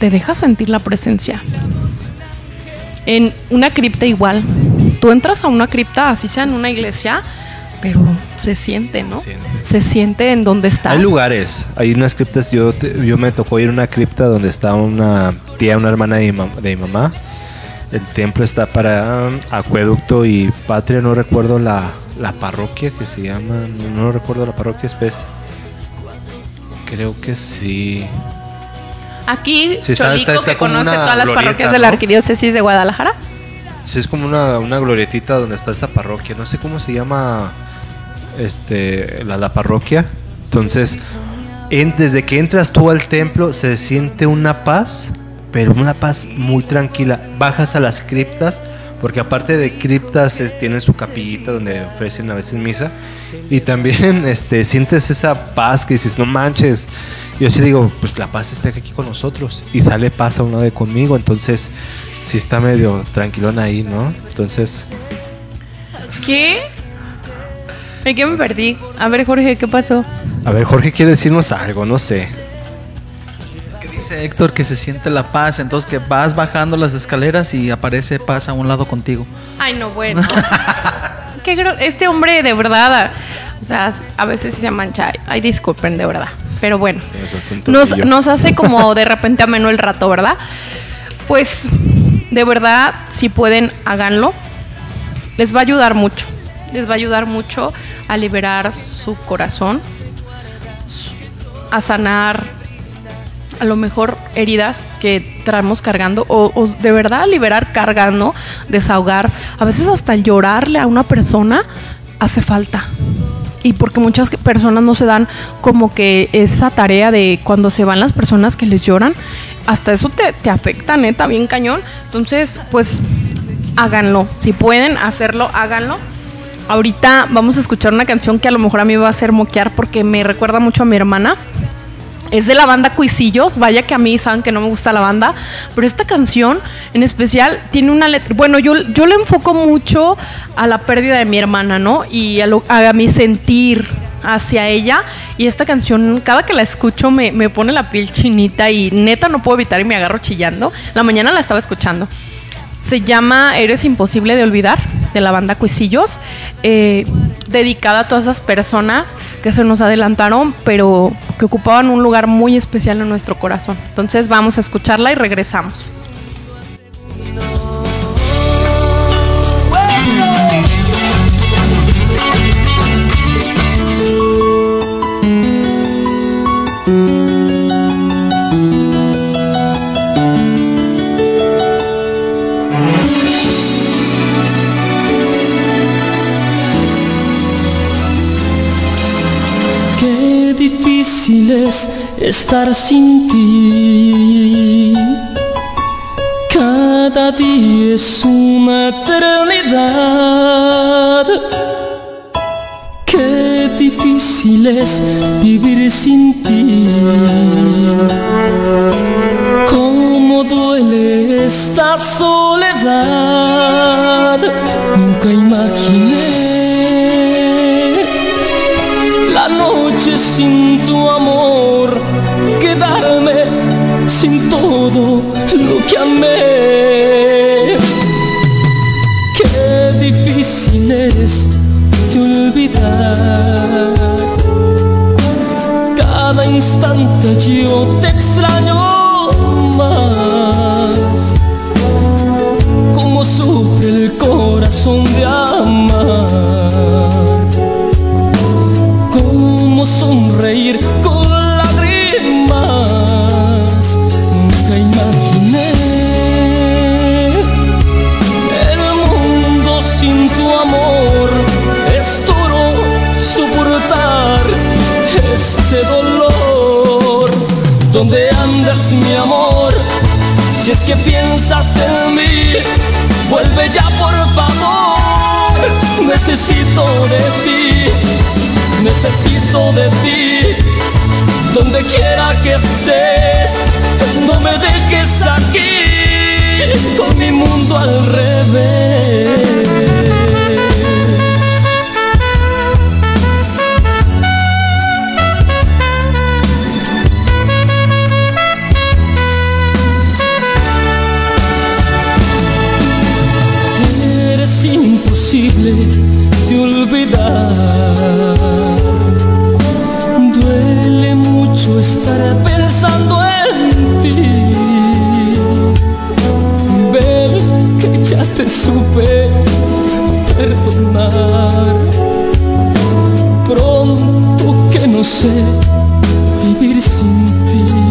te deja sentir la presencia. En una cripta igual. Tú entras a una cripta, así sea en una iglesia, pero se siente, ¿no? Se siente. Se siente en donde está. Hay lugares, hay unas criptas, yo, te- yo me tocó ir a una cripta donde está una tía, una hermana de mi, mam- de mi mamá. El templo está para um, acueducto y patria, no recuerdo la, la parroquia que se llama, no, no recuerdo la parroquia especie. Creo que sí. Aquí, Sí, está- Cholico, está- está que conoce todas las glorieta, parroquias de la ¿no? arquidiócesis de Guadalajara. Sí, es como una, una glorietita donde está esa parroquia. No sé cómo se llama este, la, la parroquia. Entonces, en- desde que entras tú al templo se siente una paz, pero una paz muy tranquila. Bajas a las criptas, porque aparte de criptas es- tienen su capillita donde ofrecen a veces misa. Y también [LAUGHS] este, sientes esa paz que dices, no manches. Yo sí digo, pues la paz está aquí con nosotros. Y sale paz a un lado de conmigo. Entonces, sí está medio tranquilón ahí, ¿no? Entonces, ¿Qué? ¿En qué me perdí? A ver, Jorge, ¿qué pasó? a ver, Jorge quiere decirnos algo, no sé. Es que dice Héctor que se siente la paz, entonces que vas bajando las escaleras y aparece paz a un lado contigo. Ay, no, bueno. [LAUGHS] Qué gro- este hombre, de verdad, o sea, a veces sí se mancha. Ay, disculpen, de verdad. Pero bueno, nos hace como de repente ameno el rato, ¿verdad? Pues, de verdad, si pueden, háganlo. Les va a ayudar mucho. Les va a ayudar mucho a liberar su corazón, a sanar a lo mejor heridas que traemos cargando o, de verdad liberar cargando, desahogar, a veces hasta llorarle a una persona hace falta. Y porque muchas personas no se dan como que esa tarea de cuando se van las personas que les lloran, hasta eso te, te afecta, neta, bien cañón. Entonces, pues háganlo. Si pueden hacerlo, háganlo. Ahorita vamos a escuchar una canción que a lo mejor a mí va a hacer moquear porque me recuerda mucho a mi hermana. Es de la banda Cuisillos, vaya que a mí saben que no me gusta la banda, pero esta canción en especial tiene una letra, bueno, yo, yo le enfoco mucho a la pérdida de mi hermana, ¿no? Y a, lo- a mi sentir hacia ella, y esta canción, cada que la escucho me, me pone la piel chinita y neta no puedo evitar y me agarro chillando. La mañana la estaba escuchando. Se llama Eres imposible de olvidar, de la banda Cuisillos, eh, dedicada a todas esas personas que se nos adelantaron, pero que ocupaban un lugar muy especial en nuestro corazón. Entonces vamos a escucarla y regresamos. Difícil es estar sin ti. Cada día es una eternidad. Qué difícil es vivir sin ti. Cómo duele esta soledad. Nunca imaginé noche sin tu amor, quedarme sin todo lo que amé. Qué difícil es de olvidar. Cada instante yo te extraño más. Como sufre el corazón de amar. Sonreír con lágrimas. Nunca imaginé el mundo sin tu amor. Es duro soportar este dolor. ¿Dónde andas, mi amor? Si es que piensas en mí, vuelve ya por favor. Necesito de ti, necesito de ti. Donde quiera que estés, no me dejes aquí con mi mundo al revés. Eres imposible de olvidar. Duele mucho estar pensando en ti. Ven que ya te supe perdonar. Pronto que no sé vivir sin ti.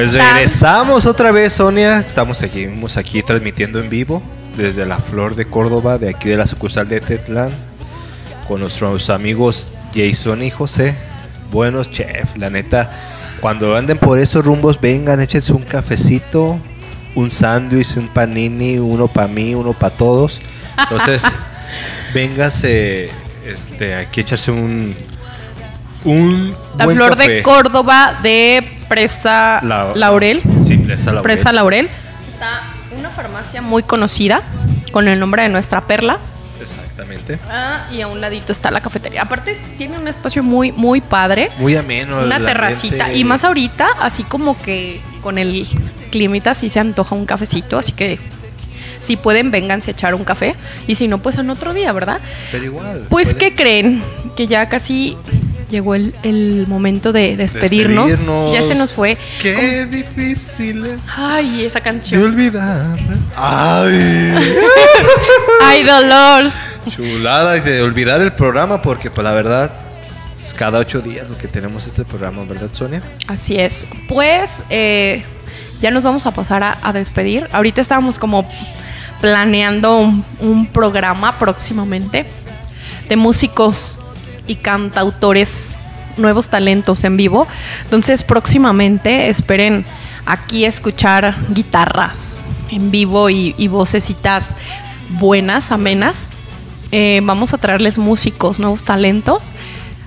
Pues regresamos otra vez, Sonia. Estamos aquí, estamos aquí transmitiendo en vivo desde la Flor de Córdoba, de aquí de la sucursal de Tetlán, con nuestros amigos Jason y José. Buenos chef, la neta. Cuando anden por esos rumbos, vengan, échense un cafecito, un sándwich, un panini, uno para mí, uno para todos. Entonces, [LAUGHS] véngase este, aquí echarse un. Un La buen flor café. de Córdoba de Presa La- Laurel. Sí, Presa Laurel. Presa Laurel. Está una farmacia muy conocida con el nombre de nuestra perla. Exactamente. Ah, y a un ladito está la cafetería. Aparte tiene un espacio muy, muy padre. Muy ameno. Una terracita. Y más ahorita, así como que con el climita sí se antoja un cafecito. Así que si pueden, vénganse a echar un café. Y si no, pues en otro día, ¿verdad? Pero igual. Pues, pueden ¿qué creen? Que ya casi llegó el, el momento de despedirnos. despedirnos. Ya se nos fue. Qué difícil es Ay, esa de canción. olvidar. Ay. [LAUGHS] Ay, Dolores. Chulada y de olvidar el programa porque pues la verdad es cada ocho días lo que tenemos este programa, ¿verdad, Sonia? Así es. Pues eh, ya nos vamos a pasar a, a despedir. Ahorita estábamos como planeando un, un programa próximamente de músicos y cantautores, nuevos talentos en vivo. Entonces próximamente esperen aquí escuchar guitarras en vivo y, y vocecitas buenas, amenas. Eh, vamos a traerles músicos, nuevos talentos,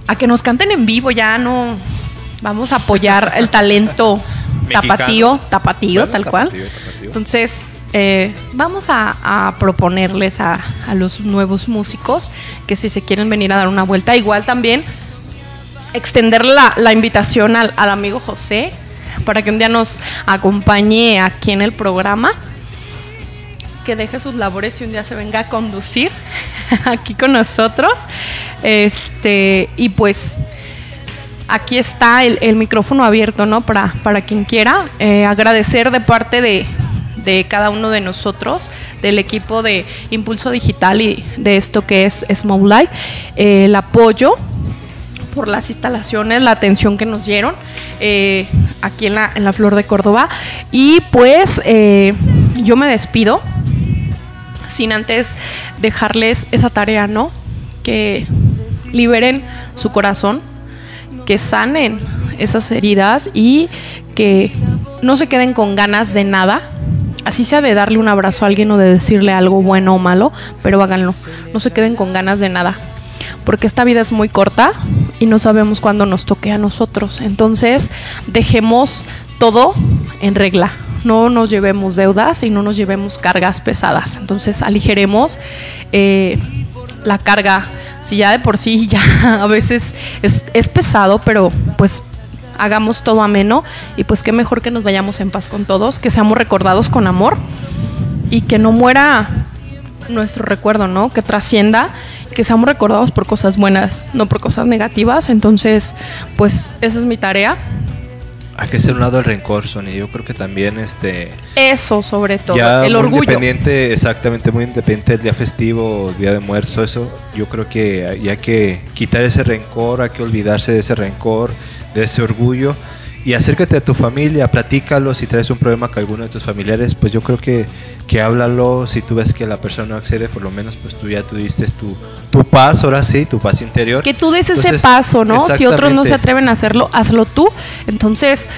a que nos canten en vivo, ya no vamos a apoyar el talento [LAUGHS] tapatío, tapatío, Bueno, tal cual. tapatío, tapatío. Entonces, eh, vamos a, proponerles a, los nuevos músicos que si se quieren venir a dar una vuelta, igual también extender la, invitación al, amigo José para que un día nos acompañe aquí en el programa, que deje sus labores y un día se venga a conducir [LAUGHS] aquí con nosotros. Este, y pues aquí está el, el micrófono abierto, ¿no? Para, para quien quiera. Eh, agradecer de parte de, de cada uno de nosotros, del equipo de Impulso Digital y de esto que es Small Light, eh, el apoyo por las instalaciones, la atención que nos dieron eh, aquí en la, en la Flor de Córdoba. Y pues eh, yo me despido sin antes dejarles esa tarea, ¿no? Que liberen su corazón, que sanen esas heridas y que no se queden con ganas de nada. Así sea de darle un abrazo a alguien o de decirle algo bueno o malo, pero háganlo. No se queden con ganas de nada. Porque esta vida es muy corta y no sabemos cuándo nos toque a nosotros. Entonces, dejemos todo en regla. No nos llevemos deudas y no nos llevemos cargas pesadas. Entonces, aligeremos eh, la carga. Si ya de por sí ya [LAUGHS] a veces es, es pesado, pero pues hagamos todo ameno y pues qué mejor que nos vayamos en paz con todos, que seamos recordados con amor y que no muera nuestro recuerdo, ¿no? Que trascienda, que seamos recordados por cosas buenas, no por cosas negativas. Entonces, pues esa es mi tarea. Hay que hacer un lado el rencor, Sonia. Yo creo que también este Eso sobre todo, ya el muy orgullo. independiente, exactamente, muy independiente del día festivo, día de muertos, eso. Yo creo que ya hay que quitar ese rencor, hay que olvidarse de ese rencor, de ese orgullo y acércate a tu familia, platícalo si traes un problema con alguno de tus familiares, pues yo creo que, que háblalo, si tú ves que la persona no accede, por lo menos pues tú ya tú diste tu, tu paz, ahora sí, tu paz interior. Que tú des ese paso, ¿no? Si otros no se atreven a hacerlo, hazlo tú. Entonces,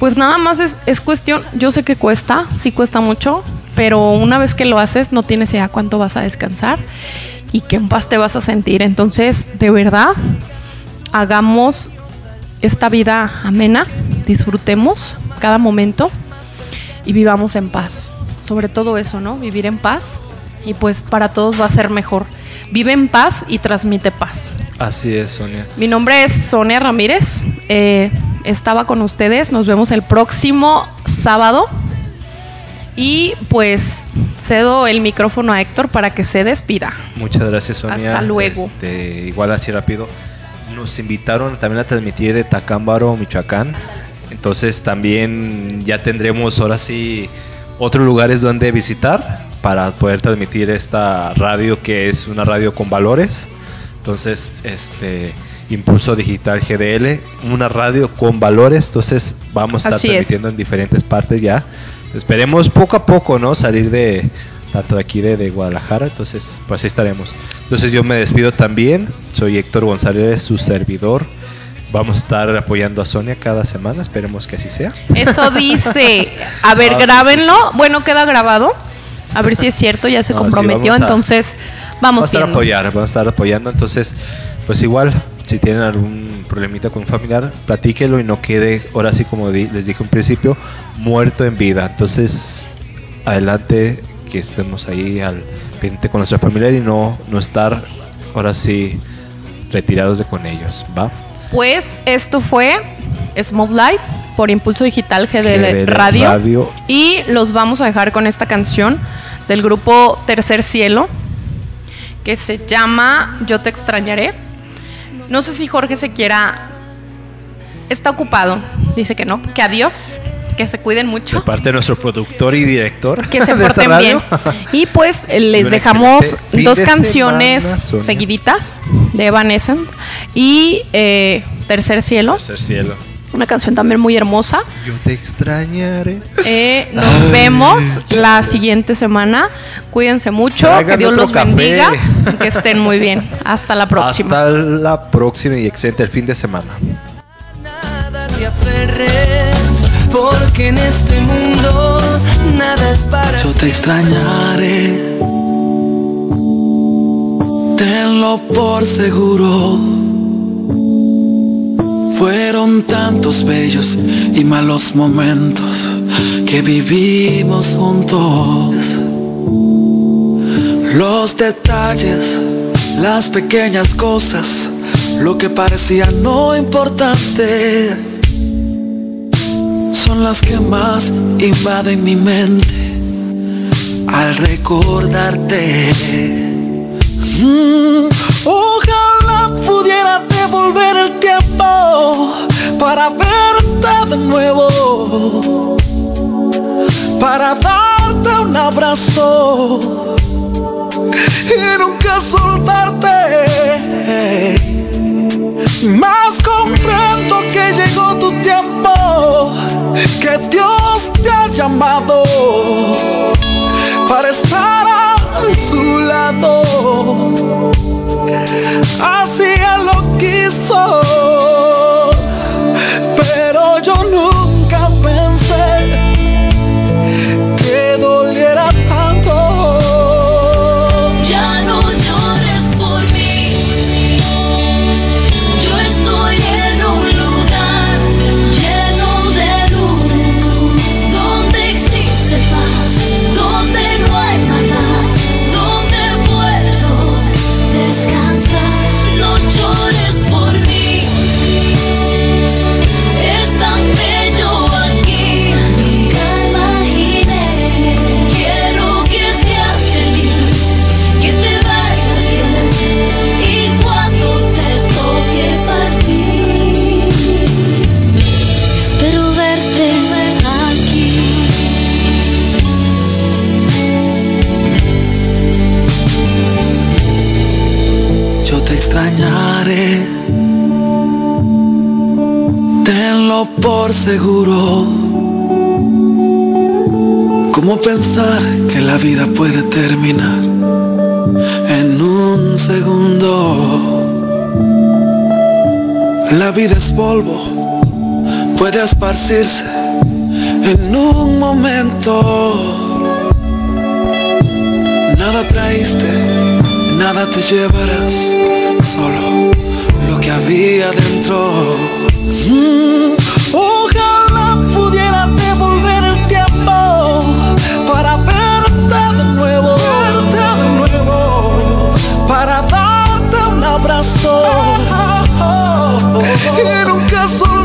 pues nada más es, es cuestión, yo sé que cuesta, sí cuesta mucho, pero una vez que lo haces no tienes idea cuánto vas a descansar y qué en paz te vas a sentir. Entonces, de verdad, hagamos esta vida amena, disfrutemos cada momento y vivamos en paz. Sobre todo eso, ¿no? Vivir en paz y pues para todos va a ser mejor. Vive en paz y transmite paz. Así es, Sonia. Mi nombre es Sonia Ramírez. eh, estaba con ustedes. Nos vemos el próximo sábado. Y pues cedo el micrófono a Héctor para que se despida. Muchas gracias, Sonia. Hasta luego. Este, igual así rápido. Nos invitaron también a transmitir de Tacámbaro, Michoacán. Entonces también ya tendremos ahora sí otros lugares donde visitar para poder transmitir esta radio que es una radio con valores. Entonces, este Impulso Digital GDL, una radio con valores. Entonces vamos a estar Así es. transmitiendo en diferentes partes ya. Esperemos poco a poco, ¿no? Salir de de aquí de, de Guadalajara. Entonces, pues así estaremos. Entonces yo me despido también. Soy Héctor González, su servidor. Vamos a estar apoyando a Sonia cada semana. Esperemos que así sea. Eso dice. A ver, [LAUGHS] Ah, sí, grábenlo. sí, sí. Bueno, queda grabado. A ver si es cierto, ya se No, [LAUGHS] sí, comprometió. vamos a- entonces, Vamos vamos a estar viendo. apoyar, vamos a estar apoyando. Entonces, pues igual, si tienen algún problemita con un familiar, platíquelo y no quede, ahora sí como di- les dije en principio, muerto en vida. Entonces, adelante, que estemos ahí al pendiente con nuestra familiar y no, no estar, ahora sí, retirados de con ellos, ¿va? Pues esto fue Smoke Light por Impulso Digital GDL Radio. Radio. Y los vamos a dejar con esta canción del grupo Tercer Cielo que se llama Yo te extrañaré. No sé si Jorge se quiera. Está ocupado. Dice que no. Que adiós. Que se cuiden De mucho. parte de nuestro productor y director. Que se de porten bien. Y pues Y les dejamos dos de canciones semana, seguiditas de Evanescent y eh, Tercer Cielo. Tercer cielo. Una canción también muy hermosa. Yo te extrañaré. Eh, nos Ay, vemos la siguiente semana. Cuídense mucho. Que Dios los café. bendiga. Que [LAUGHS] estén muy bien. Hasta la próxima. Hasta la próxima y excelente el fin de semana. Nada porque en este mundo nada es para Yo te extrañaré. Tenlo por seguro. Fueron tantos bellos y malos momentos que vivimos juntos. Los detalles, las pequeñas cosas, lo que parecía no importante, más invaden mi mente al recordarte. Mm, ojalá pudiera devolver el tiempo para verte de nuevo, para darte un abrazo y nunca soltarte. Más comprendo que llegó tu tiempo, que Dios te ha llamado para estar a su lado. Así él lo quiso, pero yo nunca seguro. ¿Cómo pensar que la vida puede terminar en un segundo? La vida es polvo, puede esparcirse en un momento. Nada traíste, nada te llevarás, solo lo que había dentro. Y nunca soltarte.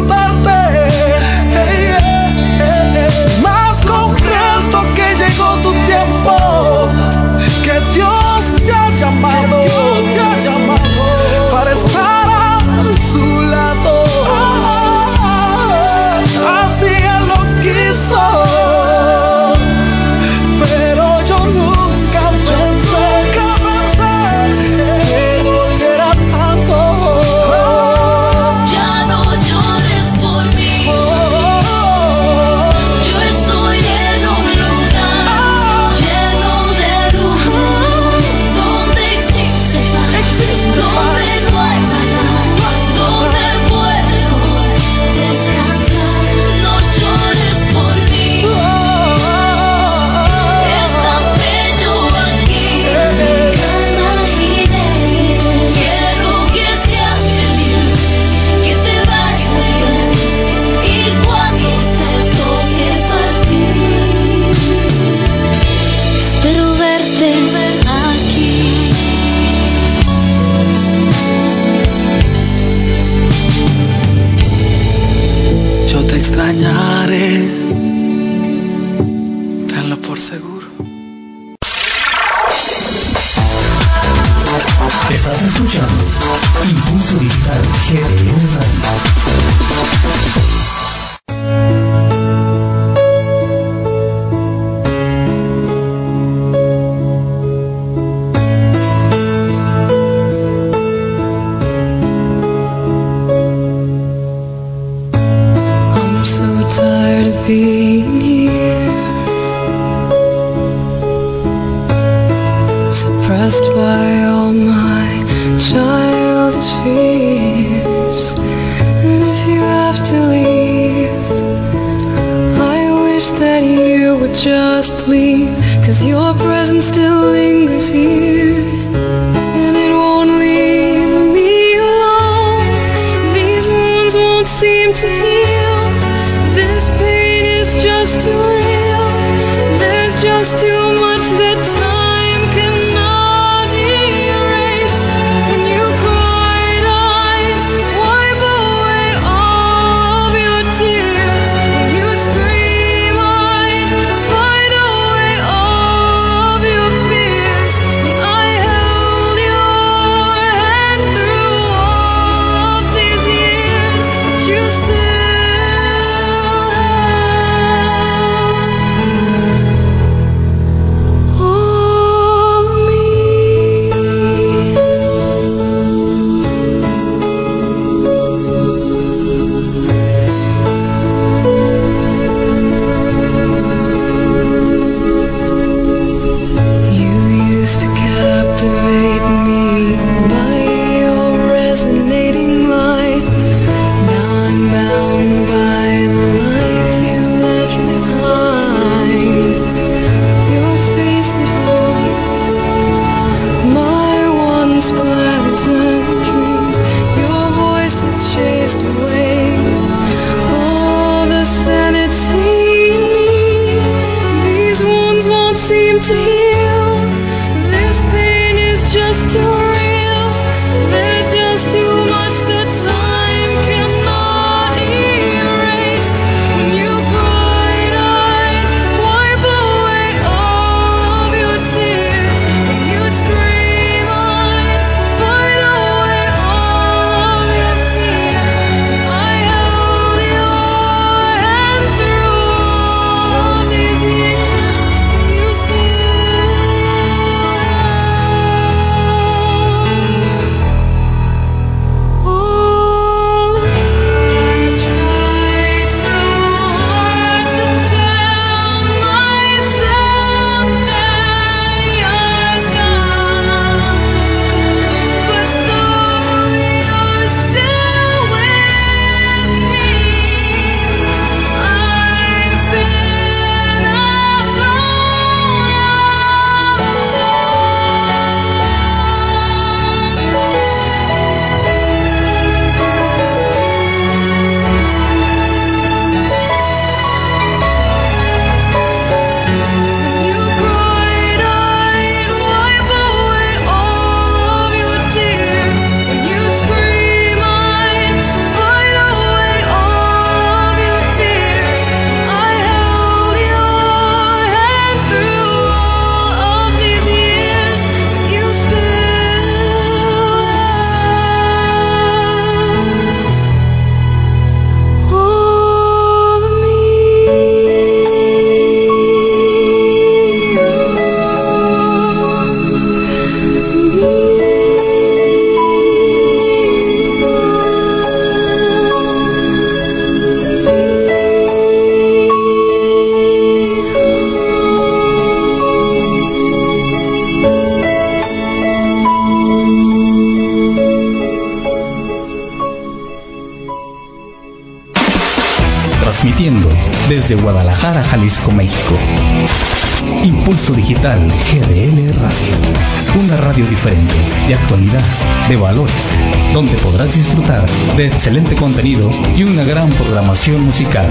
Suppressed by all my childish fears. And if you have to leave, I wish that you would just leave, cause your presence still lingers here. Excelente contenido y una gran programación musical.